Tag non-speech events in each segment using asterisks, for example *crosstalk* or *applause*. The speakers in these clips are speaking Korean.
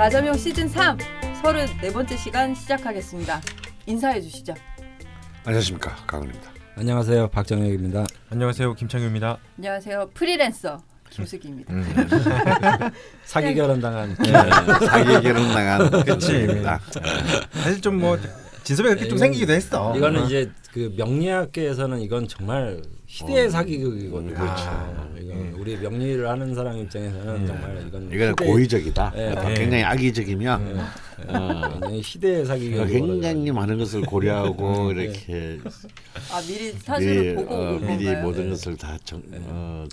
나자명 시즌 3 34번째 시간 시작하겠습니다. 인사해 주시죠. 안녕하십니까 강은입니다. 안녕하세요 박정혁입니다. 안녕하세요 김창규입니다. 안녕하세요. 프리랜서 김수기입니다. 음. *laughs* 사기 결혼 당한 네, 사기 결혼 당한 그치. 입니다. 사실 좀 뭐 진섭이 이렇게 좀 생기기도 했어. 이거는 어. 이제 그 명리학계에서는 이건 정말 희대의 어. 사기극이거든요. 그렇죠. 아, 이건 음. 우리 명리를 하는 사람 입장에서는 음. 정말 이건 이거는 희대의- 고의적이다. 예, 어, 예. 굉장히 악의적이면 예, 예, 어, 희대의 사기극이 굉장히 많은 것을 고려하고 네. 이렇게 아 미리 사실을 미리, 보고 어, 온 미리 건가요? 모든 네. 것을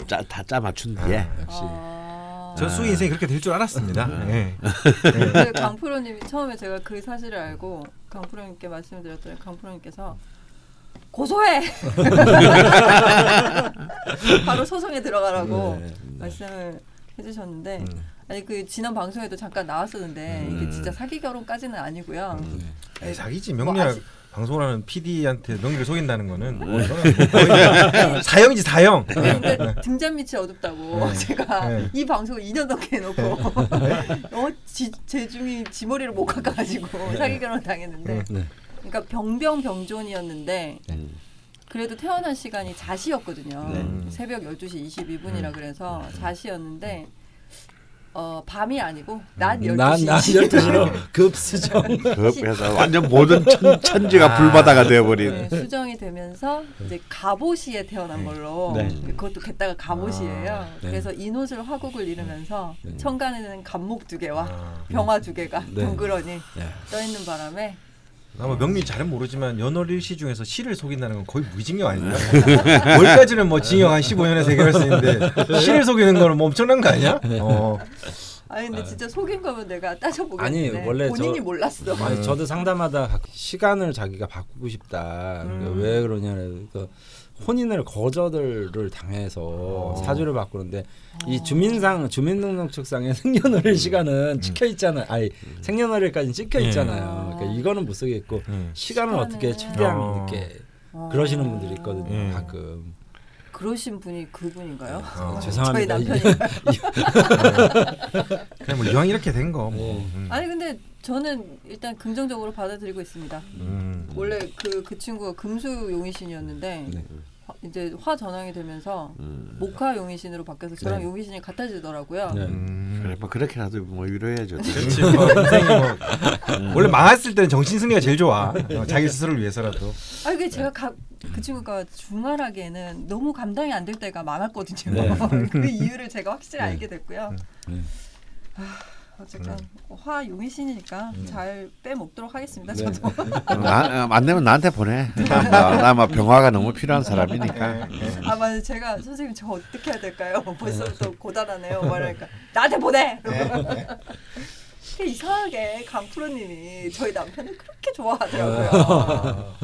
다짜다 맞춘 뒤에 역시 아, 전 수희 인생이 그렇게 될 줄 알았습니다. 예. 그 강프로님이 처음에 제가 그 사실을 알고 강프로님께 말씀드렸더니 강프로님께서 고소해 *laughs* 바로 소송에 들어가라고 네. 말씀을 해주셨는데 음. 아니 그 지난 방송에도 잠깐 나왔었는데 이게 음. 진짜 사기 결혼까지는 아니고요. 에이, 사기지 뭐 명리학 아직- 방송을 하는 PD한테 명리를 속인다는 거는 뭐뭐 *laughs* 사형이지 사형. 근데 등잔 밑이 어둡다고 네. *laughs* 제가 네. 이 방송을 2년 넘게 해놓고 어, 지, 제 중이 지 머리를 못 깎아가지고 사기 결혼 당했는데 네. 그러니까 병병병존이었는데 음. 그래도 태어난 시간이 자시였거든요. 네. 새벽 12시 22분이라 음. 그래서 자시였는데 어, 밤이 아니고 낮 12시. 음. 난난 12시로 급수정. *laughs* 그래서 완전 모든 천, 천지가 불바다가 되어버린 네, 수정이 되면서 이제 갑오시에 태어난 걸로 네. 그것도 게다가 갑오시예요. 아, 네. 그래서 인옷을 화국을 네. 천간에는 갑목 두 개와 아. 병화 두 개가 네. 덩그러니 네. 떠 있는 바람에 아마 명리 잘은 모르지만 연월일시 중에서 시를 속인다는 건 거의 무징역 아닌가? *laughs* 월까지는 뭐 징역 한 15년에서 해결할 수 있는데 시를 속이는 거는 뭐 엄청난 거 아니야? 어. 아니 근데 진짜 속인 거면 내가 아니, 따져보겠는데 원래 본인이 저- 몰랐어. 아니 저도 상담하다 가- 시간을 자기가 바꾸고 싶다. 그러니까 음. 왜 그러냐면 그 혼인을 거절을 당해서 어. 사주를 바꾸는데 어. 이 주민상 주민등록증상에 *laughs* 생년월일 시간은 찍혀 있잖아요. 아니 생년월일까지 찍혀 예. 있잖아요. 어. 그러니까 이거는 못 쓰겠고 음. 시간을 어떻게 최대한 어. 이렇게 어. 그러시는 분들이 있거든요. 예. 가끔. 그러신 분이 그분인가요? 어. 죄송합니다. 저희 남편인가요? *laughs* 그냥 뭐 이왕 이렇게 된 거. 뭐. 네. 음. 아니 근데 저는 일단 긍정적으로 받아들이고 있습니다. 음. 원래 그 그 친구가 금수 용의신이었는데 네. 화- 이제 화 전왕이 되면서 음. 목화 용의신으로 바뀌어서 저랑 네. 용의신이 같아지더라고요. 네. 음. 그래 뭐 그렇게라도 뭐 위로해야죠. 그렇지 뭐 인생이 뭐 원래 망했을 때는 정신 승리가 제일 좋아 어, 자기 스스로를 위해서라도 아 이게 제가 가, 그 친구가 중활하기에는 너무 감당이 안 될 때가 많았거든요. 네. *laughs* 그 이유를 제가 확실히 네. 알게 됐고요. 네. 어쨌든 화 용의신이니까 잘 빼먹도록 하겠습니다. 네. 저도. 어, *laughs* 나, 어, 안 되면 나한테 보내. 나뭐 병화가 너무 필요한 사람이니까. 아 맞아 제가 선생님 저 어떻게 해야 될까요? 벌써부터 고단하네요. 말하니까 나한테 보내. 근데 이상하게 강프로님이 저희 남편을 그렇게 좋아하더라고요.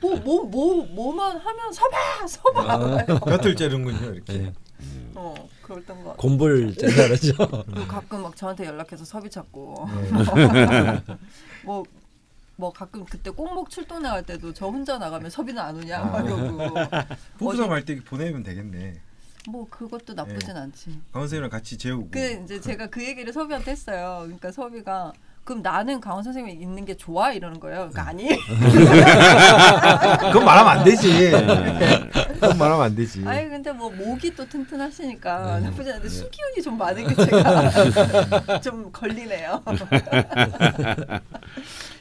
뭐 뭐 뭐 뭐 만 하면 서봐 서봐. 곁을 째는군요 이렇게 네. 어 그랬던 거. 짠다 그러죠. 그리고 가끔 막 저한테 연락해서 섭이 찾고 네. *laughs* 뭐. 뭐 가끔 그때 꼭목 출동 나갈 때도 저 혼자 나가면 섭이는 안 오냐 아. 막 이러고 부부싸움 할때 보내면 되겠네 뭐 그것도 나쁘진 않지 강원 선생님이랑 같이 재우고 그 이제 제가 그 얘기를 섭이한테 했어요. 그러니까 섭이가 그럼 나는 강원 선생님이 있는 게 좋아 이러는 거예요. 그러니까 아니. *laughs* 그건 말하면 안 되지 그건 말하면 안 되지 아니 근데 뭐 목이 또 튼튼하시니까 네. 나쁘지 않은데 수기운이 좀 많은 게 제가 *laughs* 좀 걸리네요.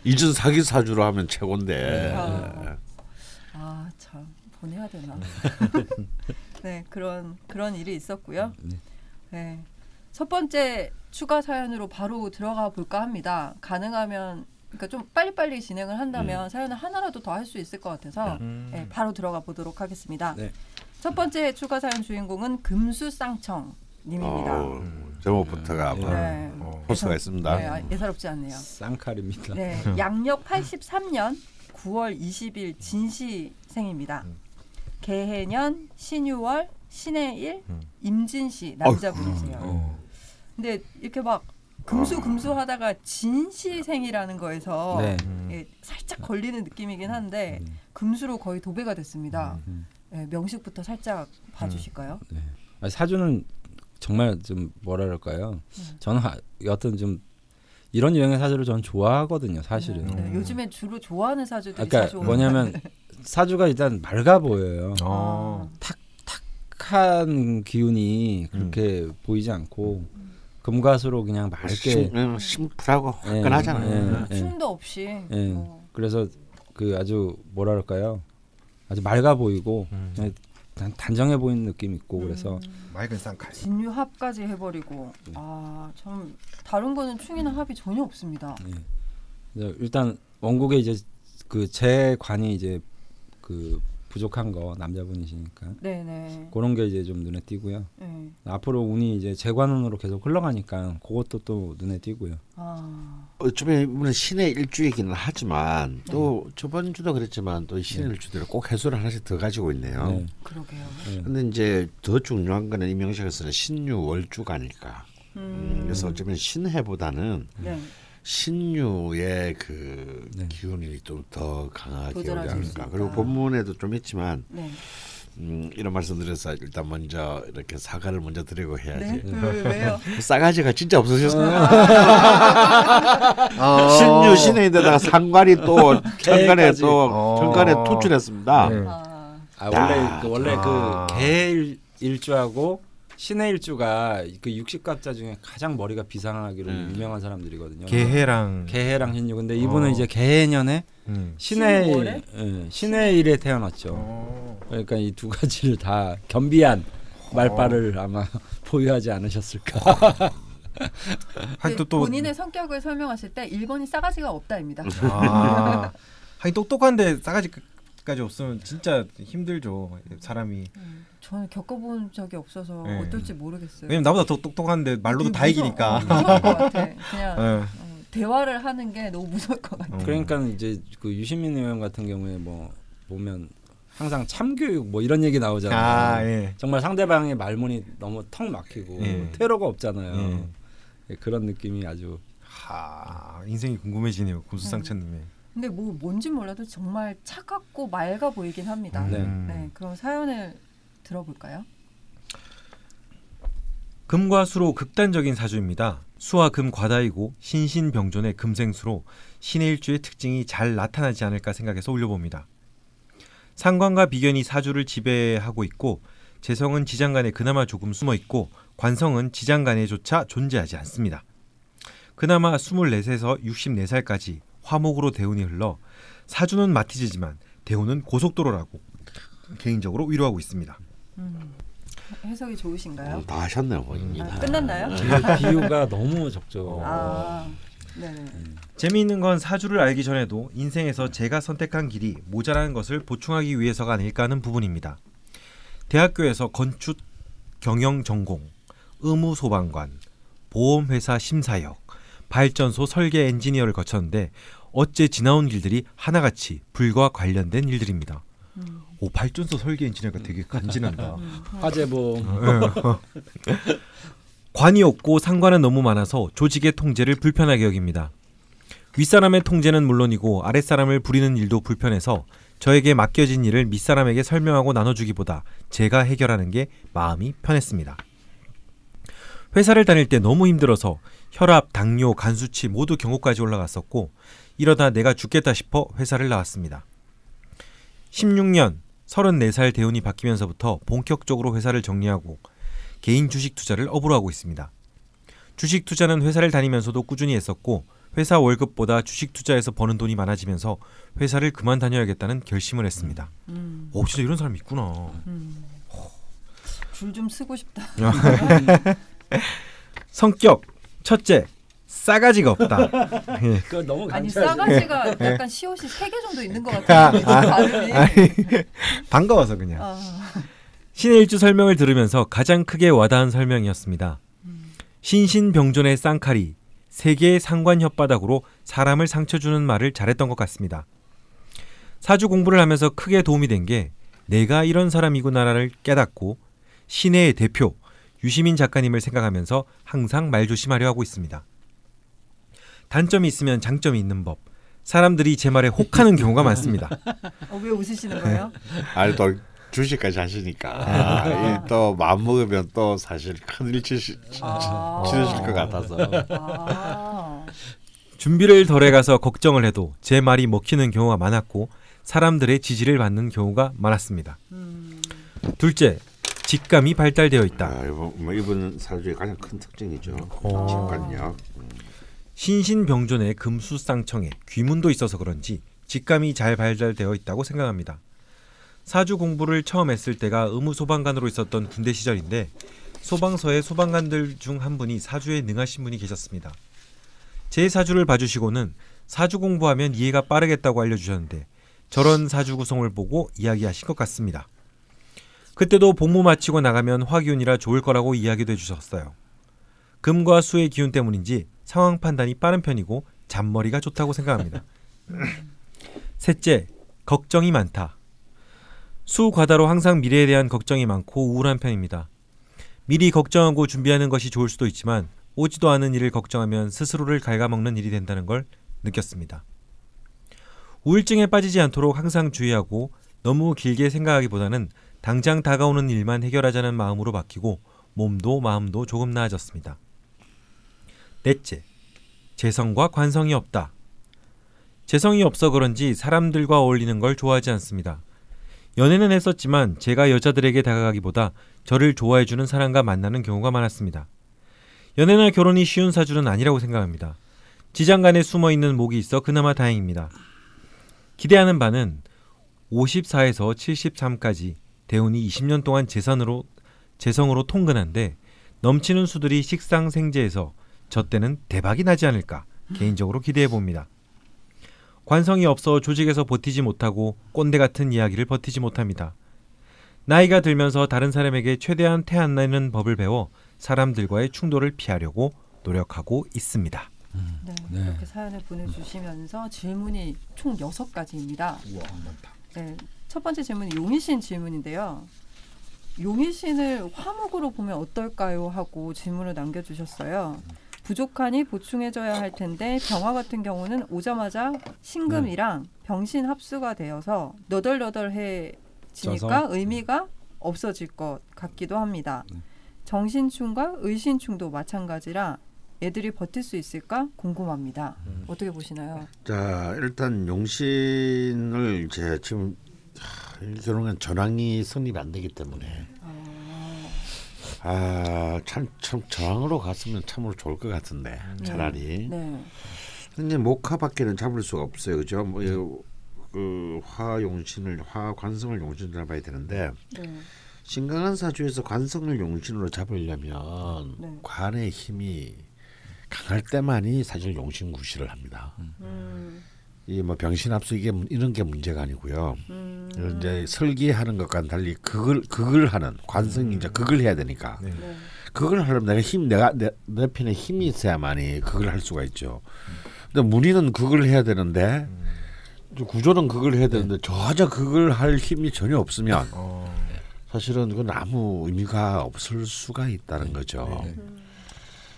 이준 사기 사주로 하면 최고인데. 아. 아 참 보내야 되나. *laughs* 네 그런 그런 일이 있었고요. 네. 네. 첫 번째 추가 사연으로 바로 들어가 볼까 합니다. 가능하면 그러니까 좀 빨리빨리 진행을 한다면 사연을 하나라도 더 할 수 있을 것 같아서 음. 네, 바로 들어가 보도록 하겠습니다. 네. 첫 번째 추가 사연 주인공은 금수쌍청 님입니다. 어, 제목부터가 네. 뭐 네. 어. 포스가 있습니다. 네, 아, 예사롭지 않네요. 쌍칼입니다. 네, *laughs* 양력 83년 9월 20일 진시생입니다. 음. 개해년 신유월 신해일 음. 임진시 남자분이세요. 어. 근데 이렇게 막 금수 금수 하다가 진시생이라는 거에서 네. 음. 예, 살짝 걸리는 느낌이긴 한데 음. 금수로 거의 도배가 됐습니다. 음. 예, 명식부터 살짝 봐주실까요? 네. 아니, 사주는 정말 좀 뭐라 그럴까요? 음. 저는 하- 여튼 좀 이런 유형의 사주를 저는 좋아하거든요. 사실은. 네, 음. 요즘에 주로 좋아하는 사주들이 그러니까 자주 뭐냐면 사주가 일단 맑아 보여요. 어. 탁한 기운이 그렇게 보이지 않고 금과수로 그냥 맑게 심, 음, 심플하고 예, 화끈하잖아요. 예, 예. 춤도 없이 예. 어. 그래서 그 아주 뭐랄까요 아주 맑아 보이고 음. 단, 단정해 보이는 느낌 있고 그래서 음. 맑은 쌍칼. 진유합까지 해버리고 네. 아참 다른 거는 충이나 합이 전혀 없습니다. 예. 그래서 일단 원곡에 이제 그 제 관이 이제 그 부족한 거 남자분이시니까 네네. 그런 게 이제 좀 눈에 띄고요. 네. 앞으로 운이 이제 재관운으로 계속 흘러가니까 그것도 또 눈에 띄고요. 아 어쩌면 이분은 신의 일주이기는 하지만 네. 또 저번 주도 그랬지만 또이 신의 일주들을 꼭 해소를 하나씩 더 가지고 있네요. 네. 그러게요. 네. 근데 이제 더 중요한 거는 이 명식에서는 신유 월주가 아닐까. 음, 음. 그래서 어쩌면 신해보다는 네. 신유의 그 네. 기운이 좀 더 강하게 오지 않을까. 그리고 본문에도 좀 있지만 네. 음, 이런 말씀드려서 일단 먼저 이렇게 사과를 먼저 드리고 해야지. 네. 왜, 왜요? *laughs* 싸가지가 진짜 없으셨어요. *laughs* 어. 신유 신해인데다가 상관이 또 천간에 개까지. 또 어. 천간에 투출했습니다. 네. 아, 아 원래 야, 그 원래 아. 그 개 일주하고 신의 일주가 그 육식갑자 중에 가장 머리가 비상하기로 음. 유명한 사람들이거든요. 개해랑 개해랑 신유. 근데 이분은 어. 이제 개해년에 음. 신의? 예, 신의 일에 태어났죠. 어. 그러니까 이 두 가지를 다 겸비한 말빨을 아마 *laughs* 보유하지 않으셨을까. 또 근데 또 본인의 성격을 설명하실 때 1번이 싸가지가 없다입니다. 아. 하긴 똑똑한데 싸가지 까지 없으면 진짜 힘들죠. 사람이. 음, 저는 겪어본 적이 없어서 네. 어떨지 모르겠어요. 왜냐면 나보다 더 똑똑한데 말로도 다 무서워- 이기니까. 어, 무서울 것 같아. *laughs* 그냥 예. 어, 대화를 하는 게 너무 무서울 것 같아. 어. 그러니까 이제 그 유시민 의원 같은 경우에 뭐 보면 항상 참교육 뭐 이런 얘기 나오잖아요. 아 예. 정말 상대방의 말문이 너무 턱 막히고 예. 퇴로가 없잖아요. 예. 예, 그런 느낌이 아주 하 인생이 궁금해지네요. 고수상처님의. 근데 뭐 뭔지 몰라도 정말 차갑고 맑아 보이긴 합니다. 네. 음. 네, 그럼 사연을 들어볼까요? 금과 수로 극단적인 사주입니다. 수와 금 과다이고 신신병존의 금생수로 신의 일주의 특징이 잘 나타나지 않을까 생각해서 올려봅니다. 상관과 비견이 사주를 지배하고 있고 재성은 지장간에 그나마 조금 숨어 있고 관성은 지장간에조차 존재하지 않습니다. 그나마 24세에서 64살까지 화목으로 대운이 흘러 사주는 마티즈지만 대운은 고속도로라고 개인적으로 위로하고 있습니다. 음, 해석이 좋으신가요? 음, 다 하셨네요 본인이. 아, 끝났나요? 그 비유가 너무 적죠. 아, 네네. 재미있는 건 사주를 알기 전에도 인생에서 제가 선택한 길이 모자라는 것을 보충하기 위해서가 아닐까 하는 부분입니다. 대학교에서 건축 경영 전공, 의무 소방관, 보험회사 심사역, 발전소 설계 엔지니어를 거쳤는데 어째 지나온 길들이 하나같이 불과 관련된 일들입니다. 음, 오 발전소 설계 엔지니어가 되게 간지난다. 음, 화재보험 *laughs* 관이 없고 상관은 너무 많아서 조직의 통제를 불편하게 여깁니다. 윗사람의 통제는 물론이고 아랫사람을 부리는 일도 불편해서 저에게 맡겨진 일을 밑사람에게 설명하고 나눠주기보다 제가 해결하는 게 마음이 편했습니다. 회사를 다닐 때 너무 힘들어서 혈압, 당뇨, 간 수치 모두 경고까지 올라갔었고 이러다 내가 죽겠다 싶어 회사를 나왔습니다. 16년 34살 대운이 바뀌면서부터 본격적으로 회사를 정리하고 개인 주식 투자를 업으로 하고 있습니다. 주식 투자는 회사를 다니면서도 꾸준히 했었고 회사 월급보다 주식 투자에서 버는 돈이 많아지면서 회사를 그만 다녀야겠다는 결심을 했습니다. 음, 오 진짜 이런 사람이 있구나. 음. 줄좀 쓰고 싶다. *laughs* 성격 첫째 싸가지가 없다. *laughs* 예. 그거 너무 아니. 싸가지가 약간 시옷이 세 개 정도 있는 것 같아요. 이 발음이. 반가워서 그냥. 아, 신의 일주 설명을 들으면서 가장 크게 와닿은 설명이었습니다. 신신병존의 쌍칼이 세계의 상관 혓바닥으로 사람을 상처 주는 말을 잘했던 것 같습니다. 사주 공부를 하면서 크게 도움이 된 게 내가 이런 사람이구나를 깨닫고 신의 대표 유시민 작가님을 생각하면서 항상 말조심하려 하고 있습니다. 단점이 있으면 장점이 있는 법. 사람들이 제 말에 혹하는 경우가 많습니다. 어, 왜 웃으시는 거예요? *laughs* 아니 또 주식까지 하시니까 아, 또 마음 먹으면 또 사실 큰일 치시, 아. 치르실 것 같아서 아, 준비를 덜 해가서 걱정을 해도 제 말이 먹히는 경우가 많았고 사람들의 지지를 받는 경우가 많았습니다. 음, 둘째, 직감이 발달되어 있다. 아, 이번 뭐 이번 사주의 가장 큰 특징이죠. 어. 직관력. 신신병존의 금수쌍청에 귀문도 있어서 그런지 직감이 잘 발달되어 있다고 생각합니다. 사주 공부를 처음 했을 때가 의무 소방관으로 있었던 군대 시절인데 소방서에 소방관들 중 한 분이 사주에 능하신 분이 계셨습니다. 제 사주를 봐주시고는 사주 공부하면 이해가 빠르겠다고 알려주셨는데 저런 사주 구성을 보고 이야기하신 것 같습니다. 그때도 복무 마치고 나가면 화기운이라 좋을 거라고 이야기도 해주셨어요. 금과 수의 기운 때문인지 상황 판단이 빠른 편이고 잔머리가 좋다고 생각합니다. 셋째, 걱정이 많다. 수 과다로 항상 미래에 대한 걱정이 많고 우울한 편입니다. 미리 걱정하고 준비하는 것이 좋을 수도 있지만 오지도 않은 일을 걱정하면 스스로를 갉아먹는 일이 된다는 걸 느꼈습니다. 우울증에 빠지지 않도록 항상 주의하고 너무 길게 생각하기보다는 당장 다가오는 일만 해결하자는 마음으로 바뀌고 몸도 마음도 조금 나아졌습니다. 넷째, 재성과 관성이 없다. 재성이 없어 그런지 사람들과 어울리는 걸 좋아하지 않습니다. 연애는 했었지만 제가 여자들에게 다가가기보다 저를 좋아해주는 사람과 만나는 경우가 많았습니다. 연애나 결혼이 쉬운 사주는 아니라고 생각합니다. 지장간에 숨어 있는 목이 있어 그나마 다행입니다. 기대하는 바는 54에서 73까지 대운이 20년 동안 재산으로 재성으로 통근한데 넘치는 수들이 식상 생재에서 저 때는 대박이 나지 않을까 개인적으로 기대해 봅니다. 관성이 없어 조직에서 버티지 못하고 꼰대 같은 이야기를 버티지 못합니다. 나이가 들면서 다른 사람에게 최대한 태 안 내는 법을 배워 사람들과의 충돌을 피하려고 노력하고 있습니다. 네, 네. 이렇게 사연을 보내주시면서 질문이 총 여섯 가지입니다. 네, 첫 번째 질문은 용의신 질문인데요. 용의신을 화목으로 보면 어떨까요? 하고 질문을 남겨주셨어요. 부족하니 보충해줘야 할 텐데 병화 같은 경우는 오자마자 신금이랑 병신 합수가 되어서 너덜너덜해지니까? 의미가 없어질 것 같기도 합니다. 네. 정신충과 의신충도 마찬가지라 애들이 버틸 수 있을까 궁금합니다. 어떻게 보시나요? 자 일단 용신을 이제 지금 결혼은 전황이 성립이 안 되기 때문에 아참참 참 전황으로 갔으면 참으로 좋을 것 같은데 차라리 네. 근데 목화밖에는 잡을 수가 없어요 그죠 뭐 그 화용신을 화관성을 용신으로 봐야 되는데 네. 신강한 사주에서 관성을 용신으로 잡으려면 네. 관의 힘이 강할 때만이 사실 용신 구실을 합니다. 음, 이 뭐 병신 합수 이게 문- 이런 게 문제가 아니고요. 음, 이제 설계하는 것과는 달리 그걸 그걸 하는 관성이 이제 그걸 해야 되니까 네. 네. 그걸 하려면 내가 힘 내가 내, 내 편에 힘이 있어야만이 그걸 할 수가 있죠. 근데 문의는 그걸 해야 되는데 이제 구조는 그걸 해야 되는데 저하자 그걸 할 힘이 전혀 없으면 어, 사실은 그건 아무 의미가 없을 수가 있다는 거죠. 네.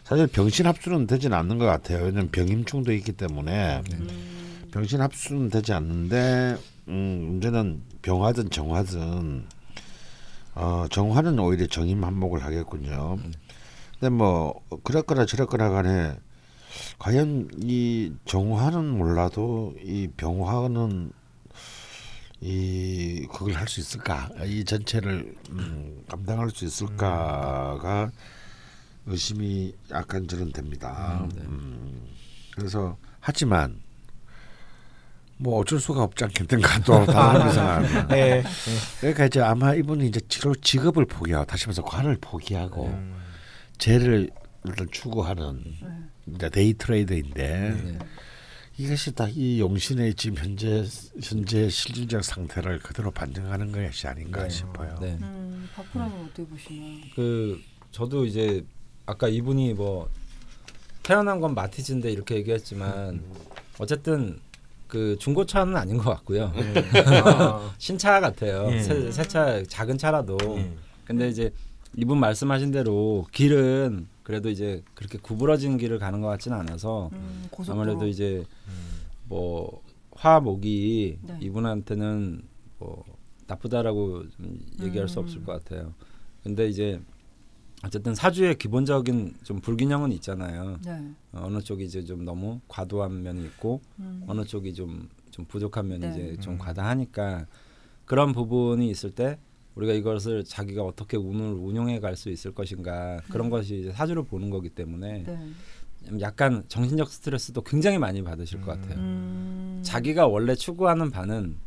사실 병신 합수는 되지는 않는 것 같아요. 왜냐하면 병임충도 있기 때문에 병신 합수는 되지 않는데 음, 문제는 병화든 정화든 어, 정화는 오히려 정임 한목을 하겠군요. 근데 뭐 그랬거나 저랬거나 간에 과연 이 정화는 몰라도 이 병화는 이 그걸 할 수 있을까? 이 전체를 음, 감당할 수 있을까가 의심이 약간 저는 됩니다. 음, 그래서 하지만 뭐 어쩔 수가 없지 않겠는가 또 다른 생각합니다. 네. 그러니까 이제 아마 이분이 이제 직업, 직업을 포기하고 다시 말해서 관을 포기하고 재를 일단 추구하는 이제 day trader인데 네. 이것이 다이 용신의 지금 현재 현재 실질적 상태를 그대로 반증하는 것이 아닌가 네. 싶어요. 네. 음, 박프로님 어떻게 보시나요? 그 저도 이제 아까 이분이 뭐 태어난 건 마티즈인데 이렇게 얘기했지만 어쨌든 그 중고차는 아닌 것 같고요. *laughs* 아, 신차 같아요. 예. 새, 새 차 작은 차라도. 예. 근데 이제 이분 말씀하신 대로 길은 그래도 이제 그렇게 구부러진 길을 가는 것 같지는 않아서 음. 아무래도 이제 뭐 화목이 네. 이분한테는 뭐 나쁘다라고 좀 얘기할 수 음. 없을 것 같아요. 근데 이제 어쨌든 사주의 기본적인 좀 불균형은 있잖아요. 네. 어, 어느 쪽이 이제 좀 너무 과도한 면이 있고 음. 어느 쪽이 좀, 좀 부족한 면이 네. 이제 좀 과다하니까 그런 부분이 있을 때 우리가 이것을 자기가 어떻게 운을 운용해 갈 수 있을 것인가 그런 것이 이제 사주를 보는 거기 때문에 네. 약간 정신적 스트레스도 굉장히 많이 받으실 것 같아요. 음. 자기가 원래 추구하는 바는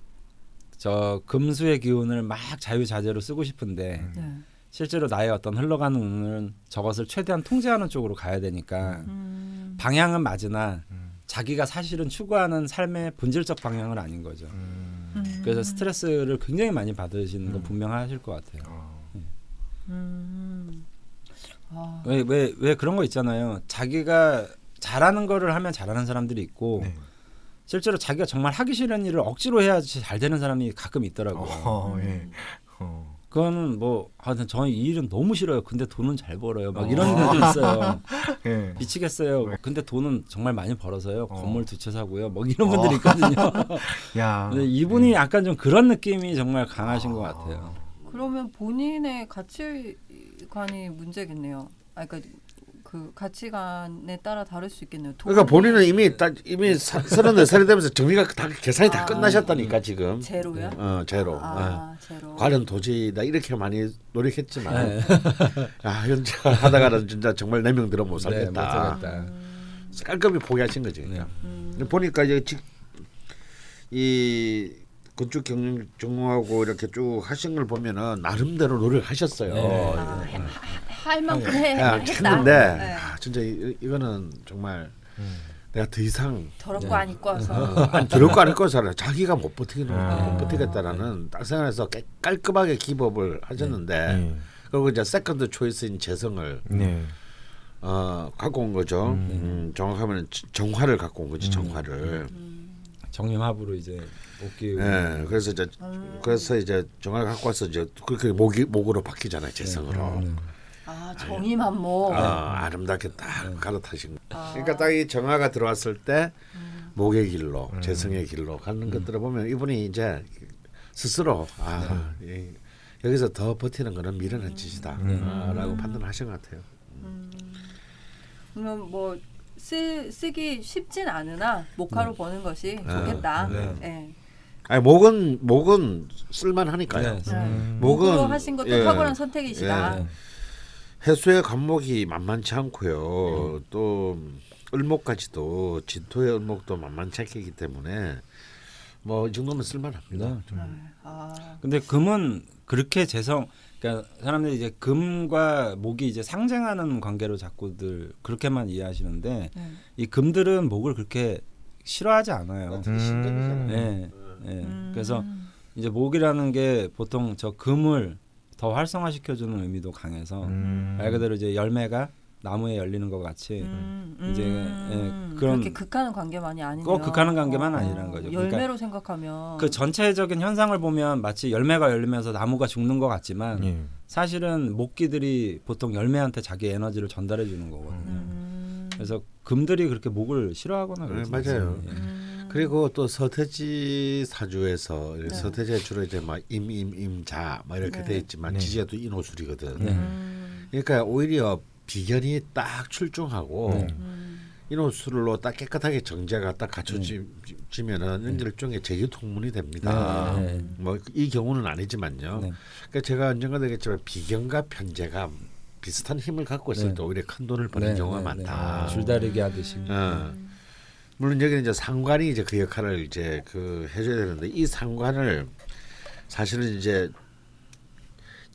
저 금수의 기운을 막 자유자재로 쓰고 싶은데 네. 실제로 나의 어떤 흘러가는 운은 저것을 최대한 통제하는 쪽으로 가야 되니까 음. 방향은 맞으나 자기가 사실은 추구하는 삶의 본질적 방향은 아닌 거죠. 음. 그래서 스트레스를 굉장히 많이 받으시는 건 분명하실 것 같아요. 음. 아. 왜왜 왜 그런 거 있잖아요. 자기가 잘하는 거를 하면 잘하는 사람들이 있고 네. 실제로 자기가 정말 하기 싫은 일을 억지로 해야지 잘 되는 사람이 가끔 있더라고요. 어, 예. 음. 어. 그거는 뭐 아, 저는 이 일은 너무 싫어요. 근데 돈은 잘 벌어요. 막 어. 이런 분들 있어요. *laughs* 예. 미치겠어요. 네. 근데 돈은 정말 많이 벌어서요. 어. 건물 두 채 사고요. 뭐 이런 분들이 있거든요. *laughs* 야. 근데 이분이 약간 좀 그런 느낌이 정말 강하신 것 같아요. 그러면 본인의 가치관이 문제겠네요. 아, 그러니까 그 가치관에 따라 다를 수 있겠네요. 그러니까 본인은 이미 딱 이미 사- 서른네 살이 되면서 정리가 다 계산이 다 아. 끝나셨다니까 지금. 제로요? 어 제로. 어. 아, 제로. 관련 도지다 이렇게 많이 노력했지만 네. 아 현재 하다가는 진짜 정말 네 명 들어 못 네, 못 살겠다. 살겠다. 깔끔히 포기하신 거지. 그냥. 음. 보니까 이제 직- 이 건축 경영 전공하고 이렇게 쭉 하신 걸 보면은 나름대로 노력하셨어요. 네. 아, 해- 할 만큼 해, 야, 했다. 했는데 네. 아, 진짜 이, 이거는 정말 내가 더 이상 더럽고 네. 안 입고 와서 *laughs* 아니 들을 거 아닐 거 살아 자기가 못 버티겠는 아. 못 버티겠다라는 딱 생각해서 깨- 깔끔하게 기법을 하셨는데 예. 그리고 이제 세컨드 초이스인 재성을 네. 어, 갖고 온 거죠. 음, 정확하면 정화를 갖고 온 거지 정화를. 정림합으로 이제 목기 예, 그래서 이제 그래서 이제 정화를 갖고 와서 이제 그렇게 목이 목으로 바뀌잖아요 재성으로. 네. 아 정의만모. 아, 아름답게 딱 갈아타신 거. 그러니까 딱 이 정화가 들어왔을 때 목의 길로 재성의 길로 가는 것들을 보면 이분이 이제 스스로 아 이, 여기서 더 버티는 거는 미련한 짓이다라고 판단하신 것 같아요. 그러면 뭐 쓰, 쓰기 쉽진 않으나 목화로 버는 것이 좋겠다. 네. 예. 아니 목은 목은 쓸만하니까요. 네. 음. 목은 목으로 하신 것도 예. 탁월한 선택이시다. 예. 해수의 관목이 만만치 않고요. 또 을목까지도 진토의 을목도 만만치 않기 때문에 뭐 이 정도면 쓸만합니다. 네. 아, 근데 금은 그렇게 재성 그러니까 사람들이 이제 금과 목이 이제 상징하는 관계로 자꾸들 그렇게만 이해하시는데 네. 이 금들은 목을 그렇게 싫어하지 않아요. 음. 네. 네. 음. 그래서 이제 목이라는 게 보통 저 금을 더 활성화시켜주는 의미도 강해서 음. 말 그대로 이제 열매가 나무에 열리는 것 같이 음, 이제, 음, 예, 그런- 그렇게 극하는 관계만이 아니네요. 꼭 극하는 관계만 어, 아니라는 거죠. 열매로 그러니까 생각하면 그 전체적인 현상을 보면 마치 열매가 열리면서 나무가 죽는 것 같지만 예. 사실은 목기들이 보통 열매한테 자기 에너지를 전달해 주는 거거든요. 음, 그래서 금들이 그렇게 목을 싫어하거나 네, 그러지 맞아요. 않습니다. 예. 음, 그리고 또 서태지 사주에서 네. 서태지에 주로 이제 막 임 임임자 막 이렇게 네. 돼 있지만 네. 지지가 또 인호술이거든. 네. 음, 그러니까 오히려 비견이 딱 출중하고 네. 음, 인호술로 딱 깨끗하게 정제가 딱 갖춰지면은 일종의 제기 통문이 됩니다. 네, 네. 뭐이 경우는 아니지만요. 네. 그러니까 제가 언젠가 되겠지만 비견과 편제가 비슷한 힘을 갖고 있을 네. 때 오히려 큰 돈을 버는 네, 경우가 네, 많다. 네. 줄다리기 하듯이. 어. 물론 여기는 이제 상관이 이제 그 역할을 이제 그 해줘야 되는데 이 상관을 사실은 이제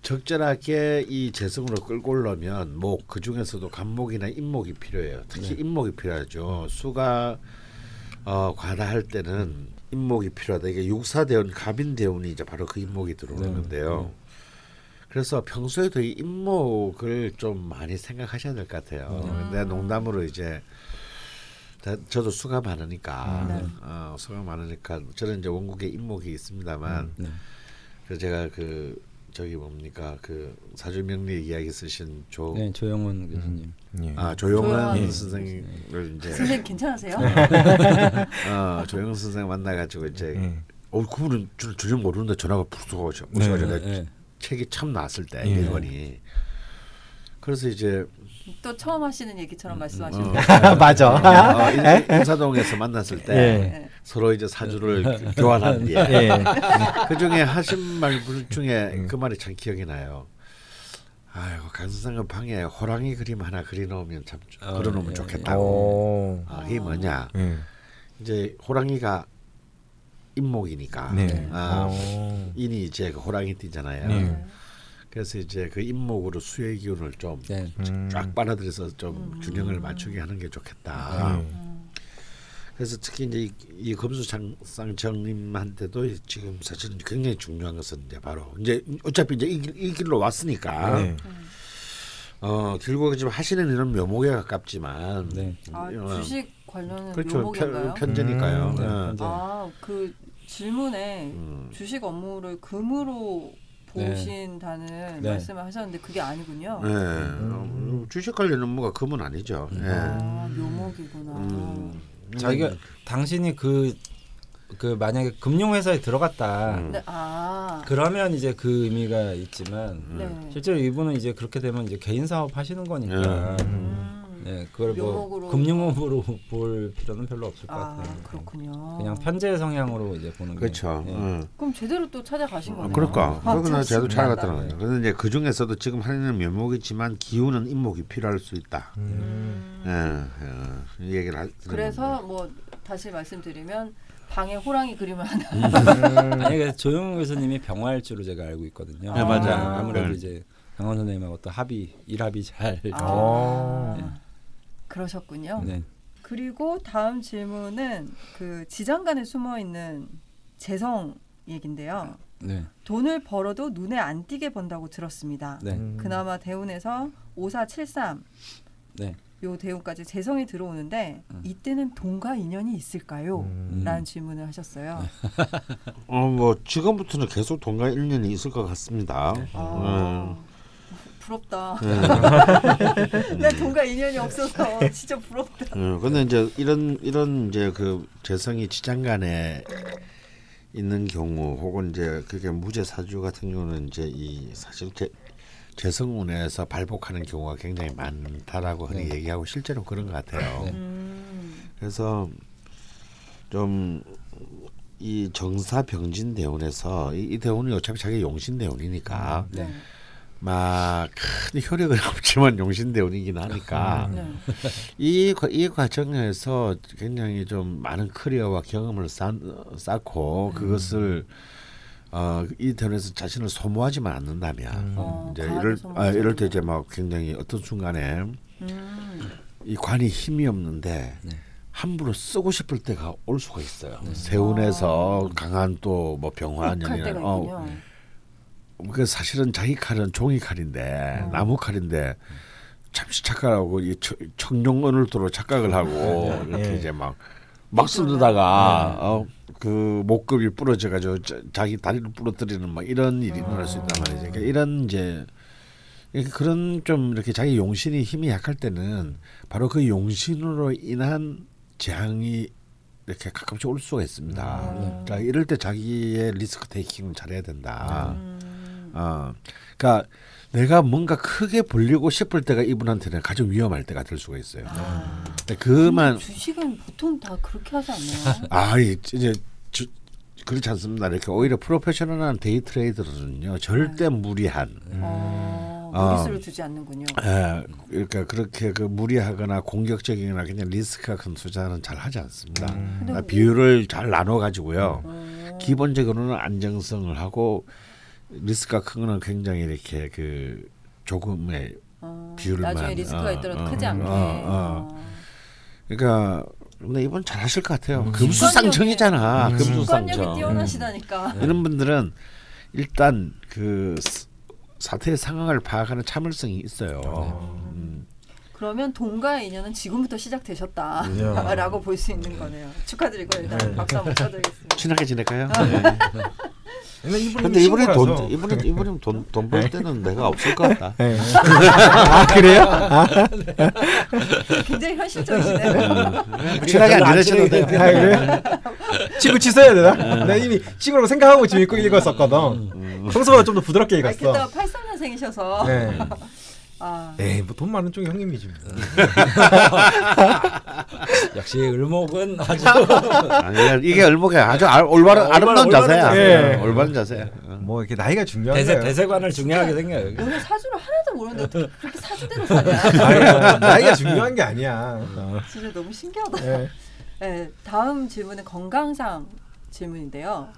적절하게 이 재성으로 끌고 오려면 목 그 중에서도 간목이나 인목이 필요해요. 특히 인목이 필요하죠. 수가 어, 과다할 때는 인목이 필요하다. 이게 육사대운, 갑인대운이 이제 바로 그 인목이 들어오는 네. 건데요. 그래서 평소에도 이 인목을 좀 많이 생각하셔야 될 것 같아요. 근데 농담으로 이제 다- 저도 수가 많으니까 네. 어, 수가 많으니까 저는 이제 원국에 인목이 있습니다만 네. 그래서 제가 그 저기 뭡니까 그 사주명리 이야기 쓰신 조 네, 조영훈 교수님. 예. 아 조용한 조용한 선생님을 이제 선생님 괜찮으세요? 어 조용한 선생 만나가지고 이제 예. 어 그분은 줄 전혀 모르는데 전화가 푹 오셔 네, 오셔가지고 네, 네. 책이 참 나왔을 때 예. 일권이 그래서 이제 또 처음 하시는 얘기처럼 말씀하시는 어, 거. *laughs* 맞아. 어, 인- 인사동에서 만났을 때 예. 네. 서로 이제 사주를 교환한 뒤에 예. 그 중에 하신 말 중에 음. 그 말이 참 기억이 나요. 아이고 강선생은 방에 호랑이 그림 하나 그려놓으면 참 어, 그려놓으면 예, 좋겠다고. 오. 아, 이게 뭐냐? 예. 이제 호랑이가 임목이니까. 네. 아, 오. 인이 이제 그 호랑이 띠잖아요. 네. 그래서 이제 그 임목으로 수의 기운을 좀 네. 음. 쫙 빨아들여서 좀 음. 균형을 맞추게 하는 게 좋겠다. 네. 그래서 특히 이제 이, 이 검수상청님한테도 지금 사실은 굉장히 중요한 것은 이제 바로 이제 어차피 이제 이, 길- 이 길로 왔으니까 네. 어 결국 지금 하시는 일은 묘목에 가깝지만 네. 아, 어, 주식 관련은 그렇죠 묘목인가요? 편, 편제니까요. 음, 네, 어. 편제. 아, 그 질문에 음. 주식 업무를 금으로 네. 보신다는 네. 말씀을 하셨는데 그게 아니군요. 네. 어, 주식 관련 업무가 금은 아니죠. 예. 아, 묘목이구나. 음. 자기가 당신이 그, 그 만약에 금융회사에 들어갔다. 음. 네, 아, 그러면 이제 그 의미가 있지만 네. 실제로 이분은 이제 그렇게 되면 이제 개인 사업 하시는 거니까 음. 네 그걸 뭐. 금융업으로 *laughs* 볼 필요는 별로 없을 것 아, 같아요. 그렇군요. 그냥 편제 성향으로 이제 보는 그렇죠. 게 예. 어. 그럼 제대로 또 찾아가신 아, 거네요. 그럴까? 아, 그러나 신기하다. 찾아갔다는 거죠. 그런데 이제 그 중에서도 지금 하는 묘목이지만 기운은 임목이 필요할 수 있다. 음. 예, 예, 이 얘기를 하, 그래서 뭐 다시 말씀드리면 방에 호랑이 그림을 하나. *laughs* 아니 그 조용 교수님이 병활주로 제가 알고 있거든요. 네, 맞아요. 아무래도 네. 이제 강원 선생님하고 또 합의 일합이 잘. 아, 네. 그러셨군요. 네. 그리고 다음 질문은 그 지장간에 숨어 있는 재성 얘긴데요. 네. 돈을 벌어도 눈에 안 띄게 번다고 들었습니다. 네. 그나마 대운에서 5473 네. 요 대운까지 재성이 들어오는데 음. 이때는 돈과 인연이 있을까요? 음. 라는 질문을 하셨어요. 어, 뭐 지금부터는 계속 동가 1년이 있을 것 같습니다. 아, 음. 부럽다. 네. *laughs* 난 돈과 인연이 없어서 진짜 부럽다. 어, 근데 이제 이런 이런 이제 그 재성이 지장간에 있는 경우 혹은 이제 그게 무죄 사주 같은 경우는 이제 이 사실 재, 재성운에서 발복하는 경우가 굉장히 많다라고 흔히 네. 얘기하고 실제로 그런 것 같아요. 네. 음, 그래서 좀 이 정사 병진 대운에서 이, 이 대운이 어차피 자기 용신 대운이니까 네. 막 큰 효력은 *laughs* 없지만 용신 대운이긴 하니까 네. 이, 과- 이 과정에서 굉장히 좀 많은 커리어와 경험을 쌓, 쌓고 그것을 어, 이 대운에서 자신을 소모하지만 않는다면 어, 이제 이럴 아, 이럴 때. 이제 막 굉장히 어떤 순간에 음, 이 관이 힘이 없는데 네. 함부로 쓰고 싶을 때가 올 수가 있어요. 세운에서 강한 또 뭐 병환 연이나 있군요. 어, 그 사실은 자기 칼은 종이 칼인데 나무 칼인데 잠시 착각하고 이 청- 청룡 언을도로 착각을 하고 이렇게 예. 이제 막 막 쓰다가 어, 그 목급이 부러져 가지고 자 기 다리를 부러뜨리는 막 이런 일이 일어날 수 있단 말이죠. 그러니까 이런 이제 이렇게 그런 좀 이렇게 자기 용신이 힘이 약할 때는 바로 그 용신으로 인한 재앙이 이렇게 가끔씩 올 수가 있습니다. 자 이럴 때 자기의 리스크 테이킹을 잘해야 된다. 음, 어, 그러니까 내가 뭔가 크게 벌리고 싶을 때가 이분한테는 가장 위험할 때가 될 수가 있어요. 근데 그만 주식은 보통 다 그렇게 하지 않나요? 아 이- 이제 주, 그렇지 않습니다. 이렇게 오히려 프로페셔널한 day trader는요 절대 무리한 어, 아. 무리수를 두지 않는군요. 예, 그러니까 그렇게 그 무리하거나 공격적이거나 그냥 리스크가 큰 투자는 잘 하지 않습니다. 근데 아, 뭐- 비율을 잘 나눠 가지고요. 음, 기본적으로는 안정성을 하고 리스크가 큰 거는 굉장히 이렇게 그 조금의 어, 비율만, 나중에 리스크가 어, 있더라도 어, 크지 않게. 어, 어. 어. 그러니까 근데 이번 잘하실 것 같아요. 음. 금수상청이잖아. 직관력이 금수상청. 뛰어나시다니까. 이런 분들은 일단 그 스- 사태의 상황을 파악하는 참을성이 있어요. 음. 그러면 동가의 인연은 지금부터 시작되셨다라고 *laughs* 볼 수 있는 거네요. 축하드리고 일단 박수 한번 쳐드리겠습니다. 친하게 지낼까요? 아. 네. *laughs* 근데 이번에 돈. 이번에 이번에 돈돈 벌 때는 내가 없을 것 같다. 네. 아 그래요? 굉장히 현실적이시네요. 친하게 안 지내셔도 돼요. 아 그래? 친구 취소해야 되나? 나 이미 친구라고 생각하고 지금 읽고 읽었었거든. 평소보다 좀 더 부드럽게 아, 읽었어. 게다가 83년생이셔서 네. 아, 에이 뭐 돈 많은 쪽이 형님이지. 뭐. *laughs* 역시 을목은 아주 아니 이게 얼목에 아주 아, 올바른 올바른- 아름다운 올바른 자세야. 자세. 어, 올바른 자세야. 어. 뭐 이렇게 나이가 중요한 대세, 거예요. 대세관을 중요하게 생겨요. 여기. 오늘 사주를 하나도 모르는데 어떻게 그렇게 사주대로 사냐? *laughs* 나이가, 나이가 중요한 게 아니야. 어. 진짜 너무 신기하다. 예. 네, 다음 질문은 건강상 질문인데요.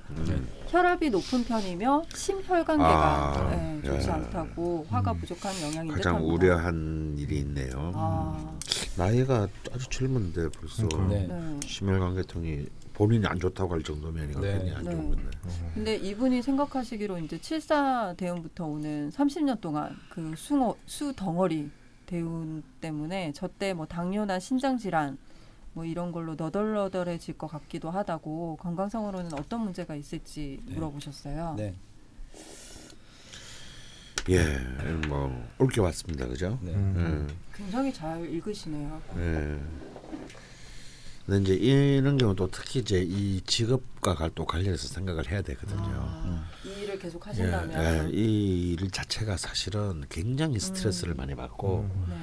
혈압이 높은 편이며 심혈관계가 아, 네, 좋지 예. 않다고 화가 부족한 영향인 가장 듯합니다. 우려한 일이 있네요. 아, 나이가 아주 젊은데 벌써 네. 네. 심혈관계통이 본인이 안 좋다고 할 정도면 이거 네. 안 네. 좋은 건데. 근데 이분이 생각하시기로 이제 74 대운부터 오는 30년 동안 그 수어, 수 덩어리 대운 때문에 저때 뭐 당뇨나 신장 질환 뭐 이런 걸로 너덜너덜해질 것 같기도 하다고 건강상으로는 어떤 문제가 있을지 네. 물어보셨어요. 네. 예, 뭐 옳게 왔습니다, 그죠? 네. 음. 굉장히 잘 읽으시네요. 예. 예. 근데 이제 이런 경우 또 특히 이제 이 직업과 갈- 또 관련해서 생각을 해야 되거든요. 아, 이 일을 계속 예, 하신다면 예, 이일 자체가 사실은 굉장히 스트레스를 음. 많이 받고 네.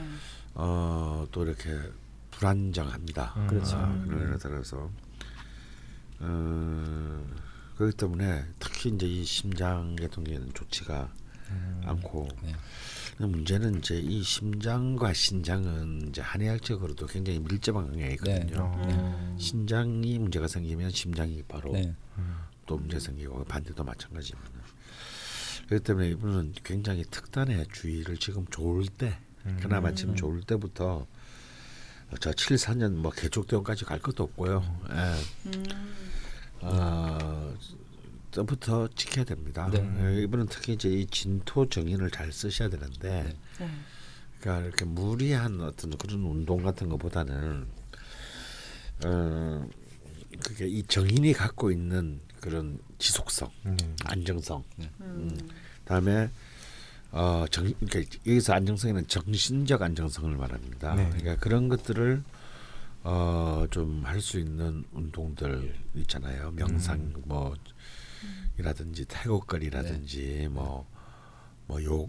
어, 또 이렇게 불안정합니다. 음. 그렇죠. 아, 그런 따라서 어, 그렇기 때문에 특히 이제 이 심장 같은 경우에는 좋지가 않고 네. 문제는 이제 이 심장과 신장은 이제 한의학적으로도 굉장히 밀접한 관계가 있거든요. 네. 음. 신장이 문제가 생기면 심장이 바로 네. 또 문제 생기고 반대도 마찬가지입니다. 그렇기 때문에 이분은 굉장히 특단의 주의를 지금 좋을 때 그나마 지금 좋을 때부터 저 74년 뭐 개족대원까지 갈 것도 없고요. 예. 음. 어, 때부터 지켜야 됩니다. 네. 예, 이분은 특히 이제 이 진토 정인을 잘 쓰셔야 되는데 네. 그러니까 이렇게 무리한 어떤 그런 운동 같은 것보다는 어 그게 이 정인이 갖고 있는 그런 지속성, 음. 안정성, 음. 다음에 어 정 그러니까 여기서 안정성에는 정신적 안정성을 말합니다. 네. 그러니까 그런 것들을 어 좀 할 수 있는 운동들 있잖아요. 명상 뭐 이라든지 태국거리라든지 뭐뭐요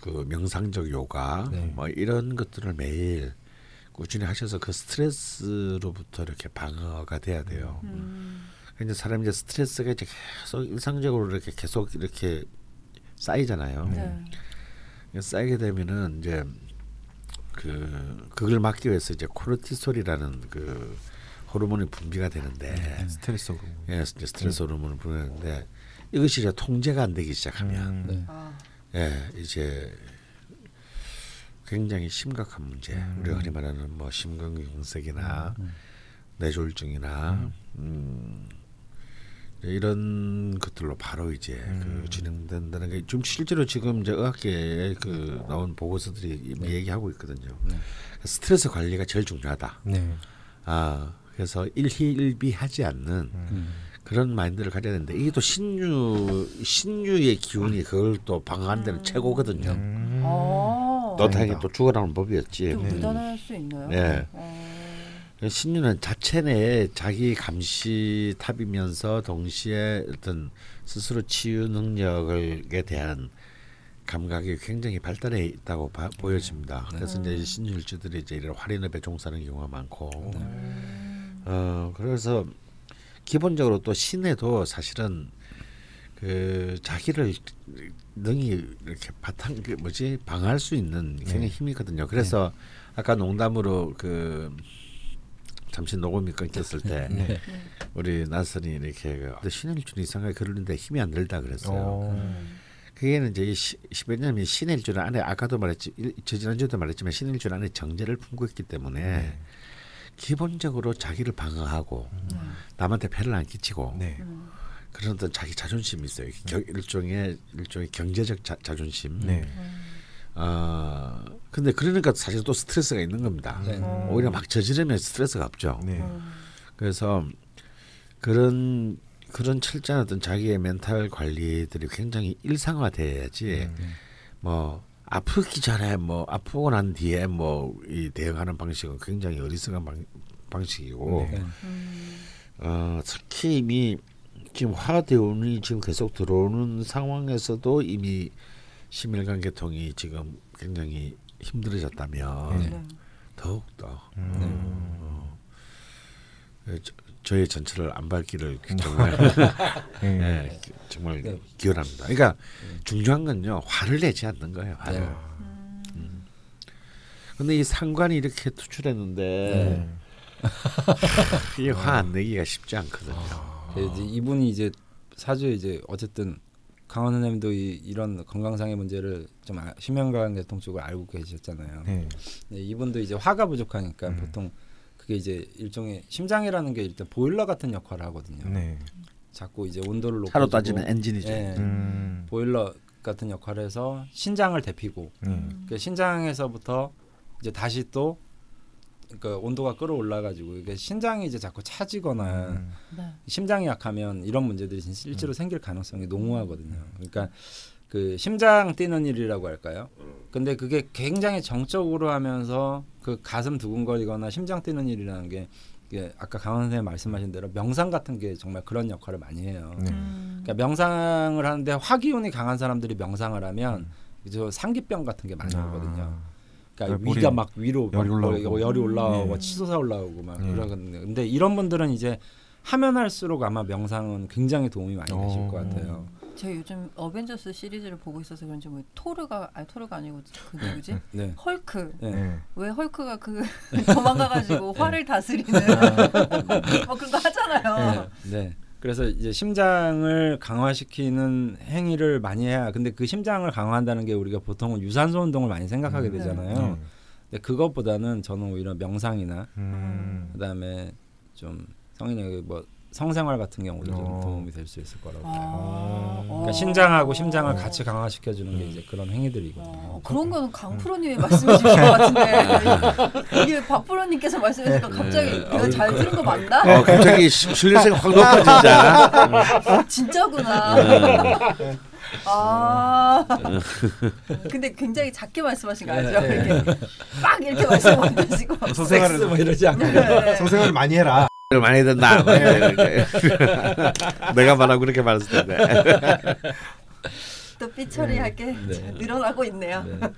그 명상적 요가 네. 뭐 이런 것들을 매일 꾸준히 하셔서 그 스트레스로부터 이렇게 방어가 돼야 돼요. 음. 근데 사람이 이제 스트레스가 이제 계속 일상적으로 이렇게 계속 이렇게 쌓이잖아요. 네. 쌓이게 되면은 이제 그 그걸 막기 위해서 이제 코르티솔이라는 그 호르몬이 분비가 되는데 스트레스로. 예, 이제 스트레스 호르몬을 분비하는데 이것이 이제 통제가 안 되기 시작하면 음. 네. 아, 예, 이제 굉장히 심각한 문제. 우리가 흔히 말하는 뭐 심근경색이나 뇌졸중이나 음, 이런 것들로 바로 이제 그 진행된다는 게 좀 실제로 지금 이제 의학계에 그 나온 보고서들이 얘기하고 있거든요. 스트레스 관리가 제일 중요하다. 네. 아 그래서 일희일비하지 않는 음. 그런 마인드를 가져야 되는데 이게 또 신유 신유의 기운이 그걸 또 방어하는 데는 최고거든요. 음. 어. 또 당연히 또 죽어나오는 법이었지. 또 무단할 수 있나요? 네. 어. 신유는 자체 내에 자기 감시 탑이면서 동시에 어떤 스스로 치유 능력에 대한 감각이 굉장히 발달해 있다고 봐- 보여집니다. 그래서 이제 신유일주들이 이제 이런 활인업에 종사하는 경우가 많고, 어 그래서 기본적으로 또 신에도 사실은 그 자기를 능히 이렇게 바탕 그 뭐지? 방어할 수 있는 굉장히 힘이거든요. 그래서 아까 농담으로 그 잠시 녹음이 끊겼을 때 *laughs* 네. 우리 나선이 이렇게 그 신일주는 이상하게 그러는데 힘이 안 들다 그랬어요. 어. 그게는 이제 이 시- 시- 왜냐하면 신일주는 안에 아까도 말했지 일- 저 지난주에도 말했지만 신일주는 안에 정제를 품고 있기 때문에 기본적으로 자기를 방어하고 남한테 폐를 안 끼치고 네. 음. 그런 어떤 자기 자존심이 있어요. 겨, 일종의 일종의 경제적 자, 자존심. 네. 어 근데 그러니까 사실 또 스트레스가 있는 겁니다. 네. 오히려 막 저지르면 스트레스가 없죠. 네. 음. 그래서 그런 그런 철저한 어떤 자기의 멘탈 관리들이 굉장히 일상화돼야지 뭐 아프기 전에 뭐 아프고 난 뒤에 뭐 이 대응하는 방식은 굉장히 어리석은 방, 방식이고 네. 음. 어, 특히 이미 지금 화대운이 지금 계속 들어오는 상황에서도 이미 심혈관 계통이 지금 굉장히 힘들어졌다면 네. 더욱 더 음. 어, 저, 저의 전철을 안 밟기를 정말 예. *laughs* 예, 정말 네. 기원합니다. 그러니까 중요한 건요 화를 내지 않는 거예요. 화를. 네. 음. 근데 이 상관이 이렇게 투출했는데 네. *laughs* 이게 화 안 내기가 쉽지 않거든요. 그 이제 이분이 이제 사주에 이제 어쨌든 강원 선생님도 이, 이런 건강상의 문제를 좀 아, 심혈관계통 쪽을 알고 계셨잖아요. 네. 네, 이분도 이제 화가 부족하니까 음. 보통 그게 이제 일종의 심장이라는 게 일단 보일러 같은 역할을 하거든요. 네. 자꾸 이제 온도를 높여 차로 따지면 엔진이죠. 예, 음. 보일러 같은 역할을 해서 신장을 데피고 네. 그 신장에서부터 이제 다시 또 그 온도가 끌어올라 가지고 이게 신장이 이제 자꾸 차지거나 음. 네. 심장이 약하면 이런 문제들이 진- 실제로 생길 가능성이 농후하거든요. 그러니까 그 심장 뛰는 일이라고 할까요? 근데 그게 굉장히 정적으로 하면서 그 가슴 두근거리거나 심장 뛰는 일이라는 게 아까 강원 선생님 말씀하신 대로 명상 같은 게 정말 그런 역할을 많이 해요. 네. 음. 그러니까 명상을 하는데 화기운이 강한 사람들이 명상을 하면 저 상기병 같은 게 많이 오거든요. 그러니까 그러니까 위가 막 위로 열이 막 올라오고. 열이 올라오고 네. 치솟아 올라오고 막 네. 그러거든요. 근데 이런 분들은 이제 하면 할수록 아마 명상은 굉장히 도움이 많이 되실 어. 것 같아요. 제가 요즘 어벤져스 시리즈를 보고 있어서 그런지 뭐 토르가 아니 토르가 아니고 그 누구지? *laughs* 네. 헐크. 네. 네. 왜 헐크가 그 *laughs* 도망가가지고 화를 다스리는 뭐 그런 거 하잖아요. 네. 네. 그래서 이제 심장을 강화시키는 행위를 많이 해야 근데 그 심장을 강화한다는 게 우리가 보통은 유산소 운동을 많이 생각하게 네. 되잖아요. 네. 근데 그것보다는 저는 오히려 명상이나 음. 그다음에 좀 성인의 뭐 성생활 같은 경우도 좀 어. 도움이 될 수 있을 거라고 봐요. 아, 그러니까 어. 신장하고 심장을 같이 강화시켜 주는 게 이제 그런 행위들이거든요. 어, 그런 거는 강 프로님이 말씀해 주신 것 같은데 이게 박 프로님께서 말씀해 주니까 갑자기 네. 내가 잘 들은 거 맞나? 어, 갑자기 시- 신뢰性확 높아진다. 진짜구나. 네. 아 근데 굉장히 작게 말씀하신 거 알죠? 네. 이렇게 막 이렇게 말씀 못 하시고 섹스 뭐 이러지 않고 네. 성생활을 많이 해라. 많이 된다. 뭐 이렇게. *laughs* 내가 말하고 그렇게 말했을 텐데. *laughs* 또 삐처리할 게 네. 늘어나고 있네요. 네.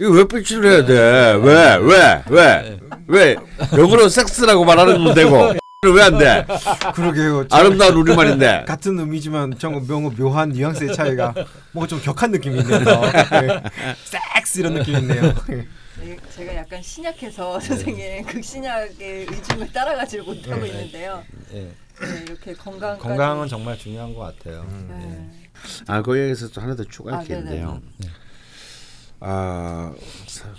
이거 왜 삐치를 해야 돼? 왜? 왜? 왜? 왜? 영어로 섹스라고 말하는 건 되고 *laughs* 왜안 돼? 그러게요. 참 아름다운 우리말인데. 같은 의미지만 좀 묘, 묘한 뉘앙스의 차이가 뭔가 좀 격한 느낌이 있네요. 네. 섹스 이런 느낌이 있네요. 네, 제가 약간 신약해서 *laughs* 선생님 극신약의 의중을 따라가지를 못하고 네. 있는데요. 예. 네, 이렇게 건강 건강은 정말 중요한 것 같아요. 네. 아, 거기에서 또 하나 더 추가할 아, 게 네네. 있는데요. 아, 사-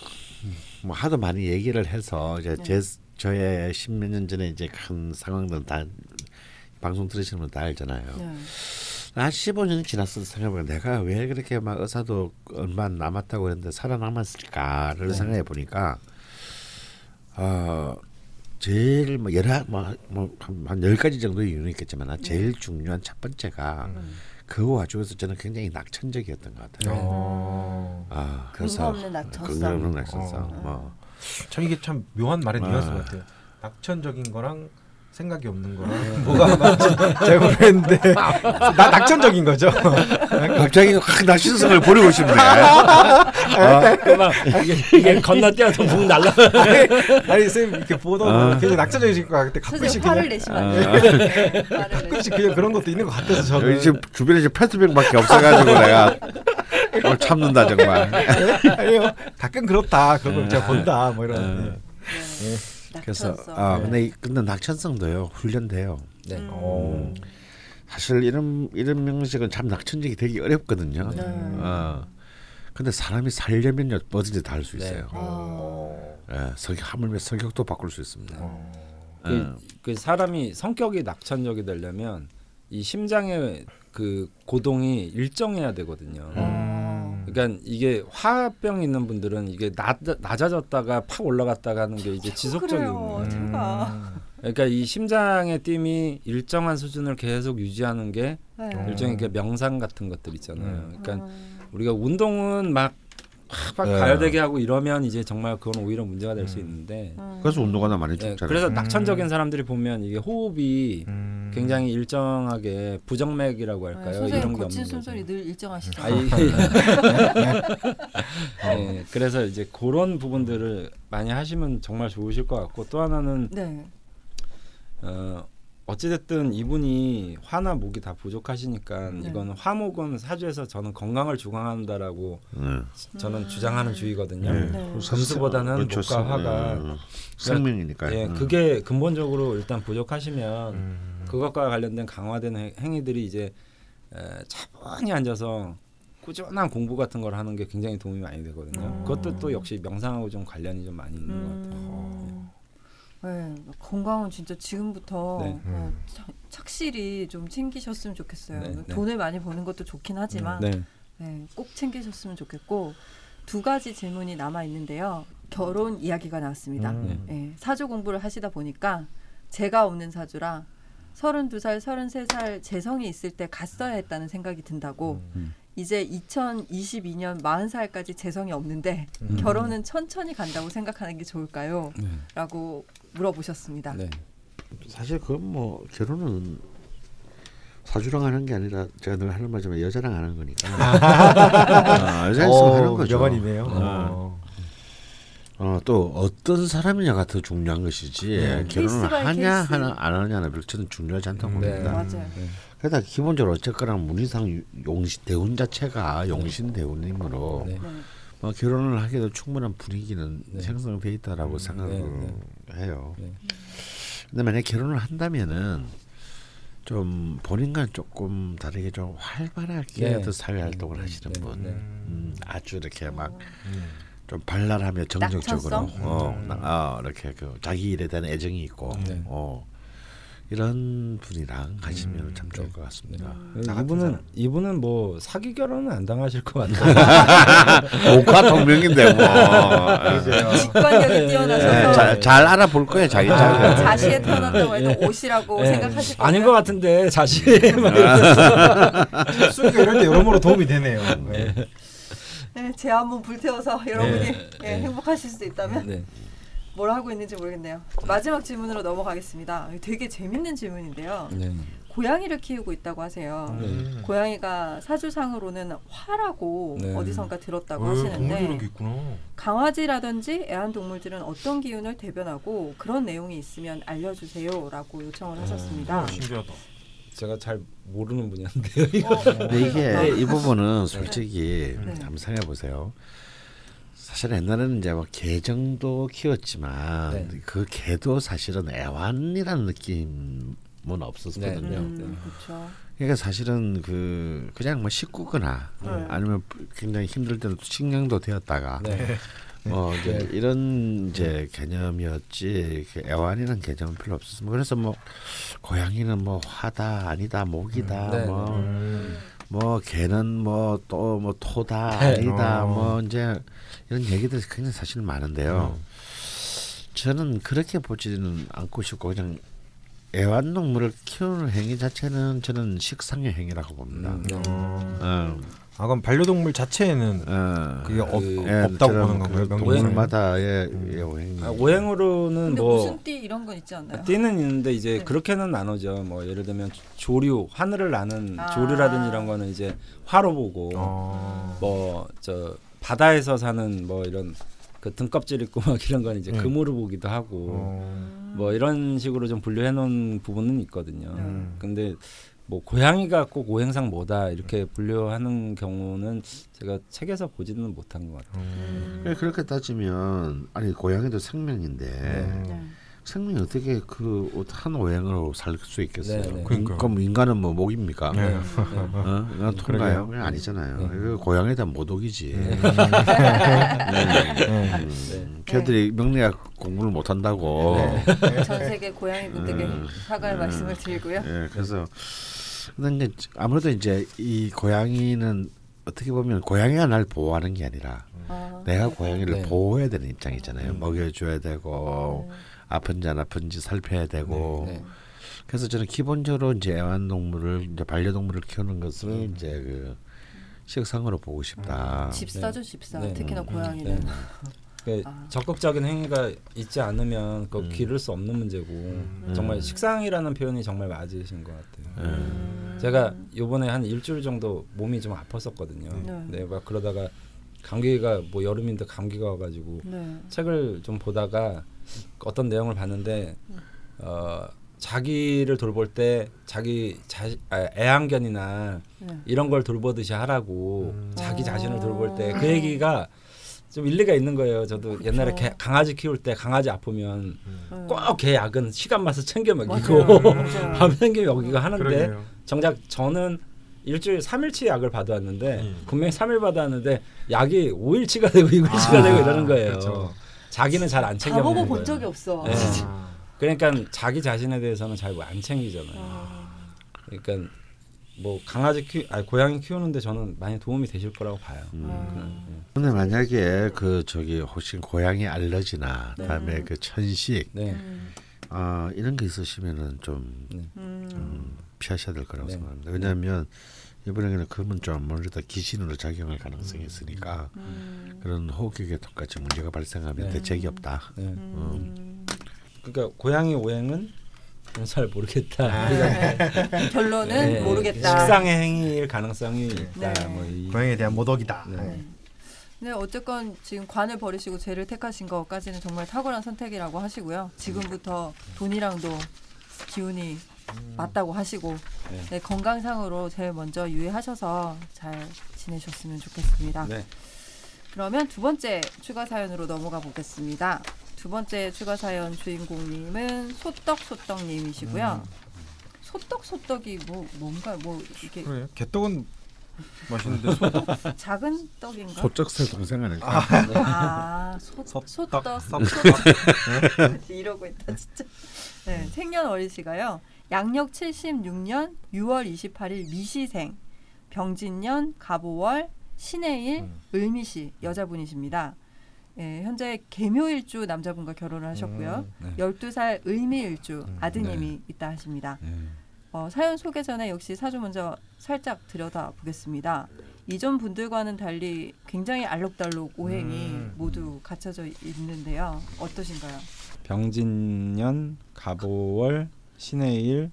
뭐 하도 많이 얘기를 해서 이제 네. 제 저의 십몇 년 전에 이제 큰 상황들은 다 방송 들으시는 분 다 알잖아요. 네. 한 15년이 지났어 생각해보니까 내가 왜 그렇게 막 의사도 얼마 안 남았다고 했는데 살아남았을까를 네. 생각해 보니까 어 제일 뭐 여러 뭐한 열 가지 정도의 이유는 있겠지만 네. 제일 중요한 첫 번째가 음. 그 와중에서 저는 굉장히 낙천적이었던 것 같아요. 어. 아, 근거 없는 낙천성. 근거 없는 낙천성. 어. 뭐. 참 이게 참 묘한 말의 아. 뉘앙스 같아요. 낙천적인 거랑 생각이 없는 거랑 *laughs* 뭐가 맞지? 잘 모르겠는데 나 낙천적인 거죠. 갑자기 확 낙천성을 버리고 싶네. 막 이게, 이게 건너뛰어서 붕 날라. 아니 쌤 이렇게 보면 아. 굉장히 낙천적이실 것 같은데 가끔씩 화를 내시면 안. *laughs* 화를 가끔씩. 그냥 그런 것도 있는 것 같아서 저는 여기 지금 주변에 이제 페트병밖에 없어가지고 내가 오늘 참는다 정말. 아니요 가끔 그렇다 그런 걸 제가 본다 뭐 이런 네. 네. 그래서. 아 네. 근데 이- 근데 낙천성도요 훈련돼요. 네. 음. 어. 사실 이런 이런 명식은 참 낙천적이 되기 어렵거든요. 네. 어. 근데 사람이 살려면요 뭐든지 다 할수 네. 있어요. 아, 예, 성격 하물며 성격도 바꿀 수 있습니다. 어. 그, 그 사람이 성격이 낙천적이 되려면 이 심장의 그 고동이 일정해야 되거든요. 어. 그러니까 이게 화병 있는 분들은 이게 낮, 낮아졌다가 팍 올라갔다가 하는 게 이제 지속적인 그래요. 제가. 그러니까 이 심장의 뜀이 일정한 수준을 계속 유지하는 게 네. 음. 일종의 그 명상 같은 것들 있잖아요. 음. 그러니까 음. 우리가 운동은 막 팍팍 네. 가열되게 하고 이러면 이제 정말 그건 오히려 문제가 될 수 있는데 음. 그래서 운동하다 많이 네, 죽잖아요. 그래서 음. 낙천적인 사람들이 보면 이게 호흡이 음. 굉장히 일정하게 부정맥이라고 네, 할까요? 선생님 이런 게 없는 거죠. 늘 일정하시죠. 아, 이- *laughs* 네, 그래서 이제 그런 부분들을 많이 하시면 정말 좋으실 것 같고 또 하나는 네. 어, 어찌됐든 이분이 화나 목이 다 부족하시니까 네. 이건 화목은 사주에서 저는 건강을 주강한다라고 네. 저는 주장하는 주의거든요. 네. 네. 금수보다는 그렇죠. 목과 화가 네. 생명이니까. 예, 음. 그게 근본적으로 일단 부족하시면 음. 그것과 관련된 강화된 행- 행위들이 이제 에, 차분히 앉아서 꾸준한 공부 같은 걸 하는 게 굉장히 도움이 많이 되거든요. 음. 그것도 또 역시 명상하고 좀 관련이 좀 많이 있는 것 같아요. 음. 네, 건강은 진짜 지금부터 네. 어, 착- 착실히 좀 챙기셨으면 좋겠어요. 네, 네. 돈을 많이 버는 것도 좋긴 하지만 네. 네, 꼭 챙기셨으면 좋겠고 두 가지 질문이 남아 있는데요. 결혼 이야기가 나왔습니다. 음. 네, 사주 공부를 하시다 보니까 제가 없는 사주라 32살, 33살 재성이 있을 때 갔어야 했다는 생각이 든다고 음. 이제 2022년 40살까지 재성이 없는데 음. 결혼은 천천히 간다고 생각하는 게 좋을까요? 네. 라고 물어보셨습니다. 네. 사실 그건 뭐 결혼은 사주랑 하는 게 아니라 제가 늘 하는 말이지만 여자랑 하는 거니까. 아, 여자 있으면 어, 하는 거죠. 명언이네요. 어. 어. 어, 또 어떤 사람이냐가 더 중요한 것이지 네. 결혼을 하냐 케이스. 하나 안 하냐는 별로 저는 중요하지 않다고 음, 네. 봅니다. 맞아요. 네. 그러다 기본적으로 어쨌거나 문희상 용신 대운 자체가 용신 대운이므로 네. 네. 뭐 결혼을 하기도 충분한 분위기는 네. 생성돼 있다라고 생각을 네, 해요. 네. 근데 만약 에 결혼을 한다면은 좀 본인과 조금 다르게 좀 활발하게 네. 어떤 사회 활동을 네, 하시는 네, 분, 네. 음, 아주 이렇게 막 음. 좀 발랄하며 정적적으로 낙천성? 어, 음. 나- 어, 이렇게 그 자기 일에 대한 애정이 있고 네. 어, 이런 분이랑 가시면 음, 참 좋을 것 같습니다. 나 같은 이분은 사람. 이분은 뭐 사기 결혼은 안 당하실 것 같아요. *laughs* 오카 동명인데 뭐 직관력이 뛰어나셔서 네, 자, 잘 알아볼 거예요 자기 자기. 자시에 태어났다고 해도 옷이라고 네. 생각하실 거예요. 아닌 것 같은데 자신. 수익 이럴 때 여러모로 도움이 되네요. 네. 네, 제 한번 불태워서 여러분이 네. 예, 네. 행복하실 수 있다면 네. 뭘 하고 있는지 모르겠네요. 마지막 질문으로 넘어가겠습니다. 되게 재밌는 질문인데요. 네. 고양이를 키우고 있다고 하세요. 네. 고양이가 사주상으로는 화라고 네. 어디선가 들었다고 어, 동물도 하시는데 이런 게 있구나. 강아지라든지 애완동물들은 어떤 기운을 대변하고 그런 내용이 있으면 알려주세요라고 요청을 하셨습니다. 어, 신기하다. 제가 잘 모르는 분야인데요. 어, 이게 이 부분은 솔직히 네. 한번 생각해 보세요. 사실 옛날에는 이제 뭐 개정도 키웠지만 네. 그 개도 사실은 애완이라는 느낌은 없었거든요. 네. 음, 그렇죠. 그러니까 사실은 그 그냥 뭐 식구거나 네. 아니면 굉장히 힘들 때는 식량도 되었다가 네. 뭐 이제 네. 이런 이제 개념이었지 그 애완이라는 개념은 별로 없었습니다. 그래서 뭐 고양이는 뭐 화다 아니다 목이다 네. 뭐 음. 뭐 개는 뭐 또뭐 토다 네. 아니다 어. 뭐 이제 이런 얘기들이 굉장히 사실 많은데요. 저는 그렇게 보지는 않고 싶고 그냥 애완동물을 키우는 행위 자체는 저는 식상의 행위라고 봅니다. 음, 네. 어. 어, 아 그럼 반려동물 자체에는 어, 그게 없, 그- 예, 없다고 보는 건가요? 그? 동물마다의 예, 오행. 아, 오행으로는 뭐 무슨 띠 이런 건 있지 않나요? 띠는 있는데 이제 네. 그렇게는 나누죠. 뭐 예를 들면 조류, 하늘을 나는 아. 조류라든지 이런 거는 이제 화로 보고 어. 뭐저 바다에서 사는 뭐 이런 그 등껍질 있고 막 이런 건 이제 음. 금으로 보기도 하고 어. 뭐 이런 식으로 좀 분류해 놓은 부분은 있거든요. 음. 근데 뭐 고양이가 꼭 오행상 뭐다 이렇게 분류하는 경우는 제가 책에서 보지는 못한 것 같아요. 음. 예, 그렇게 따지면 아니 고양이도 생명인데 네. 생명이 어떻게 그 한 오행으로 살 수 있겠어요? 네, 네. 그러니까요. 그럼 인간은 뭐 목입니까? 네. 네. 어? 인간 통가요? 그냥 아니잖아요. 네. 그 고양이에 대한 모독이지. 네. 음, 걔들이 명리학 공부를 못 한다고. 네. 전 세계 고양이 분들께 음. 사과의 음. 말씀을 드리고요. 예, 그래서 근데 이제 아무래도 이제 이 고양이는 어떻게 보면 고양이가 날 보호하는 게 아니라 아, 내가 고양이를 네. 보호해야 되는 입장이잖아요. 음. 먹여줘야 되고 아픈지 안 아픈지 살펴야 되고. 네. 그래서 저는 기본적으로 이제 애완동물을 이제 반려동물을 키우는 것을 이제 그 식상으로 보고 싶다. 집사죠 집사. 네. 특히나 음, 고양이는. 네. *laughs* 그 아. 적극적인 행위가 있지 않으면 그거 음. 기를 수 없는 문제고 음. 정말 식상이라는 표현이 정말 맞으신 것 같아요. 음. 제가 요번에 한 일주일 정도 몸이 좀 아팠었거든요. 네. 네, 막 그러다가 감기가 뭐 여름인데 감기가 와가지고 네. 책을 좀 보다가 어떤 내용을 봤는데 어, 자기를 돌볼 때 자기 자, 아, 애완견이나 네. 이런 걸 돌보듯이 하라고 음. 자기 아. 자신을 돌볼 때 그 얘기가 좀 일리가 있는 거예요. 저도 그쵸. 옛날에 개, 강아지 키울 때 강아지 아프면 네. 꼭개 약은 시간 맞춰 챙겨 먹이고. *laughs* 밤 챙겨 먹이고 하는데 그러게요. 정작 저는 일주일 3일치 약을 받아왔는데 음. 분명히 3일 받아왔는데 약이 5일치가 되고 6일치가 아, 되고 이러는 거예요. 그렇죠. 자기는 잘 안 챙겨 다 먹는 거예요. 적이 없어. 네. 아. 그러니까 자기 자신에 대해서는 잘 안 챙기잖아요. 아. 그러니까 뭐 강아지 키, 아니 고양이 키우는데 저는 많이 도움이 되실 거라고 봐요. 음. 아. 근데 만약에 그 저기 혹시 고양이 알러지나 네. 다음에 그 천식 네. 음. 아 이런 게 있으시면은 좀 네. 음. 음, 피하셔야 될 거라고 네. 생각합니다. 왜냐하면 이번에는 그러면 좀 아무래도 기신으로 작용할 가능성이 있으니까 음. 그런 호흡기계 통까지 문제가 발생하면 네. 대책이 없다. 네. 음. 그러니까 고양이 오행은 잘 모르겠다. 아. 결론은 네, 모르겠다. 식상의 행위일 가능성이 있다. 네. 뭐 이, 고양이에 대한 모독이다. 네. 네. 네, 어쨌건 지금 관을 버리시고 죄를 택하신 것까지는 정말 탁월한 선택이라고 하시고요. 지금부터 돈이랑도 기운이 맞다고 하시고 네. 네, 건강상으로 제일 먼저 유의하셔서 잘 지내셨으면 좋겠습니다. 네. 그러면 두 번째 추가 사연으로 넘어가 보겠습니다. 두 번째 추가 사연 주인공님은 소떡 소떡님이시고요. 소떡 소떡이 뭐 뭔가 뭐 이게 그래요. 개떡은 맛있는데 소떡 작은 떡인가? 소쩍새 동생 아닐까? 아, 소, 소떡, 소떡. 이러고 있다 진짜. 네, 생년 월시가요. 양력 76년 6월 28일 미시생, 병진년 갑오월 신해일 음. 을미시 여자분이십니다. 예, 현재 개묘일주 남자분과 결혼을 하셨고요. 네. 12살 을미일주 음, 아드님이 있다 하십니다. 네. 어, 사연 소개 전에 역시 사주 먼저 살짝 들여다 보겠습니다. 이전 분들과는 달리 굉장히 알록달록 오행이 음. 모두 갖춰져 있는데요. 어떠신가요? 병진년 갑오월 신해일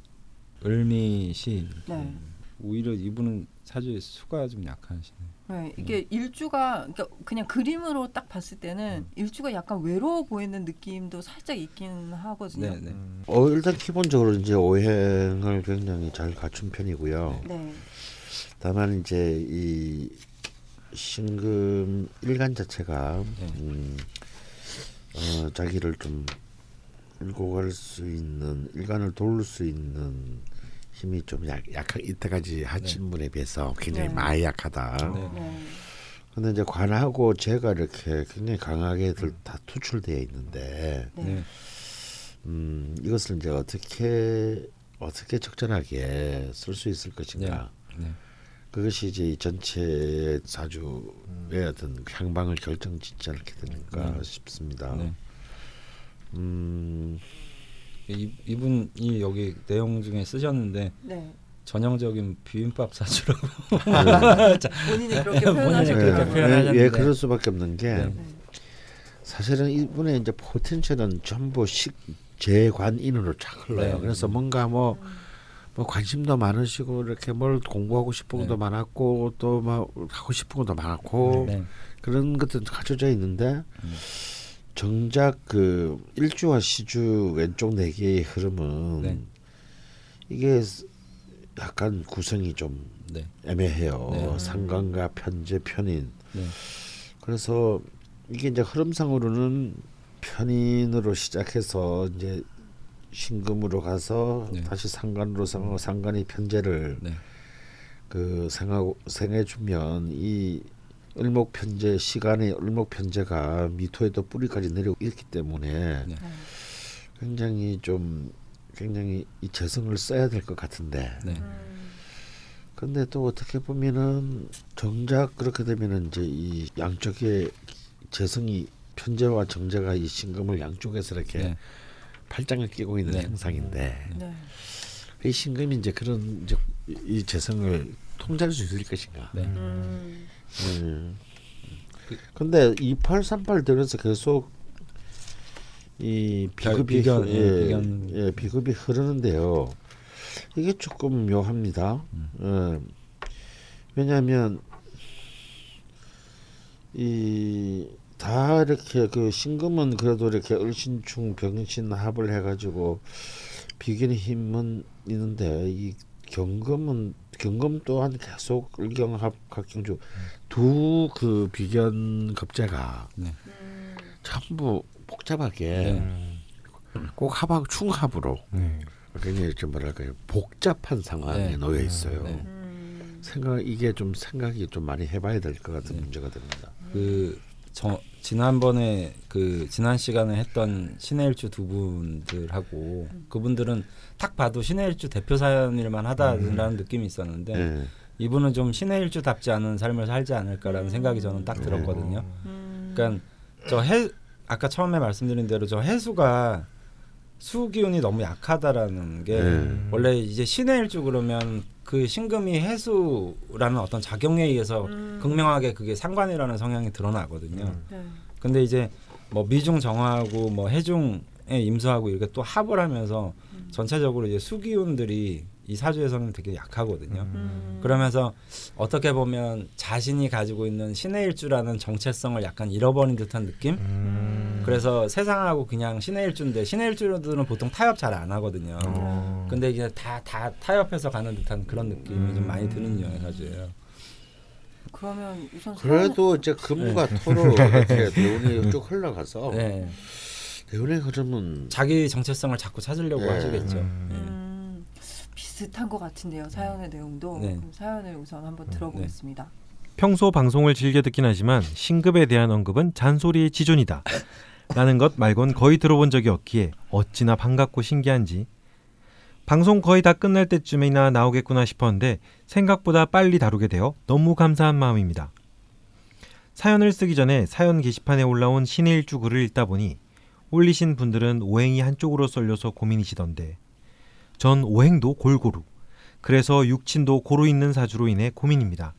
을미시 네. 오히려 이분은 사주에 수가 좀 약하시네. 네, 이게 일주가 그러니까 그냥 그림으로 딱 봤을 때는 일주가 약간 외로워 보이는 느낌도 살짝 있긴 하거든요. 네, 네. 음. 어, 일단 기본적으로 이제 오행을 굉장히 잘 갖춘 편이고요. 네. 다만 이제 이 신금 일간 자체가 네. 음, 어, 자기를 좀 끌고 갈수 있는 일간을 도울 수 있는 힘이 좀 약, 약한 이때까지 하신 분에 비해서 굉장히 네. 많이 약하다. 네. 네. 근데 이제 관하고 제가 이렇게 굉장히 강하게 들, 다 투출되어 있는데 네. 네. 음, 이것을 이제 어떻게 어떻게 적절하게 쓸 수 있을 것인가. 네. 그것이 이제 이 전체 사주의 어떤 향방을 결정짓지 않게 되는가 네. 싶습니다. 네. 음, 이, 이분이 여기 내용 중에 쓰셨는데 네. 전형적인 비빔밥 사주라고. *laughs* 본인이 그렇게 본인이 표현하셨고요. 그렇게 예, 표현하셨는데. 예, 그럴 수밖에 없는 게 네. 네. 사실은 이분의 이제 포텐셜은 전부 식 재관인으로 쫙 흘러요. 네. 그래서 뭔가 뭐, 뭐 관심도 많으시고 이렇게 뭘 공부하고 싶은 것도 네. 많았고 또 막 하고 싶은 것도 많았고 네. 그런 것들은 갖춰져 있는데 음. 정작 그 일주와 시주 왼쪽 네 개의 흐름은 네. 이게 약간 구성이 좀 네. 애매해요. 네. 상관과 편제 편인. 네. 그래서 이게 이제 흐름상으로는 편인으로 시작해서 이제 신금으로 가서 네. 다시 상관으로 상하고 상관이 편제를 네. 그 생하고 생해 주면 이 을목 편제 시간의 을목 편제가 미토에도 뿌리까지 내려오고 있기 때문에 네. 굉장히 좀 굉장히 이 재성을 써야 될 것 같은데 네. 음, 근데 또 어떻게 보면은 정작 그렇게 되면은 이제 이 양쪽에 재성이 편제와 정제가 이 신금을 양쪽에서 이렇게 네. 팔짱을 끼고 있는 네. 행상인데 네. 이 신금이 이제 그런 이제 이 재성을 통제할 수 있을 것인가. 네. 음. 음. 근데 2838 들어서 계속 이 비급이 비견, 흐- 예, 예, 비견. 예, 비급이 흐르는데요. 이게 조금 묘합니다. 예. 왜냐하면 이 다 이렇게 그 신금은 그래도 이렇게 을신충 병신 합을 해가지고 비견의 힘은 있는데 이 경금은 경금 또한 계속 을경합 각경주 두 그 비견 겁재가 네. 전부 복잡하게 네. 꼭 합하고 충합으로 네. 굉장히 좀 뭐랄까요 복잡한 상황에 네. 놓여 있어요. 네. 음. 생각 이게 좀 생각이 좀 많이 해봐야 될 것 같은 문제가 됩니다. 그 저, 지난번에 그 지난 시간에 했던 신의 일주 두 분들하고 그분들은 딱 봐도 신의 일주 대표 사연일만 하다라는 느낌이 있었는데 예. 이분은 좀 신의 일주답지 않은 삶을 살지 않을까라는 생각이 저는 딱 들었거든요. 음. 그러니까 저 해 아까 처음에 말씀드린 대로 저 해수가 수 기운이 너무 약하다라는 게 네. 원래 이제 신의 일주 그러면 그 신금이 해수라는 어떤 작용에 의해서 음. 극명하게 그게 상관이라는 성향이 드러나거든요. 네. 근데 이제 뭐 미중 정화하고 뭐 해중에 임수하고 이렇게 또 합을 하면서 전체적으로 이제 수기운들이 이 사주에서는 되게 약하거든요. 음. 그러면서 어떻게 보면 자신이 가지고 있는 신의 일주라는 정체성을 약간 잃어버린 듯한 느낌? 음. 그래서 세상하고 그냥 신의 일주인데 신의 일주들은 보통 타협 잘 안 하거든요. 어. 근데 이게 다 다 타협해서 가는 듯한 그런 느낌이 좀 많이 드는 유형의 사주예요. 그러면 우선 그래도 이제 금과 토로 이렇게 *laughs* 대운이 쭉 흘러가서 네. 대운의 흐름은 자기 정체성을 자꾸 찾으려고 네. 하시겠죠. 음. 네. 음, 비슷한 것 같은데요. 사연의 내용도 네. 그럼 사연을 우선 한번 들어보겠습니다. 평소 방송을 즐겨 듣긴 하지만 신급에 대한 언급은 잔소리의 지존이다. 라는 것 말곤 거의 들어본 적이 없기에 어찌나 반갑고 신기한지 방송 거의 다 끝날 때쯤이나 나오겠구나 싶었는데 생각보다 빨리 다루게 되어 너무 감사한 마음입니다. 사연을 쓰기 전에 사연 게시판에 올라온 신의 일주 글을 읽다 보니 올리신 분들은 오행이 한쪽으로 쏠려서 고민이시던데 전 오행도 골고루 그래서 육친도 고루 있는 사주로 인해 고민입니다.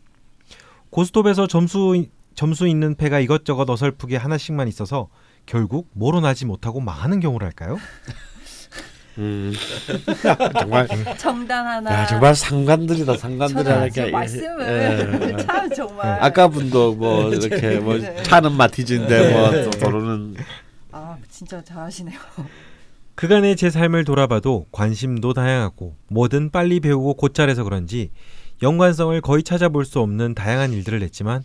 고스톱에서 점수 점수 있는 패가 이것저것 어설프게 하나씩만 있어서 결국 뭐로 나지 못하고 망하는 경우랄까요? *laughs* 음. *laughs* 정말 정단 하나. 야 정말 상관들이다 상관들이다 지금 말씀을 예. *laughs* 참 정말 아까 분도 뭐 이렇게 뭐 네. 차는 마티즈인데 뭐또 도로는 아 진짜 잘하시네요. 그간의 제 삶을 돌아봐도 관심도 다양하고 뭐든 빨리 배우고 곧잘해서 그런지 연관성을 거의 찾아볼 수 없는 다양한 일들을 했지만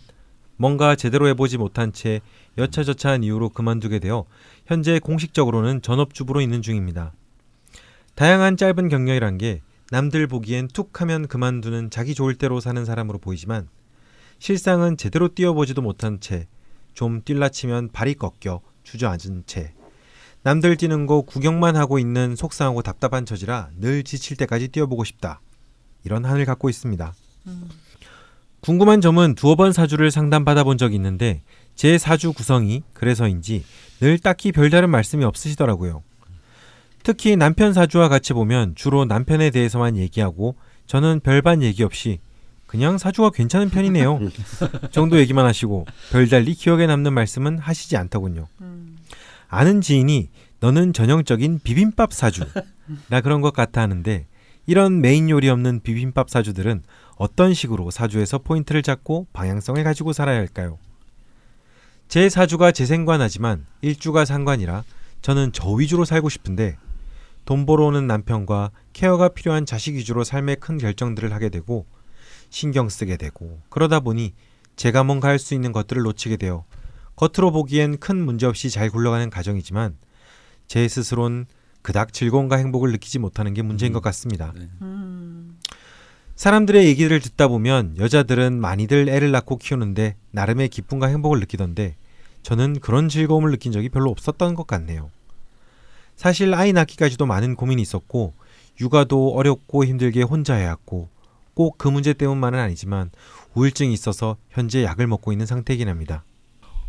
뭔가 제대로 해보지 못한 채 여차저차한 이유로 그만두게 되어 현재 공식적으로는 전업주부로 있는 중입니다. 다양한 짧은 경력이란 게 남들 보기엔 툭 하면 그만두는 자기 좋을 대로 사는 사람으로 보이지만 실상은 제대로 뛰어보지도 못한 채 좀 뛸라 치면 발이 꺾여 주저앉은 채 남들 뛰는 거 구경만 하고 있는 속상하고 답답한 처지라 늘 지칠 때까지 뛰어보고 싶다. 이런 한을 갖고 있습니다. 음. 궁금한 점은 두어 번 사주를 상담받아 본 적이 있는데 제 사주 구성이 그래서인지 늘 딱히 별다른 말씀이 없으시더라고요. 특히 남편 사주와 같이 보면 주로 남편에 대해서만 얘기하고 저는 별반 얘기 없이 그냥 사주가 괜찮은 편이네요. *laughs* 정도 얘기만 하시고 별달리 기억에 남는 말씀은 하시지 않더군요. 음. 아는 지인이 너는 전형적인 비빔밥 사주 나 그런 것 같아 하는데 이런 메인 요리 없는 비빔밥 사주들은 어떤 식으로 사주에서 포인트를 잡고 방향성을 가지고 살아야 할까요? 제 사주가 재생관하지만 일주가 상관이라 저는 저 위주로 살고 싶은데 돈 벌어오는 남편과 케어가 필요한 자식 위주로 삶의 큰 결정들을 하게 되고 신경 쓰게 되고 그러다 보니 제가 뭔가 할 수 있는 것들을 놓치게 되어 겉으로 보기엔 큰 문제 없이 잘 굴러가는 가정이지만 제 스스로는 그닥 즐거움과 행복을 느끼지 못하는 게 문제인 것 같습니다. 네. 음. 사람들의 얘기를 듣다 보면 여자들은 많이들 애를 낳고 키우는데 나름의 기쁨과 행복을 느끼던데 저는 그런 즐거움을 느낀 적이 별로 없었던 것 같네요. 사실 아이 낳기까지도 많은 고민이 있었고 육아도 어렵고 힘들게 혼자 해왔고 꼭 그 문제 때문만은 아니지만 우울증이 있어서 현재 약을 먹고 있는 상태이긴 합니다.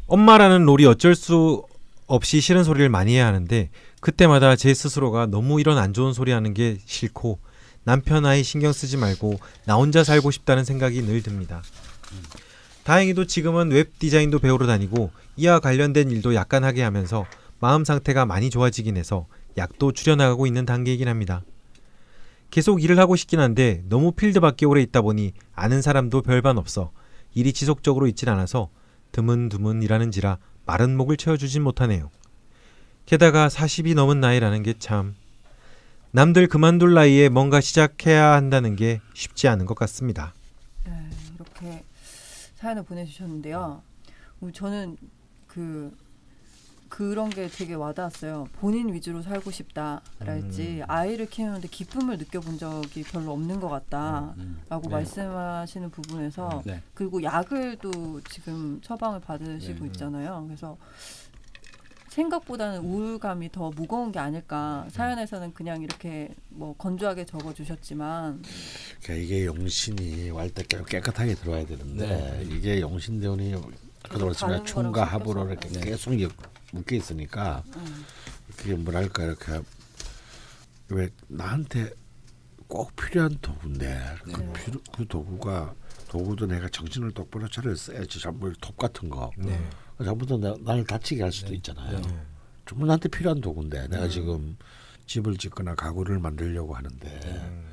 엄마라는 role이 어쩔 수 없이 싫은 소리를 많이 해야 하는데 그때마다 제 스스로가 너무 이런 안 좋은 소리 하는 게 싫고 남편 아이 신경 쓰지 말고 나 혼자 살고 싶다는 생각이 늘 듭니다. 다행히도 지금은 웹 디자인도 배우러 다니고 이와 관련된 일도 약간 하게 하면서 마음 상태가 많이 좋아지긴 해서 약도 줄여나가고 있는 단계이긴 합니다. 계속 일을 하고 싶긴 한데 너무 필드 밖에 오래 있다 보니 아는 사람도 별반 없어 일이 지속적으로 있진 않아서 드문드문 일하는지라 마른 목을 채워주진 못하네요. 게다가 40이 넘은 나이라는 게 참 남들 그만둘 나이에 뭔가 시작해야 한다는 게 쉽지 않은 것 같습니다. 네, 이렇게 사연을 보내주셨는데요. 음, 저는 그 그런 게 되게 와닿았어요. 본인 위주로 살고 싶다랄지 아이를 키우는데 기쁨을 느껴본 적이 별로 없는 것 같다라고 음. 네. 말씀하시는 부분에서 네. 그리고 약을 또 지금 처방을 받으시고 네. 있잖아요. 그래서 생각보다는 우울감이 더 무거운 게 아닐까. 사연에서는 그냥 이렇게 뭐 건조하게 적어 주셨지만 그러니까 이게 용신이 왈때 깨끗하게 들어와야 되는데 네. 이게 용신대운이 아까도 다른 말씀한 거랑 총과. 합으로 이렇게 네. 계속 묶여 있으니까 음, 그게 뭐랄까 이렇게 왜 나한테 꼭 필요한 도구인데 그, 네. 필요, 그 도구가 도구도 내가 정신을 똑바로 차려 써야지 전부 톱 같은 거 네. 전부터 나, 나를 다치게 할 수도 있잖아요. 네. 전부 나한테 필요한 도구인데 내가 지금 집을 짓거나 가구를 만들려고 하는데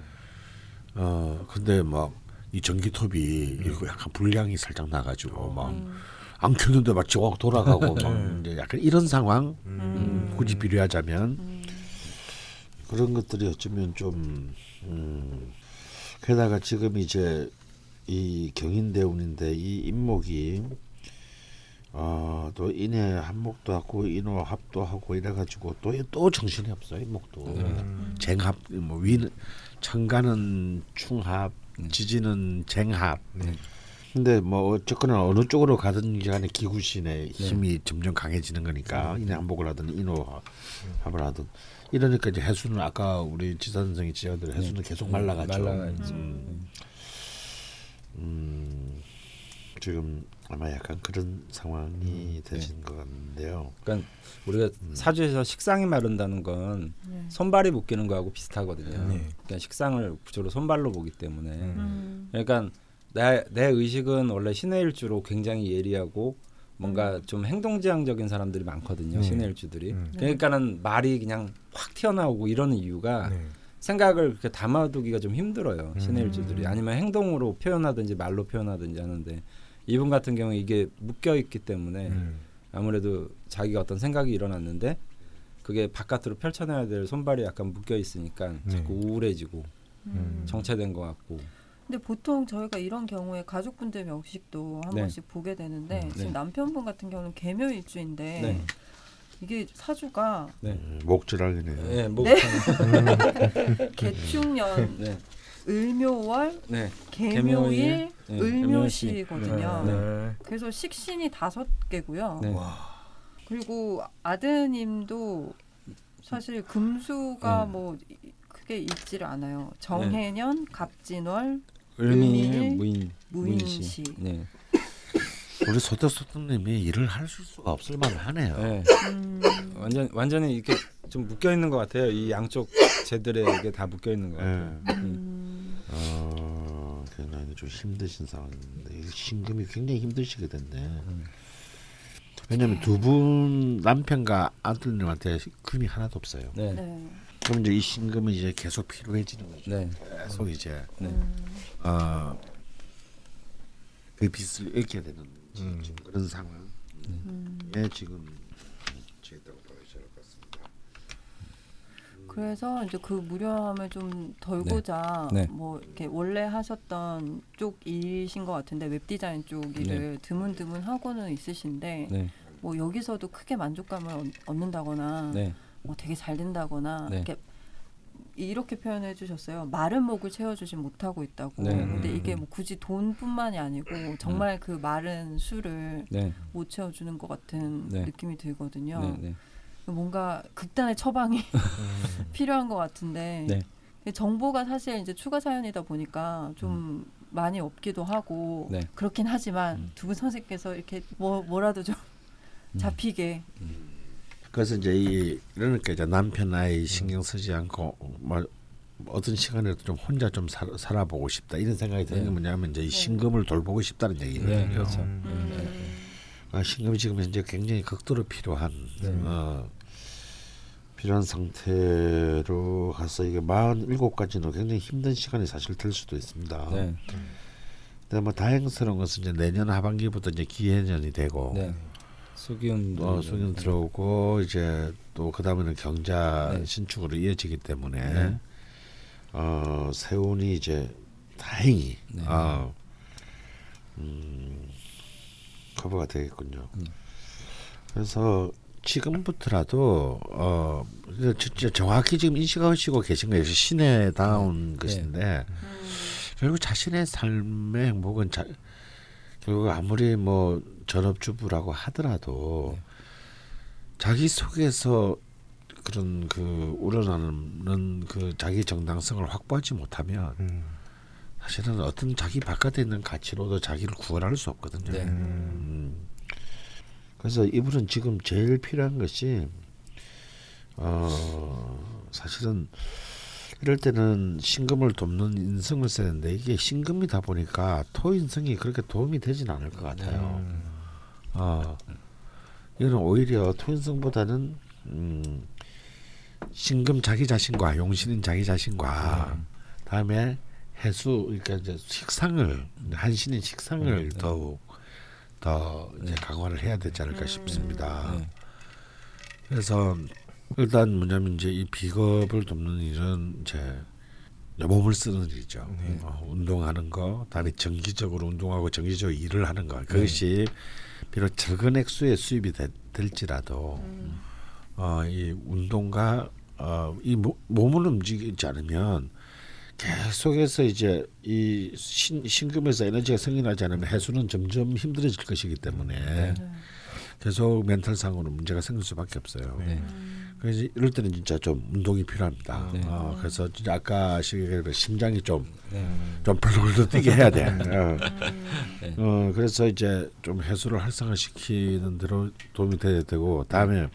어 근데 막 이 전기톱이 이거 약간 불량이 살짝 나가지고 막 안 음, 켰는데 막 지옥 돌아가고 *laughs* 막 이제 약간 이런 상황 음. 굳이 비교하자면. 음, 그런 것들이 어쩌면 좀 음, 게다가 지금 이제 이 경인대운인데 이 인목이 어, 또 인해 한목도 하고 인호 합도 하고 이래 가지고 또 또 정신이 없어 인목도. 쟁합 뭐 위는 천간은 충합 지지는 쟁합 근데 뭐 어쨌거나 어느 쪽으로 가든 간에 기구신의 힘이 점점 강해지는 거니까 인해 한복을 하든 인호합을 하든 이러니까 이제 해수는 아까 우리 지사 선생이 지적대로 해수는 계속 말라가죠. 말라가 있죠. 음, 음, 지금 아마 약간 그런 상황이 되신 것 같은데요. 그러니까 우리가 음. 사주에서 식상이 마른다는 건 네. 손발이 묶이는 거하고 비슷하거든요. 네. 그러니까 식상을 주로 손발로 보기 때문에 음, 그러니까 내, 내 의식은 원래 신의 일주로 굉장히 예리하고 뭔가 좀 행동지향적인 사람들이 많거든요. 음. 신의 일주들이. 음. 그러니까는 말이 그냥 확 튀어나오고 이러는 이유가 네. 생각을 그렇게 담아두기가 좀 힘들어요. 신의 음. 일주들이 아니면 행동으로 표현하든지 말로 표현하든지 하는데 이분 같은 경우 이게 묶여 있기 때문에 음. 아무래도 자기가 어떤 생각이 일어났는데 그게 바깥으로 펼쳐내야 될 손발이 약간 묶여 있으니까 네. 자꾸 우울해지고 음. 정체된 것 같고 근데 보통 저희가 이런 경우에 가족분들 명식도 한 네. 번씩 보게 되는데 음, 지금 네. 남편분 같은 경우는 개묘 일주인데 네. 이게 사주가 네. 음, 목줄하기네요. 네, 뭐 네. *laughs* 개축년 네. 을묘월 네. 개묘일 네, 을묘시거든요. 그래서 식신이 다섯 개고요. 네. 그리고 아드님도 사실 금수가 네. 뭐 이- 크게 있지를 않아요. 정해년, 갑진월, 을미일, 무인 무인시. 네. 우리 소태 소태님이 일을 할 수가 없을 만하네요. 네. 음, 완전 완전히 이렇게 좀 묶여 있는 것 같아요. 이 양쪽 제들에게 다 묶여 있는 것 같아요. 네. 음, 어, 굉장히 좀 힘드신 상황인데 이 신금이 굉장히 힘드시게 됐네. 왜냐하면 두 분 남편과 아들님한테 금이 하나도 없어요. 네. 네. 네. 그럼 이제 이 신금이 이제 계속 필요해지는 거죠. 네. 계속 이제 네. 음, 어, 그 빚을 잃게 되는 음. 지금 그런 상황에 음. 지금 제다고 봐야 될것 같습니다. 그래서 이제 그 무료함을 좀 덜고자 네. 뭐 이렇게 원래 하셨던 쪽 일이신 것 같은데 웹 디자인 쪽 일을 드문드문 하고는 있으신데 네. 뭐 여기서도 크게 만족감을 얻- 얻는다거나 네. 뭐 되게 잘 된다거나 네. 이렇게 이렇게 표현해 주셨어요. 마른 목을 채워주지 못하고 있다고. 네. 근데 음. 이게 뭐 굳이 돈뿐만이 아니고 정말 그 마른 술을 네. 못 채워주는 것 같은 네. 느낌이 들거든요. 네. 네. 뭔가 극단의 처방이 *laughs* 필요한 것 같은데 네. 정보가 사실 이제 추가 사연이다 보니까 좀 많이 없기도 하고 네. 그렇긴 하지만 음. 두분 선생님께서 이렇게 뭐 뭐라도 좀 잡히게 그래서 이제 이 이러니까 이제 남편 아이 신경 쓰지 않고 뭐 어떤 시간에도 좀 혼자 좀 살, 살아보고 싶다 이런 생각이 드는 게 네. 뭐냐면 이제 이 신금을 돌보고 싶다는 얘기거든요. 네, 그렇죠. 음. 아, 신금이 지금 현재 굉장히 극도로 필요한 네. 어, 필요한 상태로 가서 이게 47까지는 굉장히 힘든 시간이 사실 될 수도 있습니다. 네. 근데 뭐 다행스러운 것은 이제 내년 하반기부터 이제 기해년이 되고 네. 수기운 어, 수년 들어오고 이제 또 그다음에는 경자 네. 신축으로 이어지기 때문에 네. 어, 세운이 이제 다행히 네. 어, 음, 커버가 되겠군요. 음. 그래서 지금부터라도 어 진짜 정확히 지금 인식하시고 계신 거예요. 신에다운 네. 것인데 음. 결국 자신의 삶의 행복은 자, 결국 아무리 뭐 전업주부라고 하더라도 네. 자기 속에서 그런 그 우러나는 그 자기 정당성을 확보하지 못하면 음. 사실은 어떤 자기 바깥에 있는 가치로도 자기를 구원할 수 없거든요. 네. 음. 그래서 이분은 지금 제일 필요한 것이 어 사실은 이럴 때는 신금을 돕는 인성을 되는데 이게 신금이다 보니까 토인성이 그렇게 도움이 되진 않을 것 같아요. 음. 어 이거는 오히려 토인성보다는 음 신금 자기 자신과 용신인 자기 자신과 다음에 해수 그러니까 이제 식상을 한신인 식상을 네. 더욱 더 이제 네. 강화를 해야 되지 않을까 음. 싶습니다. 네. 그래서 일단 뭐냐면 이제 이 비겁을 돕는 일은 이제 몸을 쓰는 일이죠. 네. 어, 운동하는 거, 다음에 정기적으로 운동하고 정기적으로 일을 하는 거. 그것이 비록 적은 액수의 수입이 되, 될지라도 음. 어, 이 운동과 어, 이 모, 몸을 움직이지 않으면 계속해서 이제 이 신, 신금에서 에너지가 생겨나지 않으면 해수는 점점 힘들어질 것이기 때문에 네. 계속 멘탈상으로 문제가 생길 수밖에 없어요. 네. 그래서 이럴 때는 진짜 좀 운동이 필요합니다. 네. 어, 그래서 진짜 아까 시기로 심장이 좀 네. 좀 벌벌 뛰게 해야 돼. *laughs* 어. 네. 어, 그래서 이제 좀 해수를 활성화시키는 대로 도움이 돼야 되고 다음에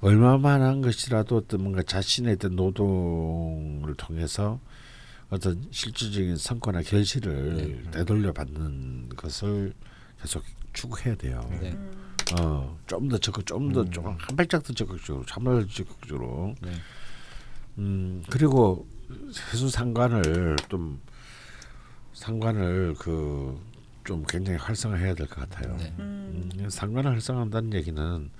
얼마만한 것이라도 어떤 뭔가 자신의 어떤 노동을 통해서 어떤 실질적인 성과나 결실을 네. 되돌려 받는 것을 계속 추구해야 돼요. 네. 음. 어, 좀 더 적극, 좀더 음. 좀한 발짝 더 적극적으로, 참을 적극적으로. 네. 음, 그리고 해수 상관을 좀 상관을 그 좀 굉장히 활성화해야 될 것 같아요. 네. 음. 음, 상관을 활성화한다는 얘기는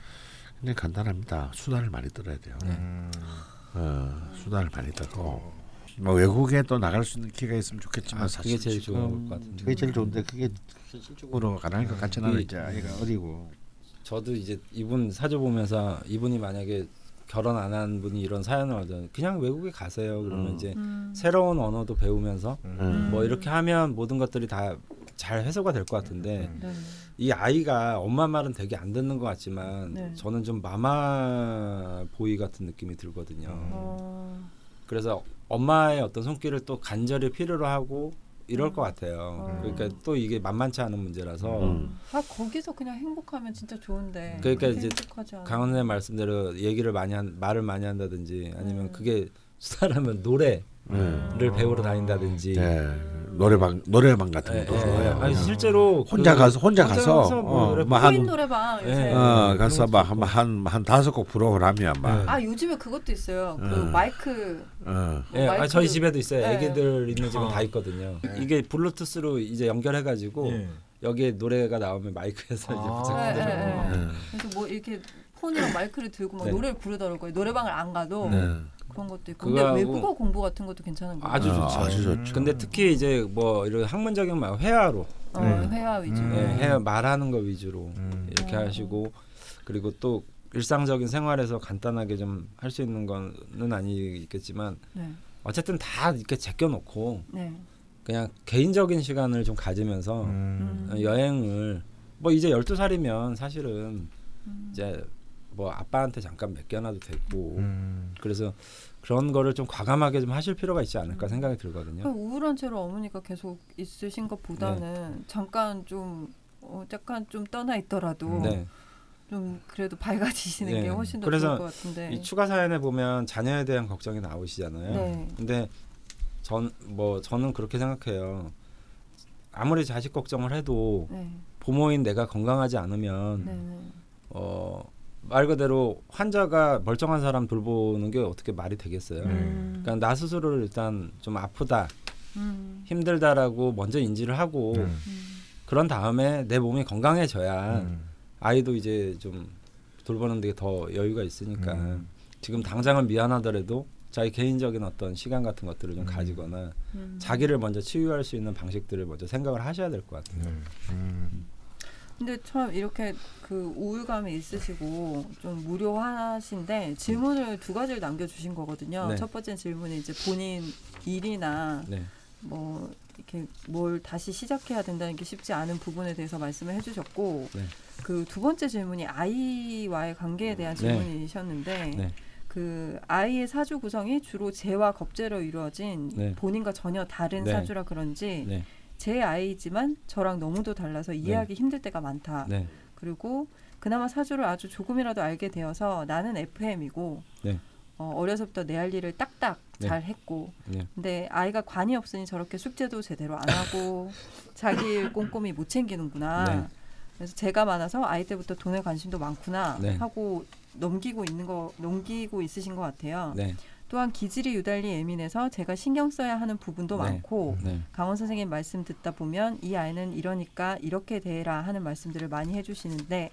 굉장히 간단합니다. 수단을 많이 들어야 돼요. 네. 음. 어, 수단을 많이 들고 뭐 외국에 또 나갈 수 있는 기회가 있으면 좋겠지만 아, 사실 그게 제일 좋은 것 같은데. 그게 제일 좋은데 그게 현실적으로 가능할 것 같지는 않아요. 그게- 이제 아이가 어리고. 저도 이제 이분 사주 보면서 이분이 만약에 결혼 안 한 분이 이런 사연을 얻으면 그냥 외국에 가세요. 그러면 음. 이제 음. 새로운 언어도 배우면서 음. 뭐 이렇게 하면 모든 것들이 다 잘 해소가 될 것 같은데 네. 이 아이가 엄마 말은 되게 안 듣는 것 같지만 네. 저는 좀 마마 보이 같은 느낌이 들거든요. 어. 그래서 엄마의 어떤 손길을 또 간절히 필요로 하고 이럴 음. 것 같아요. 어. 그러니까 또 이게 만만치 않은 문제라서 음. 아 거기서 그냥 행복하면 진짜 좋은데. 그러니까 이제 않아. 강원의 말씀대로 얘기를 많이 한 말을 많이 한다든지 아니면 음. 그게 수다라면 노래를 네. 배우러 다닌다든지 네. 노래방 노래방 같은 예, 것도 예. 좋아요. 아니 실제로 혼자 그- 가서 혼자 가서 뭐 어, 뭐 한, 노래방. 예. 어, 가서 막한한 한 다섯 곡 부르고나면 막 네. 아 요즘에 그것도 있어요. 그 음. 마이크. 어. 예, 아, 마이크- 저희 집에도 있어요. 네. 애기들 있는 집은 어. 다 있거든요. 이게 블루투스로 이제 연결해가지고 예. 여기에 노래가 나오면 마이크에서 이제 아. 부착 네, 네, 네. 네. 그래서 뭐 이렇게 폰이랑 마이크를 들고 막 네. 노래를 부르더라고요. 노래방을 안 가도 네. 그런 것도 있고. 근데 외국어 공부 같은 것도 괜찮은 거예요. 아주 어, 좋죠. 아 주 좋죠. 근데 특히 이제 뭐 이런 학문적인 말 회화로 어, 네. 회화 위주. 음. 예, 해 말하는 거 위주로 음. 이렇게 음. 하시고 그리고 또 일상적인 생활에서 간단하게 좀 할 수 있는 거는 아니겠지만 네. 어쨌든 다 이렇게 제껴놓고 네. 그냥 개인적인 시간을 좀 가지면서 음. 음. 여행을 뭐 이제 12살이면 사실은 음. 이제 뭐 아빠한테 잠깐 맡겨놔도 되고 음. 그래서 그런 거를 좀 과감하게 좀 하실 필요가 있지 않을까 생각이 들거든요. 우울한 채로 어머니가 계속 있으신 것보다는 잠깐 좀 어, 약간 좀 떠나 있더라도 네. 좀 그래도 밝아지시는 네. 게 훨씬 더 그래서 좋을 것 같은데. 이 추가 사연에 보면 자녀에 대한 걱정이 나오시잖아요. 네. 근데 전 뭐 저는 그렇게 생각해요. 아무리 자식 걱정을 해도 네. 부모인 내가 건강하지 않으면 네. 네. 어, 말 그대로 환자가 멀쩡한 사람 돌보는 게 어떻게 말이 되겠어요. 음. 그러니까 나 스스로를 일단 좀 아프다, 음. 힘들다라고 먼저 인지를 하고 음. 그런 다음에 내 몸이 건강해져야 음. 아이도 이제 좀 돌보는 데 더 여유가 있으니까 음. 지금 당장은 미안하더라도 자기 개인적인 어떤 시간 같은 것들을 좀 가지거나 음. 자기를 먼저 치유할 수 있는 방식들을 먼저 생각을 하셔야 될 것 같아요. 음. 음. 근데 참 이렇게 그 우울감이 있으시고 좀 무료하신데 질문을 두 가지를 남겨주신 거거든요. 네. 첫 번째 질문이 이제 본인 일이나 네, 뭐 이렇게 뭘 다시 시작해야 된다는 게 쉽지 않은 부분에 대해서 말씀을 해주셨고 네. 그두 번째 질문이 아이와의 관계에 대한 네. 질문이셨는데 네. 그 아이의 사주 구성이 주로 재와 겁재로 이루어진 네. 본인과 전혀 다른 네. 사주라 그런지 네, 제 아이지만 저랑 너무도 달라서 이해하기 힘들 때가 많다. 네, 그리고 그나마 사주를 아주 조금이라도 알게 되어서 나는 FM이고 네. 어, 어려서부터 내 할 일을 딱딱 네. 잘 했고 네. 근데 아이가 관이 없으니 저렇게 숙제도 제대로 안 하고 *laughs* 자기 일 꼼꼼히 못 챙기는구나. 네. 그래서 제가 많아서 아이 때부터 돈에 관심도 많구나 네. 하고 넘기고 있는 거 넘기고 있으신 것 같아요. 네, 또한 기질이 유달리 예민해서 제가 신경 써야 하는 부분도 네. 많고 네, 강원 선생님 말씀 듣다 보면 이 아이는 이러니까 이렇게 대해라 하는 말씀들을 많이 해주시는데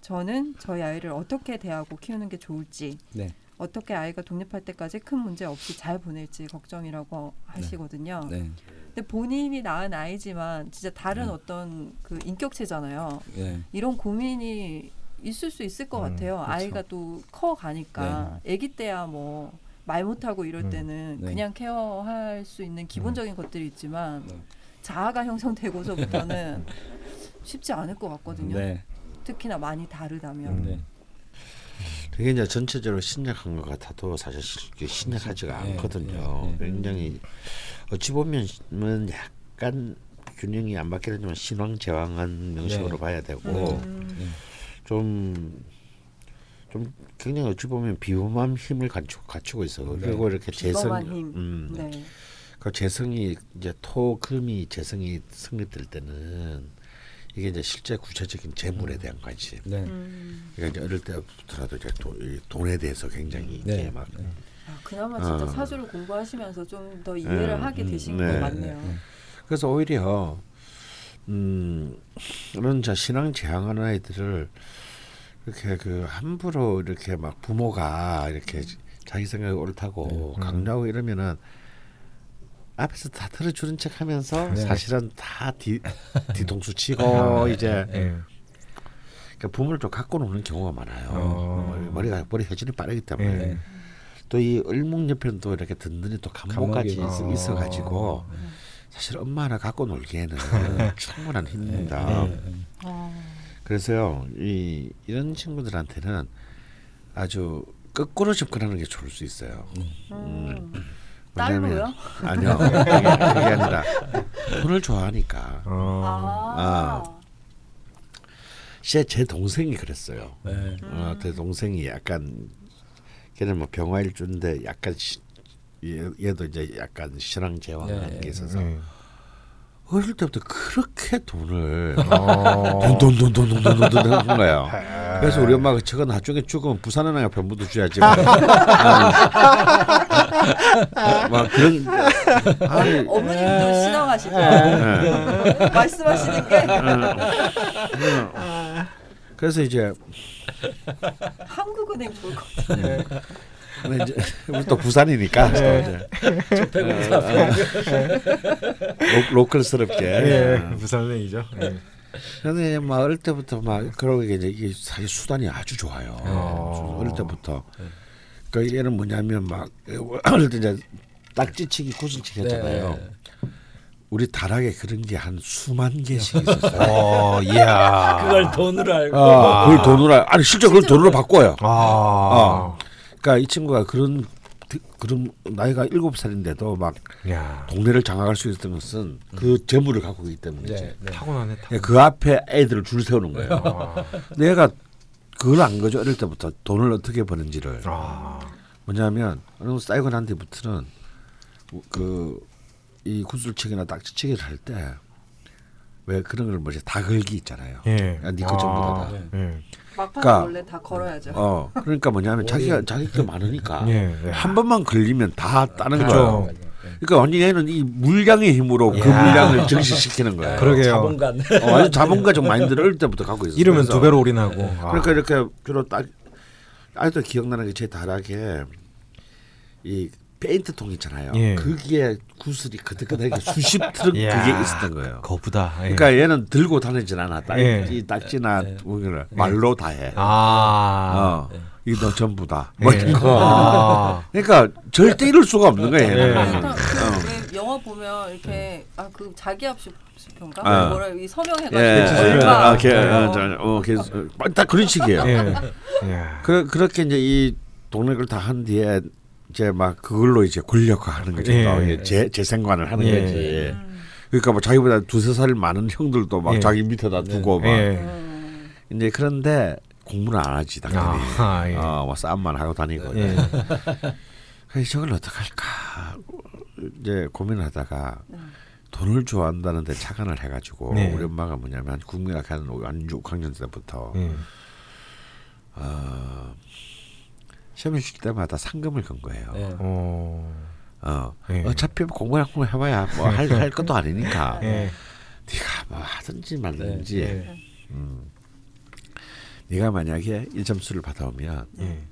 저는 저희 아이를 어떻게 대하고 키우는 게 좋을지 네, 어떻게 아이가 독립할 때까지 큰 문제 없이 잘 보낼지 걱정이라고 하시거든요. 네, 근데 본인이 낳은 아이지만 진짜 다른 네. 어떤 그 인격체잖아요. 네, 이런 고민이 있을 수 있을 것 음, 같아요. 그렇죠. 아이가 또 커 가니까 아기 때야 뭐 말 못하고 이럴 음, 때는 네. 그냥 케어할 수 있는 기본적인 것들이 있지만 네. 자아가 형성되고서부터는 *laughs* 쉽지 않을 것 같거든요. 네, 특히나 많이 다르다면. 네, 되게 이제 전체적으로 신약한 것 같아도 사실 신약하지가 네, 않거든요. 네, 네. 굉장히 어찌 보면은 약간 균형이 안 맞게 되지만 신왕 제왕한 명식으로 네. 봐야 되고 음, 좀. 좀 굉장히 어찌 보면 비범한 힘을 갖추고 갖추고 있어. 요 네. 그리고 이렇게 재성. 음, 네. 그 재성이 이제 토, 금이 재성이 성립될 때는 이게 이제 실제 구체적인 재물에 대한 관심. 네, 음. 그러니까 이제 어릴 때부터라도 이제 돈, 이 돈에 대해서 굉장히 네. 이제 막 아, 그나마 진짜 어. 사주를 공부하시면서 좀 더 이해를 음, 하게 음, 되신 네. 것 같네요. 그래서 오히려 음 이런 자 신앙 제항하는 아이들을 이렇게 그 함부로 이렇게 막 부모가 이렇게 자기 생각이 옳다고 네. 강요하고 이러면은 앞에서 다 들어주는 척하면서 네. 사실은 다 뒤, *laughs* 뒤통수 치고 이제 예. 그러니까 부모를 좀 갖고 노는 경우가 많아요. 어. 머리가 머리 회전이 빠르기 때문에 예. 또이 을목 옆에는 또 이렇게 든든히 또 감목까지 감목이 있어, 어. 있어 가지고 사실 엄마 하나 갖고 놀기에는 *laughs* 충분한 힘입니다. 네, 어. 그래서요 이 이런 친구들한테는 아주 거꾸로 접근하는 게 좋을 수 있어요. 음. 왜냐면- 딸로요? 아니요 그게, *laughs* 그게 아니라 돈을 좋아하니까. 어. 아. 제, 제 동생이 그랬어요. 네, 어, 제 동생이 약간 걔는 뭐 병화일주인데 약간 시, 얘, 얘도 이제 약간 신앙 제왕하는 네, 게 있어서 예. 어릴 때부터 그렇게 돈을 어. 돈돈돈돈돈돈돈 한 거예요. 그래서 우리 엄마가 저거 나중에 죽으면 부산은행에 변부도 줘야지. 막, 막 그런 아니 어머님도 신앙하시고 예. 말씀하시는 게 그래서 이제 한국은행 좋을 것 같아요. 근데 이제 *laughs* 우리 또 부산이니까 또 이제 로, 로컬스럽게 예. 부산행이죠. 예. 근데 막 어릴 때부터 막 그러고 이제 이게 사실 수단이 아주 좋아요. 어. 어릴 때부터. 그 얘는 뭐냐면 막 *laughs* 어릴 때 이제 딱지치기 구슬치기 했잖아요. 네. 우리 다락에 그런 게 한 수만 개씩 있었어요. 어, 이야. 그걸 돈으로 알고 아, 그걸 돈으로 알- 아니 실제 그걸 돈으로 바꿔요. 아. 어. 그러니까 이 친구가 그런 그런 나이가 일곱 살인데도 막 야. 동네를 장악할 수 있었던 것은 그 재물을 갖고 있기 때문이지. 네, 네. 타고나네. 타고. 그 앞에 애들을 줄 세우는 거예요. 아. 내가 그걸 안 거죠 어릴 때부터 돈을 어떻게 버는지를 아. 뭐냐면 어느 정도 쌓이고 난 뒤부터는 그 이 구슬치기나 딱지치기를 할 때 왜 그런 걸 뭐지 다 걸기 있잖아요. 예. 야, 니거 전부 다다. 네. 예. 막판 그러니까- 원래 다 걸어야죠. 어 그러니까 뭐냐면 자기가 자기가 많으니까 예. 예. 한 번만 걸리면 다 따는. 거예요. 그러니까 완전 얘는 이 물량의 힘으로 그 야. 물량을 증식시키는 거예요. *laughs* 그러게요. 자본간. 어, 아주 자본가적 마인드를 어릴 때부터 갖고 있어요. 이러면 두 배로 올인하고. 아. 그러니까 이렇게 주로 딱 아직도 기억나는 게 제일 다르게 이 페인트통 있잖아요. 예. 거기에 구슬이 그득그득하게 수십 트럭 이야, 그게 있었던 거예요. 거부다. 예. 그러니까 얘는 들고 다니진 않아. 딱지, 예. 딱지나 뭐를 말로 다 해. 아. 어, 이거 전부 다. 뭐 예. 이런 거. 아. 그러니까 절대 이럴 수가 없는 거예요. 예. 그러니까 그왜 영화 보면 이렇게 아 그 자기압 수표인가 아. 뭐라 이 서명해가지고 예, 얼마 아, 게, 어, 어, 저, 어, 게, 어, 딱 그런 식이에요. 예. 예. 그, 그렇게 이제 이 동력을 다 한 뒤에 이제 막 그걸로 이제 권력화하는 거죠. 예. 또 이게 재 재생관을 하는 예. 거지. 그러니까 뭐 자기보다 두세 살 많은 형들도 막 예. 자기 밑에다 두고 막 예. 음. 이제 그런데 공부는 안 하지 당연히. 아, 예. 어, 뭐 싸움만 하고 다니고. 예. *laughs* 그래서 저걸 어떻게 할까 이제 고민하다가 네. 돈을 좋아한다는데 착안을 해가지고 네. 우리 엄마가 뭐냐면 국민학교 하는 한 6학년 때부터 예. 어, 시험을 칠 때마다 상금을 건 거예요. 네. 어. 어, 예. 어차피 공부 한번 해봐야 뭐 할 *laughs* 할 것도 아니니까 *laughs* 예. 네가 뭐 하든지 말든지 예. 음. 네가 만약에 1점수를 받아오면 예.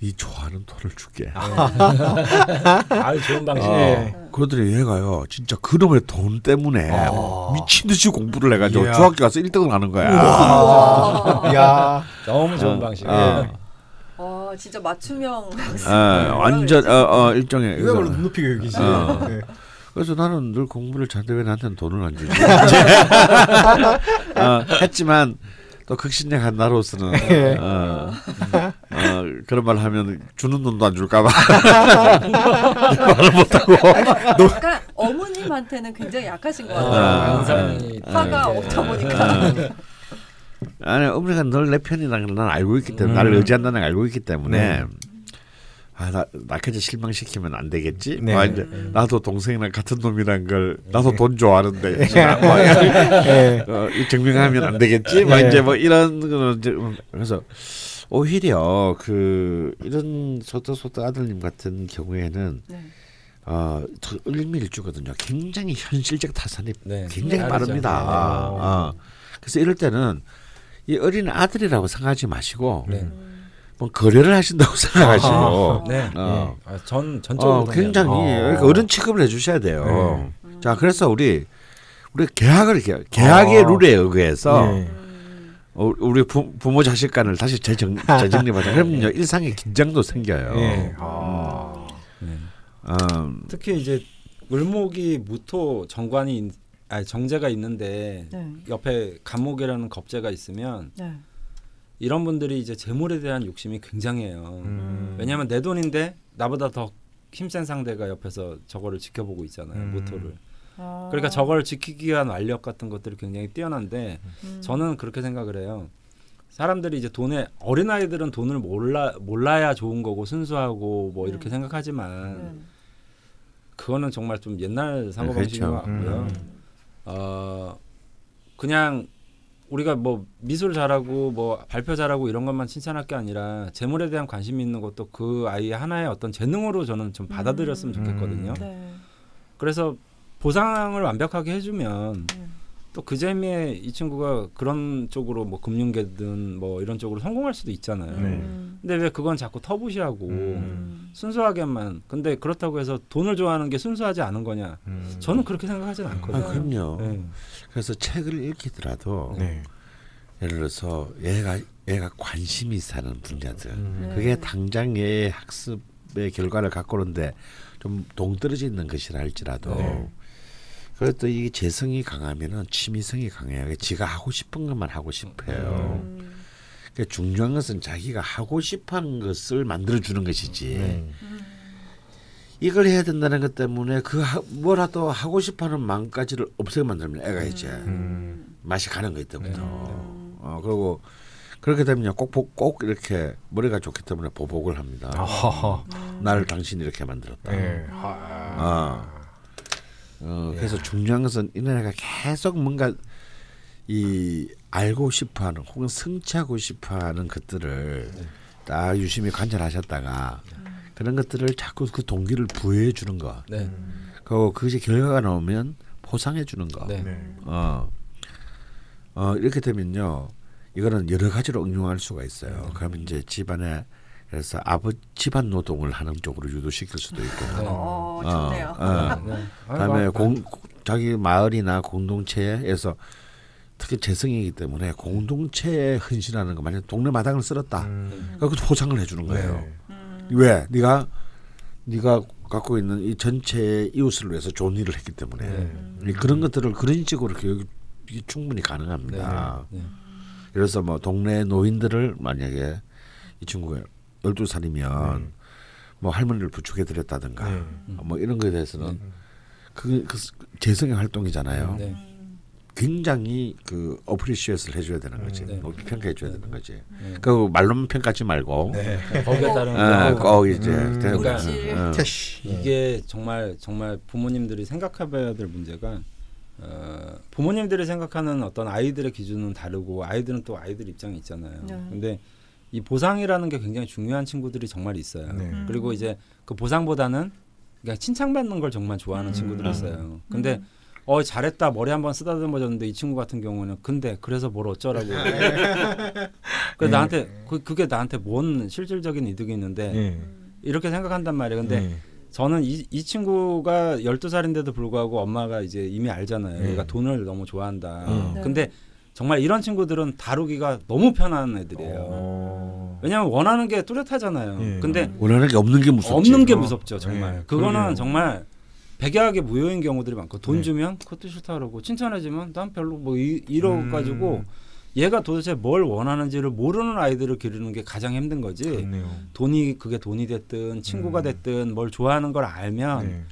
네 좋아하는 돈을 줄게. *laughs* 아주 좋은 방식이에요. 예. 그러더니 얘가요 진짜 그놈의 돈 때문에 미친 듯이 공부를 해가지고 이야. 중학교 가서 1등을 하는 거야. 야. 너무 좋은 어, 방식이에요. 어. 와 진짜 맞춤형 어, 완전 어, 어, 일종의 왜 원래 그래서, 눈높이 교육이지? 어. 예. 그래서 나는 늘 공부를 잘하는데 왜 나한테는 돈을 안 주지? *laughs* 어, 했지만 또 극신약 한 나로서는 예. 어, 어, 그런 말 하면 주는 돈도 안 줄까봐 *laughs* 말을 못하고 약간 어머님한테는 굉장히 약하신 것 같아요. 아, 완성이 화가 네. 없다 보니까 아니 어머니가 늘 내 편이라는 걸 난 알고 있기 때문에 나를 의지한다는 걸 알고 있기 때문에 아, 나, 나까지 실망시키면 안 되겠지. 네. 뭐 이제 나도 동생이랑 같은 놈이란 걸 나도 돈 좋아하는데 뭐 예. 어, 이 증명하면 안 되겠지. 막 네. 이제 뭐 이런 거는 이제 음, 그래서 오히려 그 이런 소떡소떡 아들님 같은 경우에는 네. 어, 더 을밀주거든요. 굉장히 현실적 타산이 네. 굉장히 다르죠. 빠릅니다. 네. 어. 그래서 이럴 때는 이 어린 아들이라고 생각하지 마시고 네. 뭐 거래를 하신다고 *laughs* 생각하시고 네. 어. 예. 아, 전 전적으로 어, 굉장히 어. 그러니까 어른 취급을 해주셔야 돼요. 네. 자, 그래서 우리 우리 계약을 이렇게 계약의 어. 룰에 의해서 예. 어, 우리 부, 부모 자식 간을 다시 재정 *laughs* 재정립하자. 그러면요 일상에 긴장도 생겨요. 예. 아. 네. 음, 특히 이제 을목이 무토 정관이 있- 아니 정제가 있는데 네. 옆에 간목이라는 겁재가 있으면 네. 이런 분들이 이제 재물에 대한 욕심이 굉장해요. 음. 왜냐하면 내 돈인데 나보다 더 힘센 상대가 옆에서 저거를 지켜보고 있잖아요. 음. 모토를. 아. 그러니까 저걸 지키기 위한 완력 같은 것들이 굉장히 뛰어난데 음. 저는 그렇게 생각을 해요. 사람들이 이제 돈에 어린 아이들은 돈을 몰라 몰라야 좋은 거고 순수하고 뭐 이렇게 네. 생각하지만 네. 그거는 정말 좀 옛날 사고 네, 방식인 그렇죠. 것 같고요. 음. 어 그냥 우리가 뭐 미술 잘하고 뭐 발표 잘하고 이런 것만 칭찬할 게 아니라 재물에 대한 관심이 있는 것도 그 아이의 하나의 어떤 재능으로 저는 좀 받아들였으면 음. 좋겠거든요. 네. 그래서 보상을 완벽하게 해주면 네. 또 그 재미에 이 친구가 그런 쪽으로 뭐 금융계든 뭐 이런 쪽으로 성공할 수도 있잖아요. 네. 음. 근데 왜 그건 자꾸 터부시하고 음. 순수하게만 근데 그렇다고 해서 돈을 좋아하는 게 순수하지 않은 거냐? 음. 저는 그렇게 생각하지는 아, 않거든요. 그럼요. 네. 그래서 책을 읽히더라도 네. 예를 들어서 얘가 얘가 관심이 사는 분야들 음. 네. 그게 당장 얘의 학습의 결과를 갖고 오는데 좀 동떨어져 있는 것이라 할지라도 네. 그래도 이 재성이 강하면은 취미성이 강해야 지가 하고 싶은 것만 하고 싶어요. 음. 그러니까 중요한 것은 자기가 하고 싶어하는 것을 만들어 주는 것이지. 네. 이걸 해야 된다는 것 때문에 그 하, 뭐라도 하고 싶어하는 마음까지를 없애게 만들면 애가 이제 음. 맛이 가는 거 이때부터. 어 그리고 그렇게 되면 꼭, 보- 꼭 이렇게 머리가 좋기 때문에 보복을 합니다. 아하하. 나를 당신이 이렇게 만들었다. 예. 아. 어, 그래서 중요한 것은 이 나라가 계속 뭔가 이 알고 싶어하는 혹은 성취하고 싶어하는 것들을 딱 유심히 관찰하셨다가 그런 것들을 자꾸 그 동기를 부여해 주는 거. 네. 그리고 그것이 결과가 나오면 포상해 주는 거. 네. 네. 어. 어 이렇게 되면요 이거는 여러 가지로 응용할 수가 있어요. 그러면 이제 집안에 그래서 아버 집안 노동을 하는 쪽으로 유도시킬 수도 있고. 어, 좋네요. 어, 어. 네. *laughs* 그다음에 아이고, 공 자기 마을이나 공동체에서 특히 재성이기 때문에 공동체에 헌신하는 거 만약 동네 마당을 쓸었다. 음. 그그 포상을 해주는 거예요. 네. 음. 왜? 네가 네가 갖고 있는 이 전체 이웃을 위해서 좋은 일을 했기 때문에 네. 이 그런 것들을 그런 식으로 교육이 충분히 가능합니다. 네. 그래서 뭐 동네 노인들을 만약에 이 친구가 열두 살이면 뭐 할머니를 부축해 드렸다든가 네. 뭐 이런 거에 대해서는 그, 그 재성의 활동이잖아요. 네. 굉장히 그 appreciate를 해줘야 되는 거지. 네. 높이 평가해 줘야 되는 거지. 네. 그 말로만 평가하지 말고 네. 거기에 따른 어, 거. 꼭 이제 음. 그러니까. 어. cash. 이게 정말 정말 부모님들이 생각해봐야 될 문제가 어, 부모님들이 생각하는 어떤 아이들의 기준은 다르고 아이들은 또 아이들 입장이 있잖아요. 네. 근데 이 보상이라는 게 굉장히 중요한 친구들이 정말 있어요. 네. 그리고 이제 그 보상보다는 그냥 칭찬받는 걸 정말 좋아하는 음. 친구들이 음. 있어요. 근데 어 잘했다 머리 한번 쓰다듬어줬는데 이 친구 같은 경우는 근데 그래서 뭘 어쩌라고 *laughs* 그 네. 나한테 그, 그게 나한테 뭔 실질적인 이득이 있는데 예. 이렇게 생각한단 말이에요. 근데 예. 저는 이, 이 친구가 12살인데도 불구하고 엄마가 이제 이미 알잖아요. 네. 얘가 돈을 너무 좋아한다. 음. 네. 근데 정말 이런 친구들은 다루기가 너무 편한 애들이에요. 어. 왜냐하면 원하는 게 뚜렷하잖아요. 예. 근데 원하는 게 없는 게 무섭지. 없는 게 어. 무섭죠, 정말. 네, 그거는 그러게요. 정말 백약의 무효인 경우들이 많고 돈 네. 주면 그것도 싫다 그러고 칭찬해주면 난 별로 뭐 이, 이러 음. 가지고 얘가 도대체 뭘 원하는지를 모르는 아이들을 기르는 게 가장 힘든 거지. 그렇네요. 돈이 그게 돈이 됐든 친구가 음. 됐든 뭘 좋아하는 걸 알면 네.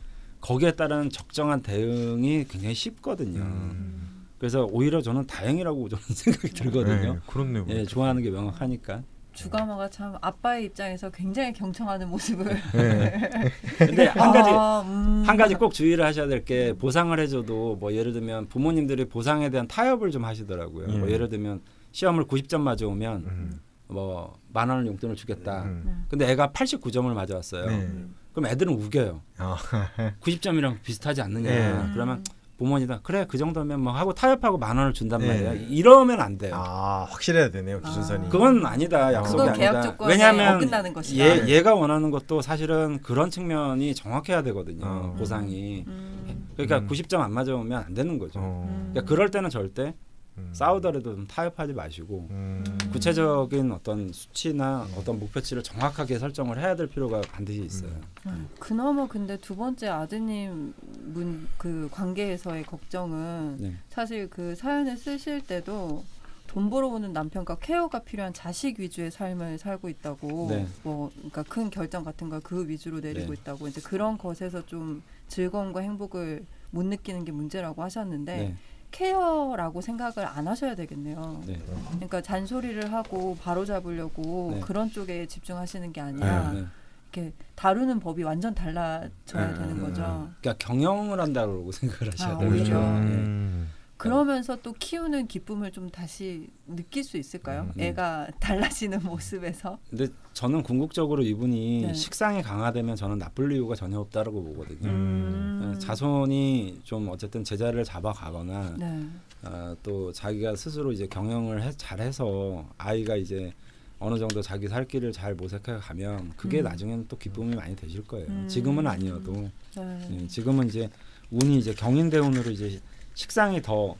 거기에 따른 적정한 대응이 굉장히 쉽거든요. 음. 그래서 오히려 저는 다행이라고 저는 *laughs* 생각이 들거든요. 네, 그렇네요. 예, 좋아하는 게 명확하니까. 주가마가 참 아빠의 입장에서 굉장히 경청하는 모습을 *laughs* 네. 근데 한 가지 아, 음. 한 가지 꼭 주의를 하셔야 될 게 보상을 해줘도 뭐 예를 들면 부모님들이 보상에 대한 타협을 좀 하시더라고요. 예. 뭐 예를 들면 시험을 90점 맞아오면 음. 뭐만 원을 용돈을 주겠다. 음. 근데 애가 89점을 맞아왔어요. 네. 그럼 애들은 우겨요. 아, *laughs* 90점이랑 비슷하지 않느냐. 네. 그러면 부모님다 그래 그 정도면 뭐 하고 타협하고 만 원을 준단 네. 말이야. 이러면 안 돼요. 아, 확실해야 되네요 기준선이. 아. 그건 아니다. 약속이 그건 아니다. 왜냐하면. 얘 얘가 원하는 것도 사실은 그런 측면이 정확해야 되거든요. 어. 보상이. 음. 그러니까 음. 90점 안 맞아오면 안 되는 거죠. 어. 그러니까 그럴 때는 절대 음. 싸우더라도 좀 타협하지 마시고 음. 구체적인 어떤 수치나 어떤 목표치를 정확하게 설정을 해야 될 필요가 반드시 있어요. 음. 그나마 근데 두 번째 아드님 문 그 관계에서의 걱정은 네. 사실 그 사연을 쓰실 때도 돈 벌어오는 남편과 케어가 필요한 자식 위주의 삶을 살고 있다고 네. 뭐 그러니까 큰 결정 같은 걸 그 위주로 내리고 네. 있다고 이제 그런 것에서 좀 즐거움과 행복을 못 느끼는 게 문제라고 하셨는데 네. 케어라고 생각을 안 하셔야 되겠네요. 네. 그러니까 잔소리를 하고 바로 잡으려고 네. 그런 쪽에 집중하시는 게 아니라 네. 이렇게 다루는 법이 완전 달라져야 네. 되는 거죠. 그러니까 경영을 한다고 생각을 하셔야 아, 돼요. 음. 그러면서 또 키우는 기쁨을 좀 다시 느낄 수 있을까요? 음. 애가 *laughs* 달라지는 모습에서. 근데 저는 궁극적으로 이분이 네. 식상이 강화되면 저는 나쁠 이유가 전혀 없다라고 보거든요. 음. 어, 자손이 좀 어쨌든 제자리를 잡아가거나 네. 어, 또 자기가 스스로 이제 경영을 해, 잘해서 아이가 이제 어느 정도 자기 살 길을 잘 모색해 가면 그게 음. 나중에는 또 기쁨이 많이 되실 거예요. 음. 지금은 아니어도 네. 예, 지금은 이제 운이 이제 경인대운으로 이제 식상이 더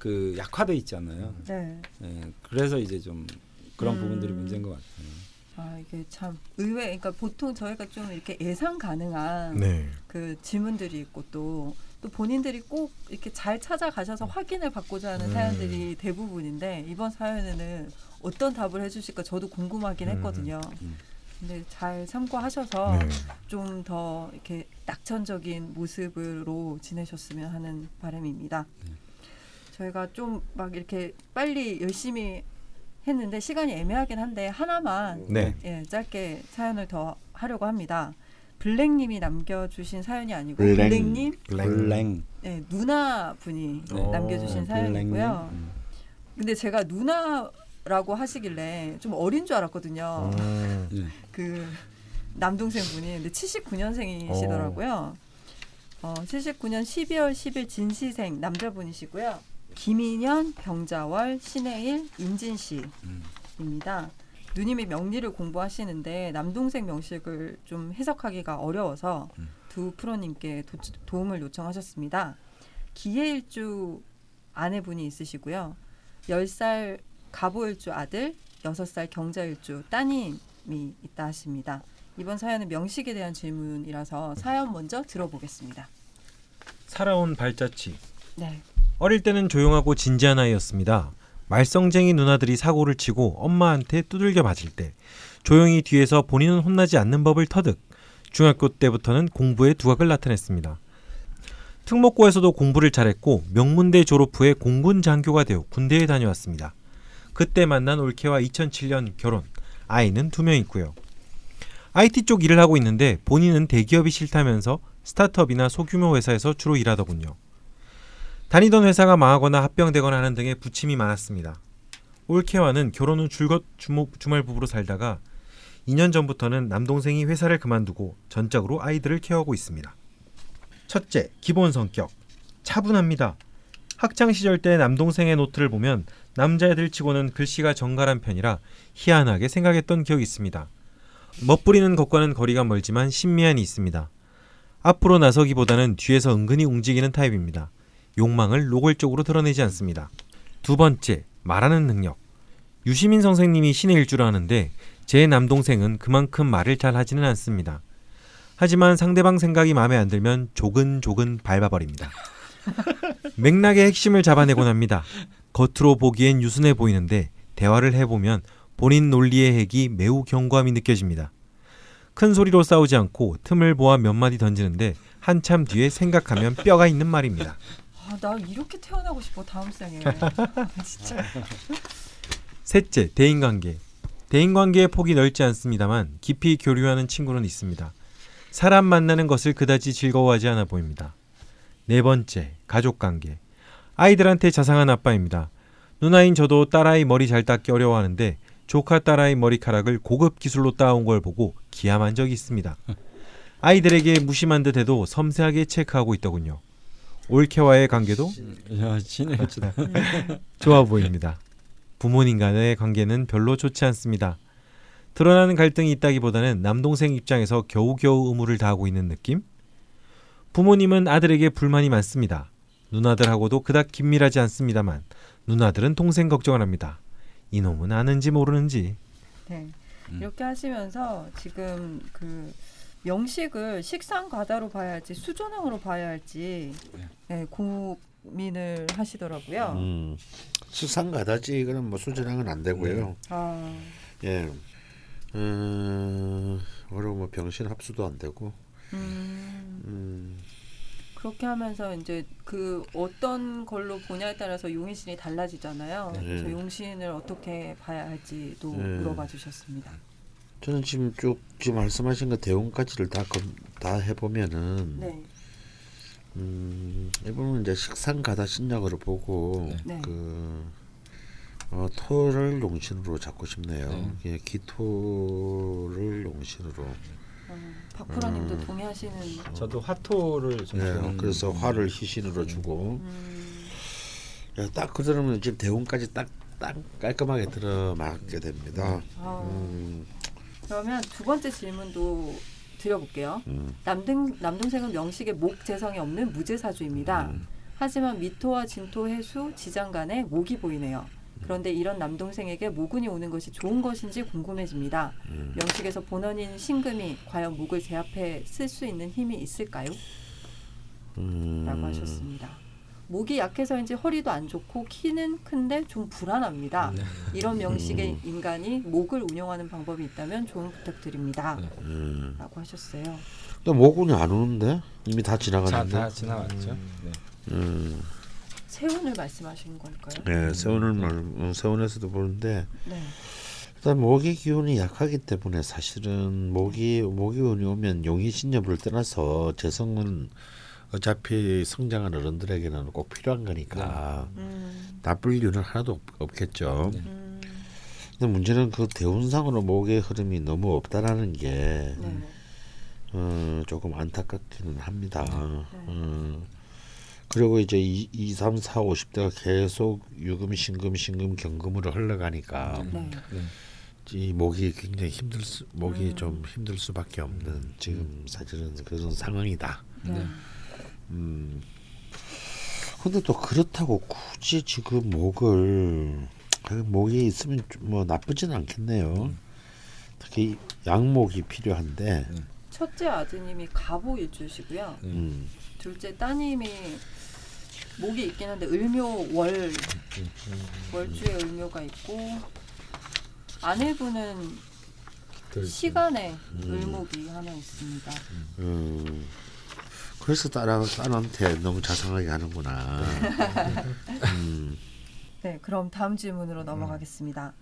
그 약화돼 있잖아요. 네. 예, 그래서 이제 좀 그런 음. 부분들이 문제인 것 같아요. 아 이게 참 의외. 그러니까 보통 저희가 좀 이렇게 예상 가능한 네. 그 질문들이 있고 또. 또 본인들이 꼭 이렇게 잘 찾아가셔서 확인을 받고자 하는 음. 사연들이 대부분인데 이번 사연에는 어떤 답을 해주실까 저도 궁금하긴 음. 했거든요. 음. 근데 잘 참고하셔서 네. 좀더 이렇게 낙천적인 모습으로 지내셨으면 하는 바람입니다. 네. 저희가 좀 막 이렇게 빨리 열심히 했는데 시간이 애매하긴 한데 하나만 네. 예, 짧게 사연을 더 하려고 합니다. 블랙님이 남겨주신 사연이 아니고 블랙. 블랙님 블랭. 네, 누나 분이 어, 남겨주신 사연이고요. 근데 제가 누나 라고 하시길래 좀 어린 줄 알았거든요. 음. 네. 그 남동생 분이 근데 79년생이시더라고요. 어, 79년 12월 10일 진시생 남자분이시고요. 김인현, 병자월, 신해일, 임진 씨입니다. 누님이 명리를 공부하시는데 남동생 명식을 좀 해석하기가 어려워서 음. 두 프로님께 도, 도움을 요청하셨습니다. 기해일주 아내분이 있으시고요. 10살 가보일주 아들, 6살 경자일주 따님이 있다 하십니다. 이번 사연은 명식에 대한 질문이라서 사연 먼저 들어보겠습니다. 살아온 발자취. 네. 어릴 때는 조용하고 진지한 아이였습니다. 말썽쟁이 누나들이 사고를 치고 엄마한테 두들겨 맞을 때 조용히 뒤에서 본인은 혼나지 않는 법을 터득 중학교 때부터는 공부에 두각을 나타냈습니다. 특목고에서도 공부를 잘했고 명문대 졸업 후에 공군 장교가 되어 군대에 다녀왔습니다. 그때 만난 올케와 2007년 결혼, 아이는 두 명 있고요. IT 쪽 일을 하고 있는데 본인은 대기업이 싫다면서 스타트업이나 소규모 회사에서 주로 일하더군요. 다니던 회사가 망하거나 합병되거나 하는 등의 부침이 많았습니다. 올케와는 결혼 후 줄곧 주모, 주말 부부로 살다가 2년 전부터는 남동생이 회사를 그만두고 전적으로 아이들을 케어하고 있습니다. 첫째, 기본 성격. 차분합니다. 학창 시절 때 남동생의 노트를 보면 남자애들 치고는 글씨가 정갈한 편이라 희한하게 생각했던 기억이 있습니다. 멋부리는 것과는 거리가 멀지만 신미한이 있습니다. 앞으로 나서기보다는 뒤에서 은근히 움직이는 타입입니다. 욕망을 노골적으로 드러내지 않습니다. 두 번째, 말하는 능력. 유시민 선생님이 신의 일주를 하는데 제 남동생은 그만큼 말을 잘 하지는 않습니다. 하지만 상대방 생각이 마음에 안 들면 조근조근 밟아버립니다. *laughs* 맥락의 핵심을 잡아내곤 합니다. 겉으로 보기엔 유순해 보이는데 대화를 해보면 본인 논리의 핵이 매우 견고함이 느껴집니다. 큰 소리로 싸우지 않고 틈을 보아 몇 마디 던지는데 한참 뒤에 생각하면 뼈가 있는 말입니다. 아, 나 이렇게 태어나고 싶어 다음 생에. *laughs* 진짜. 셋째, 대인관계. 대인관계의 폭이 넓지 않습니다만 깊이 교류하는 친구는 있습니다. 사람 만나는 것을 그다지 즐거워하지 않아 보입니다. 네 번째, 가족관계. 아이들한테 자상한 아빠입니다. 누나인 저도 딸아이 머리 잘 닦기 어려워하는데 조카 딸아이 머리카락을 고급 기술로 따온 걸 보고 기함한 적이 있습니다. 아이들에게 무심한 듯해도 섬세하게 체크하고 있더군요. 올케와의 관계도. *laughs* 좋아 보입니다. 부모님 간의 관계는 별로 좋지 않습니다. 드러나는 갈등이 있다기보다는 남동생 입장에서 겨우겨우 의무를 다하고 있는 느낌? 부모님은 아들에게 불만이 많습니다. 누나들하고도 그닥 긴밀하지 않습니다만 누나들은 동생 걱정을 합니다. 이놈은 아는지 모르는지 네. 음. 이렇게 하시면서 지금 그 명식을 식상 과다로 봐야 할지 수조능으로 봐야 할지 네, 고민을 하시더라고요. 음, 식상 가다지 이거는 뭐 수준항은 안 되고요. 아, 예. 음, 그리고 뭐 병신 합수도 안 되고. 음, 음, 그렇게 하면서 이제 그 어떤 걸로 보냐에 따라서 용신이 달라지잖아요. 네. 그래서 용신을 어떻게 봐야 할지도 네. 물어봐 주셨습니다. 저는 지금 쭉 지금 말씀하신 그 대운까지를 다, 검- 다 해보면은 네, 음, 이분은 이제 식상 가다 신약으로 보고 네. 그 어, 토를 용신으로 잡고 싶네요. 예, 기토를 용신으로. 어, 박프로님도 음. 동의하시는. 저도 화토를 좀 예, 좋아하는 그래서 화를 희신으로 주고. 음, 야, 딱 그러면 지금 대운까지 딱, 딱 깔끔하게 들어맞게 됩니다. 아, 음, 그러면 두 번째 질문도 드려볼게요. 음, 남동 남동생은 명식에 목 재성이 없는 무제사주입니다. 음. 하지만 미토와 진토, 해수, 지장 간에 목이 보이네요. 그런데 이런 남동생에게 모근이 오는 것이 좋은 것인지 궁금해집니다. 음. 명식에서 본원인 신금이 과연 목을 제압해 쓸 수 있는 힘이 있을까요? 음, 라고 하셨습니다. 목이 약해서인지 허리도 안 좋고 키는 큰데 좀 불안합니다. 이런 명식의 음. 인간이 목을 운영하는 방법이 있다면 조언 부탁드립니다. 네. 음. 라고 하셨어요. 또 모군이 안 오는데 이미 다 자, 지나갔는데. 다 지나왔죠. 네. 음, 세운을 말씀하시는 걸까요? 네, 세운을 말 어, 세운에서도 보는데 네. 일단 모기 기운이 약하기 때문에 사실은 모기 모기 운이 오면 용의 신념을 떠나서 재성은 어차피 성장한 어른들에게는 꼭 필요한 거니까 음, 나쁠 이유는 하나도 없, 없겠죠. 음, 근데 문제는 그 대운상으로 목의 흐름이 너무 없다라는 게 네. 어, 조금 안타깝기는 합니다. 어, 그리고 이제 2, 2 3, 4, 50대가 계속 유금, 신금, 신금, 경금으로 흘러가니까 네. 네. 이 목이 굉장히 힘들 수, 목이 좀 힘들 수밖에 없는 지금 사실은 그런 상황이다. 네. 음. 근데 또 그렇다고 굳이 지금 목을 그 목이 있으면 좀뭐 나쁘진 않겠네요. 특히 양목이 필요한데. 첫째 아드님이 갑오 일주시고요. 음. 둘째 따님이 목이 있긴 한데 을묘 월 월주에 을묘가 있고 아내분은 시간에 을목이 하나 있습니다. 음. 그래서 딸아, 딸한테 너무 자상하게 하는구나. 음. *laughs* 네, 그럼 다음 질문으로 넘어가겠습니다.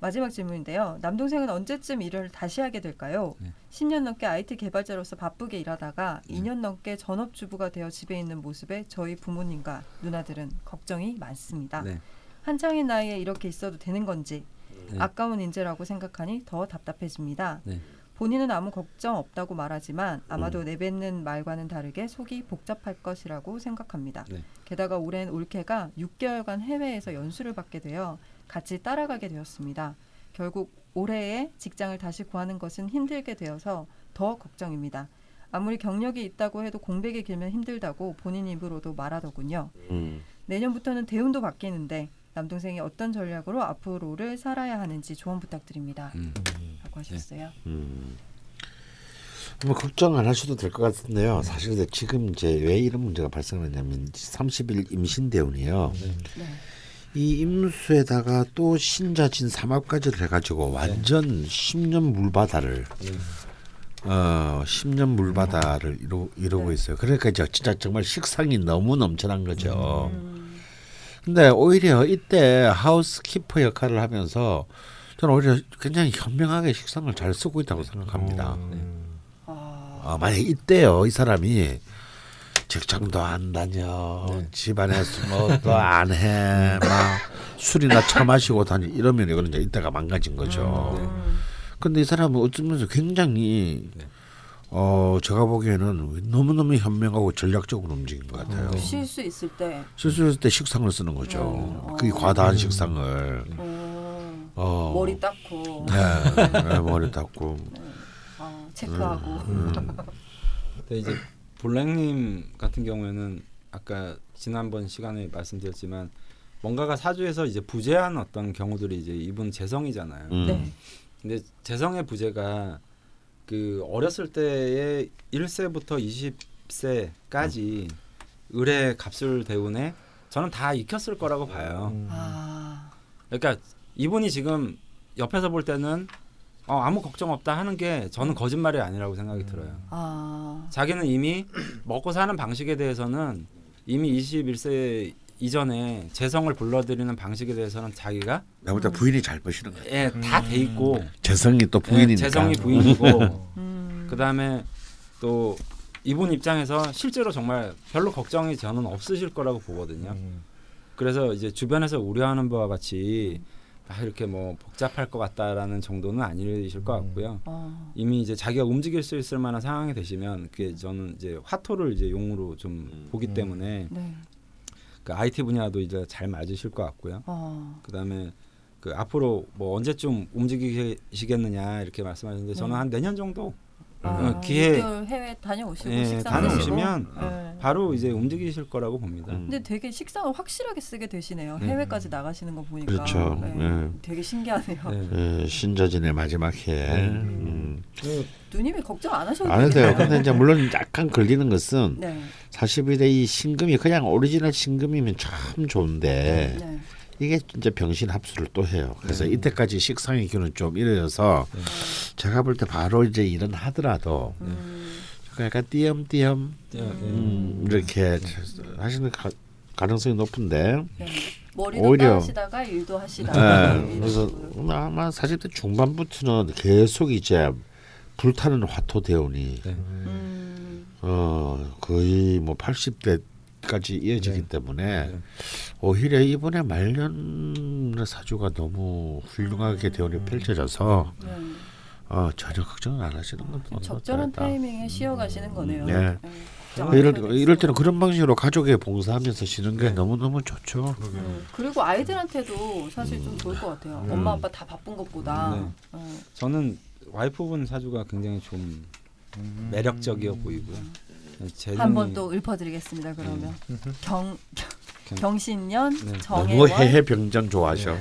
마지막 질문인데요. 남동생은 언제쯤 일을 다시 하게 될까요? 네. 10년 넘게 IT 개발자로서 바쁘게 일하다가 2년 넘게 전업주부가 되어 집에 있는 모습에 저희 부모님과 누나들은 걱정이 많습니다. 네. 한창인 나이에 이렇게 있어도 되는 건지 네. 아까운 인재라고 생각하니 더 답답해집니다. 네. 본인은 아무 걱정 없다고 말하지만 아마도 내뱉는 말과는 다르게 속이 복잡할 것이라고 생각합니다. 네. 게다가 올해는 올케가 6개월간 해외에서 연수를 받게 되어 같이 따라가게 되었습니다. 결국 올해에 직장을 다시 구하는 것은 힘들게 되어서 더 걱정입니다. 아무리 경력이 있다고 해도 공백이 길면 힘들다고 본인 입으로도 말하더군요. 음. 내년부터는 대운도 바뀌는데 남동생이 어떤 전략으로 앞으로를 살아야 하는지 조언 부탁드립니다. 음. 라고 하셨어요. 음. 뭐 걱정 안 하셔도 될 것 같은데요. 사실 근데 지금 이제 왜 이런 문제가 발생하냐면 30일 임신 대운이에요. 네. 이 임수에다가 또 신자진 삼합까지를 해가지고 완전 10년 물바다를 어 10년 물바다를 이루, 이루고 네. 있어요. 그러니까 이제 진짜 정말 식상이 너무 넘쳐난 거죠. 음, 근데 오히려 이때 하우스키퍼 역할을 하면서 저는 오히려 굉장히 현명하게 식상을 잘 쓰고 있다고 생각합니다. 아, 아, 만약 이때요 이 사람이 직장도 안 다녀. 집안에서 뭐도 안해 막 술이나 차 마시고 다니 이러면 이거는 이제 이때가 망가진 거죠. 음, 근데 이 사람은 어쩌면서 굉장히 어 제가 보기에는 너무 너무 현명하고 전략적으로 움직인 것 같아요. 쉴수 있을 때. 실수했을 때 식상을 쓰는 거죠. 그게 과다한 식상을. 어, 어, 머리 닦고. 네, 네, 머리 닦고. 어, 체크하고. 음. 근데 이제 볼랭님 같은 경우에는 아까 지난번 시간에 말씀드렸지만 뭔가가 사주에서 이제 부재한 어떤 경우들이 이제 이분 재성이잖아요. 음. 네. 근데 재성의 부재가 그 어렸을 때의 1세부터 20세까지 을의 갑술 대운에 저는 다 익혔을 거라고 봐요. 아, 그러니까 이분이 지금 옆에서 볼 때는 어, 아무 걱정 없다 하는 게 저는 거짓말이 아니라고 생각이 들어요. 아, 자기는 이미 먹고 사는 방식에 대해서는 이미 21세 이전에 재성을 불러들이는 방식에 대해서는 자기가 나보다 부인이 잘 버시는 거예요. 예, 다 돼 있고 재성이 또 예, 부인이니까. 재성이 부인이고 음, 그다음에 또 이분 입장에서 실제로 정말 별로 걱정이 저는 없으실 거라고 보거든요. 그래서 이제 주변에서 우려하는 바와 같이 아, 이렇게 뭐 복잡할 것 같다라는 정도는 아니실 것 같고요. 어, 이미 이제 자기가 움직일 수 있을 만한 상황이 되시면 그게 저는 이제 화토를 이제 용으로 좀 보기 때문에 네, 그 IT 분야도 이제 잘 맞으실 것 같고요. 어, 그다음에 그 앞으로 뭐 언제쯤 움직이시겠느냐 이렇게 말씀하셨는데 저는 네. 한 내년 정도 아, 어, 기회 6개월 해외 다녀오시고 예, 다녀오시면 드시고. 네. 바로 이제 움직이실 거라고 봅니다. 음. 근데 되게 식상을 확실하게 쓰게 되시네요. 네. 해외까지 나가시는 거 보니까. 그렇죠. 네. 네. 되게 신기하네요. 네. 예, 신자진의 마지막 해. 음. 누님이 걱정 안 하셔도 안 해도 돼요. 되겠네요. 근데 이제 물론 약간 걸리는 것은 네. 41의 이 신금이 그냥 오리지널 신금이면 참 좋은데 네. 이게 이제 병신 합수를 또 해요. 그래서 이때까지 식상의 기운은 좀 이래서 제가 볼 때 바로 이제 일은 하더라도 음, 약간 띄엄띄엄. 음, 이렇게 하시는 가, 가능성이 높은데 네. 머리도 오히려- 따시다가 일도 하시다가 네, 그래서 아마 40대 중반부터는 계속 이제 불타는 화토 대운이 네. 음, 어 거의 뭐 80대까지 이어지기 네. 때문에 네. 오히려 이번에 말년 사주가 너무 훌륭하게 대운이 펼쳐져서 네. 어, 전혀 걱정을 안 하시는 것도 적절한 어떨까. 타이밍에 쉬어가시는 거네요. 네. 걱정 이럴, 이럴 때는. 그런 방식으로 가족에 봉사하면서 쉬는 게 네. 너무 너무 좋죠. 음, 그리고 아이들한테도 사실 좀 좋을 것 같아요. 음. 엄마 아빠 다 바쁜 것보다. 네. 어, 저는 와이프분 사주가 굉장히 좀 매력적이어 보이고요. 한번 또 읊어드리겠습니다. 그러면 경 경- 경신년 네. 너무 정해월 해해 병장 좋아하셔.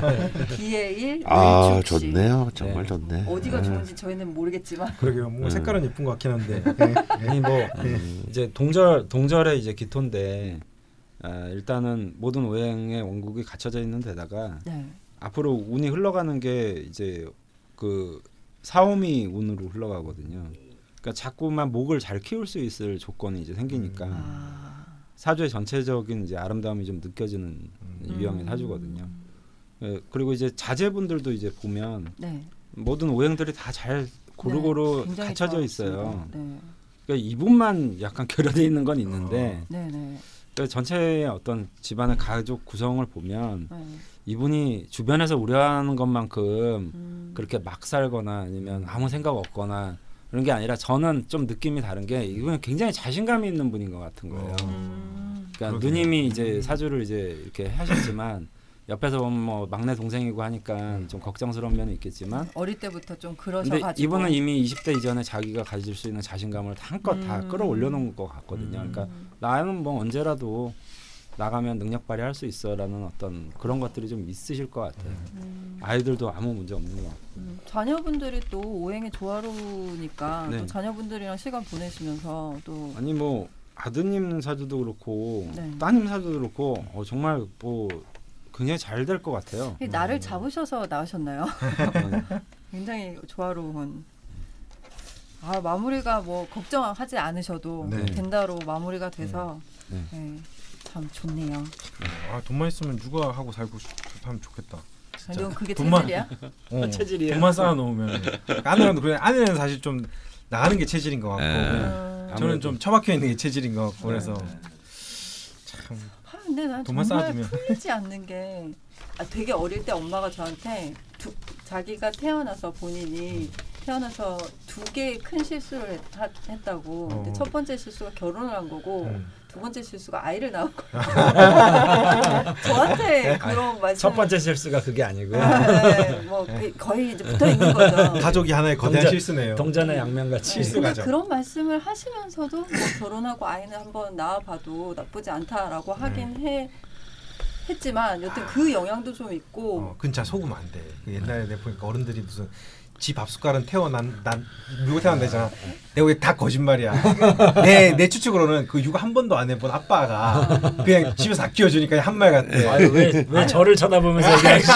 *laughs* 기해일 아. 좋네요. 정말 네. 좋네. 어디가 네. 좋은지 저희는 모르겠지만 그러게요. 뭐 음. 색깔은 예쁜 것 같긴 한데. *laughs* 아니 뭐 이제 동절 동절의 이제 기토인데 아, 일단은 모든 오행의 원국이 갖춰져 있는 데다가 네. 앞으로 운이 흘러가는 게 이제 그 사오미 운으로 흘러가거든요. 그러니까 자꾸만 목을 잘 키울 수 있을 조건이 이제 생기니까 아, 사주의 전체적인 이제 아름다움이 좀 느껴지는 음. 유형의 사주거든요. 예, 그리고 이제 자제분들도 이제 보면 네. 모든 오행들이 다 잘 고루고루 네, 갖춰져. 있어요. 네. 그러니까 이분만 약간 *laughs* 결여돼 있는 건 있는데 네, 네. 그러니까 전체의 어떤 집안의 가족 구성을 보면 네. 이분이 주변에서 우려하는 것만큼 음. 그렇게 막 살거나 아니면 아무 생각 없거나 그런 게 아니라 저는 좀 느낌이 다른 게 이분은 굉장히 자신감이 있는 분인 것 같은 거예요. 음. 그러니까 그러게요. 누님이 이제 사주를 이제 이렇게 하셨지만 *laughs* 옆에서 보면 뭐 막내 동생이고 하니까 좀 걱정스러운 면이 있겠지만 어릴 때부터 좀 근데 그러셔가지고 이분은 이미 20대 이전에 자기가 가질 수 있는 자신감을 한껏 다 음. 끌어올려 놓은 것 같거든요. 그러니까 나는 뭐 언제라도 나가면 능력 발휘할 수 있어라는 어떤 그런 것들이 좀 있으실 것 같아요. 음, 아이들도 아무 문제 없는 것 같고. 음, 자녀분들이 또 오행이 조화로우니까 네. 또 자녀분들이랑 시간 보내시면서 또 아니 뭐 아드님 사주도 그렇고 네. 따님 사주도 그렇고 어, 정말 뭐 굉장히 잘 될 것 같아요. 이 나를 잡으셔서 나으셨나요? 네. *laughs* 굉장히 조화로운. 아 마무리가 뭐 걱정하지 않으셔도 네. 된다로 마무리가 돼서 네. 네, 참 좋네요. 아 돈만 있으면 육아하고 살고 싶- 하면 좋겠다. 진짜. 넌 그게 돈만- 체질이야? *laughs* 어, 체질이에요. 돈만 쌓아 놓으면 아내는 그래 아내는 사실 좀 나가는 게 체질인 것 같고 네. 음. 저는. 좀 처박혀 있는 게 체질인 것 같고 그래서 참 아, 근데 난 돈만 정말 쌓아두면. 풀리지 않는 게 아, 되게 어릴 때 엄마가 저한테 두, 자기가 태어나서 본인이 태어나서 두 개의 큰 실수를 했, 하- 했다고. 근데 어. 첫 번째 실수가 결혼을 한 거고 음. 두 번째 실수가 아이를 낳은 거예요. *laughs* 저한테 그런 말씀. 첫 번째 실수가 그게 아니고요. 네, 뭐 그- 거의 이제 붙어 있는 거죠. 가족이 하나의 거대한 동전- 실수네요. 동전의 양면 같이. 네, 실수 근데 가죠. 그런 말씀을 하시면서도 뭐 결혼하고 아이는 한번 낳아봐도 나쁘지 않다라고 하긴 해 했지만 여튼 그 영향도 좀 있고 어, 근자 속으면 안 돼. 그 옛날에 내가 보니까 어른들이 무슨 지 밥숟갈은 태어난 난 육아 태어난다잖아. 내가 그게 다 거짓말이야. 내 내 추측으로는 그 육아 한 번도 안 해본 아빠가 그냥 집에서 다 키워주니까 한말 같아. 아유, 왜, 왜 저를 쳐다보면서 얘기하시죠?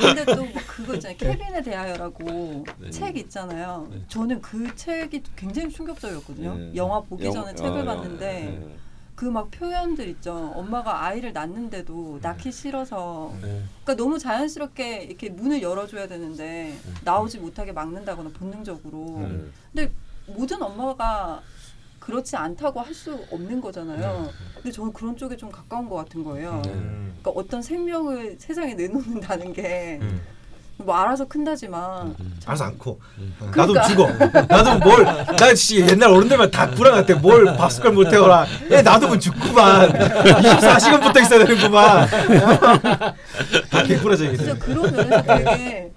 근데 또뭐 그거 있잖아요. 케빈에 대하여라고 네. 책 있잖아요. 네. 저는 그 책이 굉장히 충격적이었거든요. 네. 영화 보기 영- 전에 어, 책을 어, 봤는데 네. 그 막 표현들 있죠. 엄마가 아이를 낳는데도 낳기 싫어서 네. 그러니까 너무 자연스럽게 이렇게 문을 열어줘야 되는데 나오지 못하게 막는다거나 본능적으로. 네. 근데 모든 엄마가 그렇지 않다고 할 수 없는 거잖아요. 근데 저는 그런 쪽에 좀 가까운 것 같은 거예요. 네. 음. 그러니까 어떤 생명을 세상에 내놓는다는 게 뭐 음. 알아서 큰다지만 알아서 않고 음. 어, 나도 그러니까. 죽어. 나도 뭘, 나 진짜 옛날 어른들만 다 불안한테 뭘 밥숟갈 못 태워라. 애 놔두면 죽구만. 24시간 붙어 있어야 되는구만. 다 개꾸라져 진짜. 그런 면에서 되게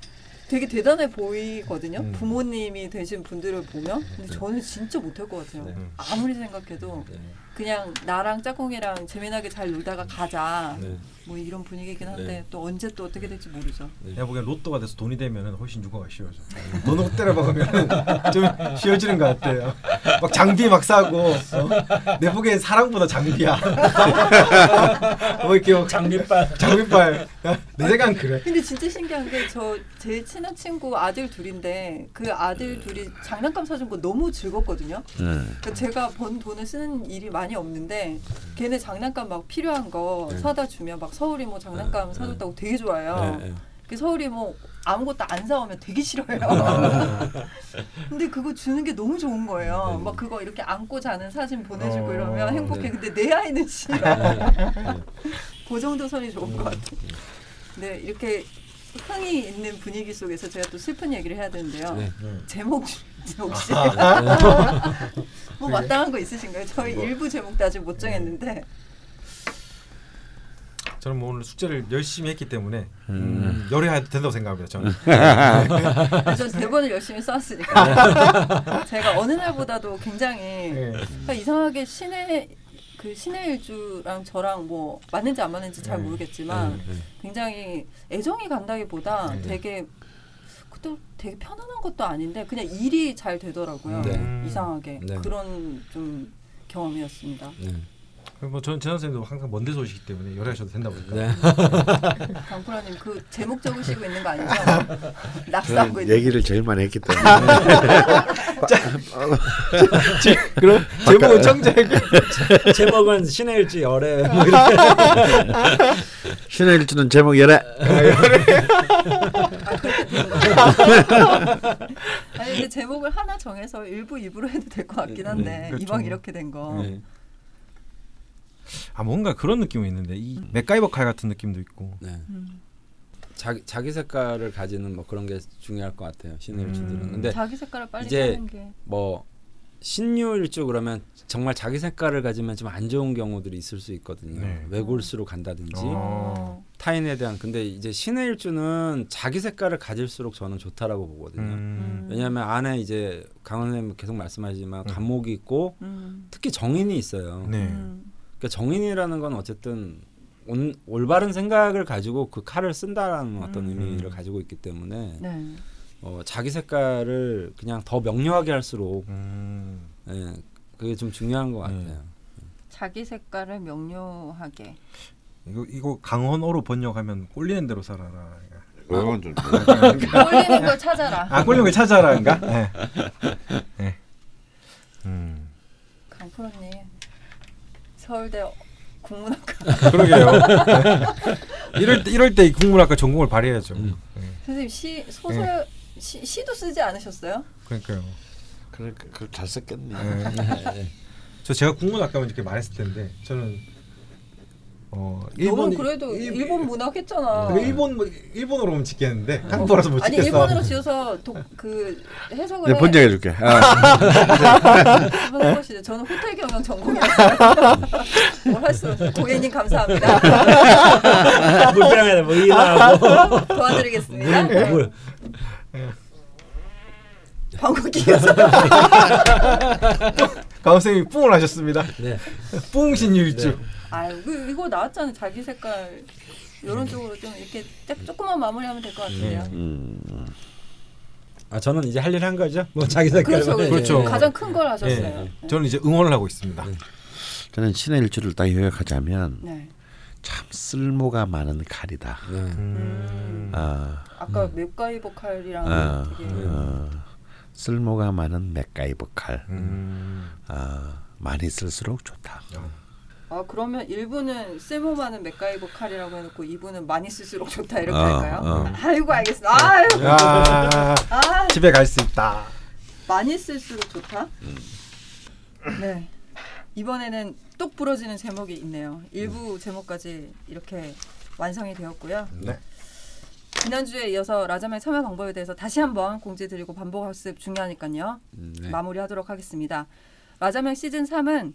되게 대단해 보이거든요. 음. 부모님이 되신 분들을 보면. 근데 저는 진짜 못할 것 같아요. 네. 아무리 생각해도 네. 그냥 나랑 짝꿍이랑 재미나게 잘 놀다가 가자. 네. 뭐 이런 분위기긴 한데 네. 또 언제 또 어떻게 될지 모르죠. 내가 보기엔 로또가 돼서 돈이 되면 훨씬 육아가 쉬워져. 돈을 못 때려 박으면 *laughs* 좀 쉬워지는 것 같아요. 막 장비 막 사고. 어? 내 보기엔 사랑보다 장비야. *laughs* 뭐 이렇게 막 장비빨. 장비빨. 내 생각은 그래. 근데 진짜 신기한 게 저 제일 친한 친구 아들 둘인데 그 아들 둘이 장난감 사준 거 너무 즐겁거든요. 네. 그러니까 제가 번 돈을 쓰는 일이 많이 많이 없는데 걔네 장난감 막 필요한 거 네. 사다 주면 막 서울이 뭐 장난감 네, 사줬다고 되게 좋아해요. 네, 네. 그 서울이 뭐 아무것도 안 사오면 되게 싫어요. *laughs* 근데 그거 주는 게 너무 좋은 거예요. 네. 막 그거 이렇게 안고 자는 사진 보내주고 어, 이러면 행복해. 네. 근데 내 아이는 싫어. 그 정도 선이 좋은 것 같아. 네 이렇게 흥이 있는 분위기 속에서 제가 또 슬픈 얘기를 해야 되는데요. 네. 제목 *laughs* 혹시 *laughs* 뭐 그게- 마땅한 거 있으신가요? 저희 뭐. 일부 제목도 아직 못 정했는데 저는 뭐 오늘 숙제를 열심히 했기 때문에 음. 음, 열해야 된다고 생각합니다. 저는. *laughs* 전 대본을 열심히 써왔으니까 제가 어느 날보다도 굉장히 예. 그러니까 이상하게 신의 그 신의 일주랑 저랑 뭐 맞는지 안 맞는지 잘 네. 모르겠지만 네, 네. 굉장히 애정이 간다기보다 네. 되게 그것도 되게 편안한 것도 아닌데 그냥 일이 잘 되더라고요. 네. 이상하게 네. 그런 좀 경험이었습니다. 네. 뭐 저는 재 선생님도 항상 먼 데서 오시기 때문에 열하셔도 된다고 생각해요. 네. *laughs* 강프라님 그 제목 적으시고 있는 거 아니죠? *laughs* 낙서하고 있는. 얘기를 제일 많이 했기 때문에 *laughs* 그럼 제목은 청자의 제목은 신의 일주 열애 뭐 이렇게 신의 일주는 제목 열애 아 그렇게 된 거예요. 아니 근데 제목을 하나 정해서 일부 입으로 해도 될 것 같긴 한데 네, 그렇죠. 이왕 이렇게 된 거. 네. 아 뭔가 그런 느낌이 있는데 이 맥가이버 칼 같은 느낌도 있고. 네. 음. 자기 자기 색깔을 가지는 뭐 그런 게 중요할 것 같아요 신의 일주들은 음. 근데 자기 색깔을 빨리 이제 게. 뭐 신유일주 그러면 정말 자기 색깔을 가지면 좀 안 좋은 경우들이 있을 수 있거든요 네. 외골수로 간다든지 어. 타인에 대한 근데 이제 신의 일주는 자기 색깔을 가질수록 저는 좋다라고 보거든요 음. 왜냐하면 안에 이제 강원 선생님 계속 말씀하시지만 음. 감목이 있고 음. 특히 정인이 있어요 네. 음. 그러니까 정인이라는 건 어쨌든 온, 올바른 생각을 가지고 그 칼을 쓴다라는 어떤 음. 의미를 가지고 있기 때문에 네. 어, 자기 색깔을 그냥 더 명료하게 할수록 음. 예, 그게 좀 중요한 것 네. 같아요. 자기 색깔을 명료하게. 이거 이거 강원어로 번역하면 꼴리는 대로 살아라. 그건 좀 *laughs* 꼴리는 걸 찾아라. 아 꼴리는 걸 찾아라인가? 네. 네. 음. 강프로님 서울대 국문학과 그러게요. 네. *laughs* 이럴 때 이럴 때 국문학과 전공을 발휘해야죠. 음. 네. 선생님 시 소설 시, 시도 쓰지 않으셨어요? 그러니까요. 그러니까 그잘 썼겠네. 네. 저 제가 국문학과면 이렇게 말했을 텐데 저는 어 너무 그래도 일 본 문학 했잖아. 그 일본 뭐 일본어로 하면 짓겠는데 한국어라서 못 아니 짓겠어. 일본어로 지어서 도, 그 해석을 내가 해. 번역해 줄게. 아, 한번 해보시죠. 저는 호텔 경영 전공이었어요. *laughs* 뭘할수 없어요. 고객님 감사합니다. *laughs* 물병에 뭐 이하고 도와드리겠습니다. 물 방구 끼어서 강 선생님이 뿡을 하셨습니다. 네. 뿡신 일주. 네. 아유 그, 이거 나왔잖아요. 자기 색깔 이런 쪽으로 좀 이렇게 딱 조금만 마무리하면 될 것 같은데요. 음, 아 저는 이제 할 일 한 거죠. 뭐 자기 색깔 그렇죠, 그렇죠. 그렇죠. 가장 큰 걸 하셨어요. 네. 저는 이제 응원을 하고 있습니다. 저는 신의 일주를 딱 요약하자면 네. 참 쓸모가 많은 칼이다. 네. 음. 아, 아까 맥가이버 칼이랑 아, 되게 어, 쓸모가 많은 맥가이버 칼. 음. 아, 많이 쓸수록 좋다. 아 그러면 1부는 쓸모 많은 맥가이버 칼이라고 해놓고 2부는 많이 쓸수록 좋다 이렇게 어, 할까요? 어. 아이고 알겠습니다. 아유, 야 아 집에 갈 수 있다. 많이 쓸수록 좋다. 음. 네 이번에는 똑 부러지는 제목이 있네요. 일부 제목까지 이렇게 완성이 되었고요. 네. 지난주에 이어서 라자멜 참여 방법에 대해서 다시 한번 공지드리고 반복 학습 중요하니까요. 음, 네. 마무리하도록 하겠습니다. 라자멜 시즌 3은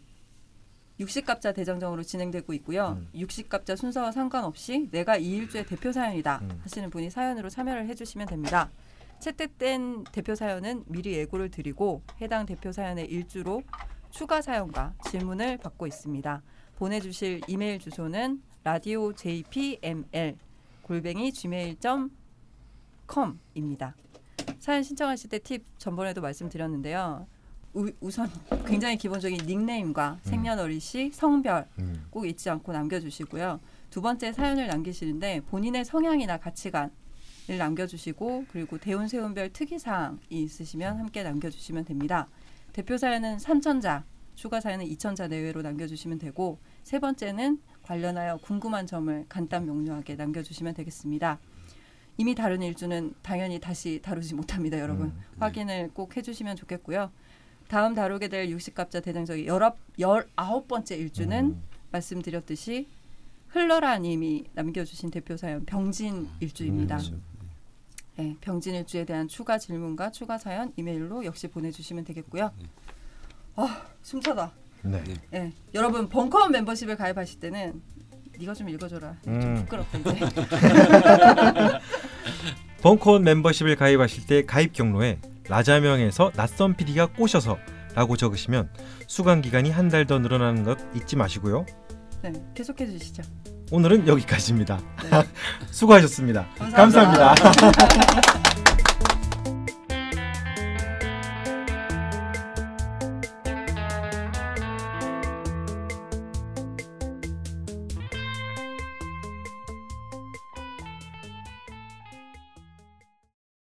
60갑자 대장정으로 진행되고 있고요. 음. 60갑자 순서와 상관없이 내가 이 일주의 대표 사연이다 음. 하시는 분이 사연으로 참여를 해주시면 됩니다. 채택된 대표 사연은 미리 예고를 드리고 해당 대표 사연의 일주로 추가 사연과 질문을 받고 있습니다. 보내주실 이메일 주소는 라디오 jpml 골뱅이 gmail.com입니다. 사연 신청하실 때 팁 전번에도 말씀드렸는데요. 우, 우선 굉장히 기본적인 닉네임과 생년월일시, 성별 음. 꼭 잊지 않고 남겨주시고요. 두 번째 사연을 남기시는데 본인의 성향이나 가치관 을 남겨주시고 그리고 대운 세운별 특이사항이 있으시면 함께 남겨주시면 됩니다. 대표 사연은 산천자, 추가 사연은 2천자 내외로 남겨주시면 되고 세 번째는 관련하여 궁금한 점을 간단 명료하게 남겨주시면 되겠습니다. 이미 다룬 일주는 당연히 다시 다루지 못합니다, 여러분. 음, 확인을 꼭 해주시면 좋겠고요. 다음 다루게 될 육식갑자 대장정의 열아, 열아홉 번째 일주는 음. 말씀드렸듯이 흘러라 님이 남겨주신 대표 사연 병진 일주입니다. 그렇죠. 네, 병진 일주에 대한 추가 질문과 추가 사연 이메일로 역시 보내주시면 되겠고요. 아 숨차다. 네. 네. 네, 여러분 벙커원 멤버십을 가입하실 때는 네가 좀 읽어줘라. 좀 음. 부끄럽다 이제. *laughs* *laughs* 벙커원 멤버십을 가입하실 때 가입 경로에 라자명에서 낯선 PD가 꼬셔서 라고 적으시면 수강 기간이 한 달 더 늘어나는 것 잊지 마시고요. 네, 계속해 주시죠. 오늘은 여기까지입니다. 네. *laughs* 수고하셨습니다 감사합니다. 감사합니다. *laughs*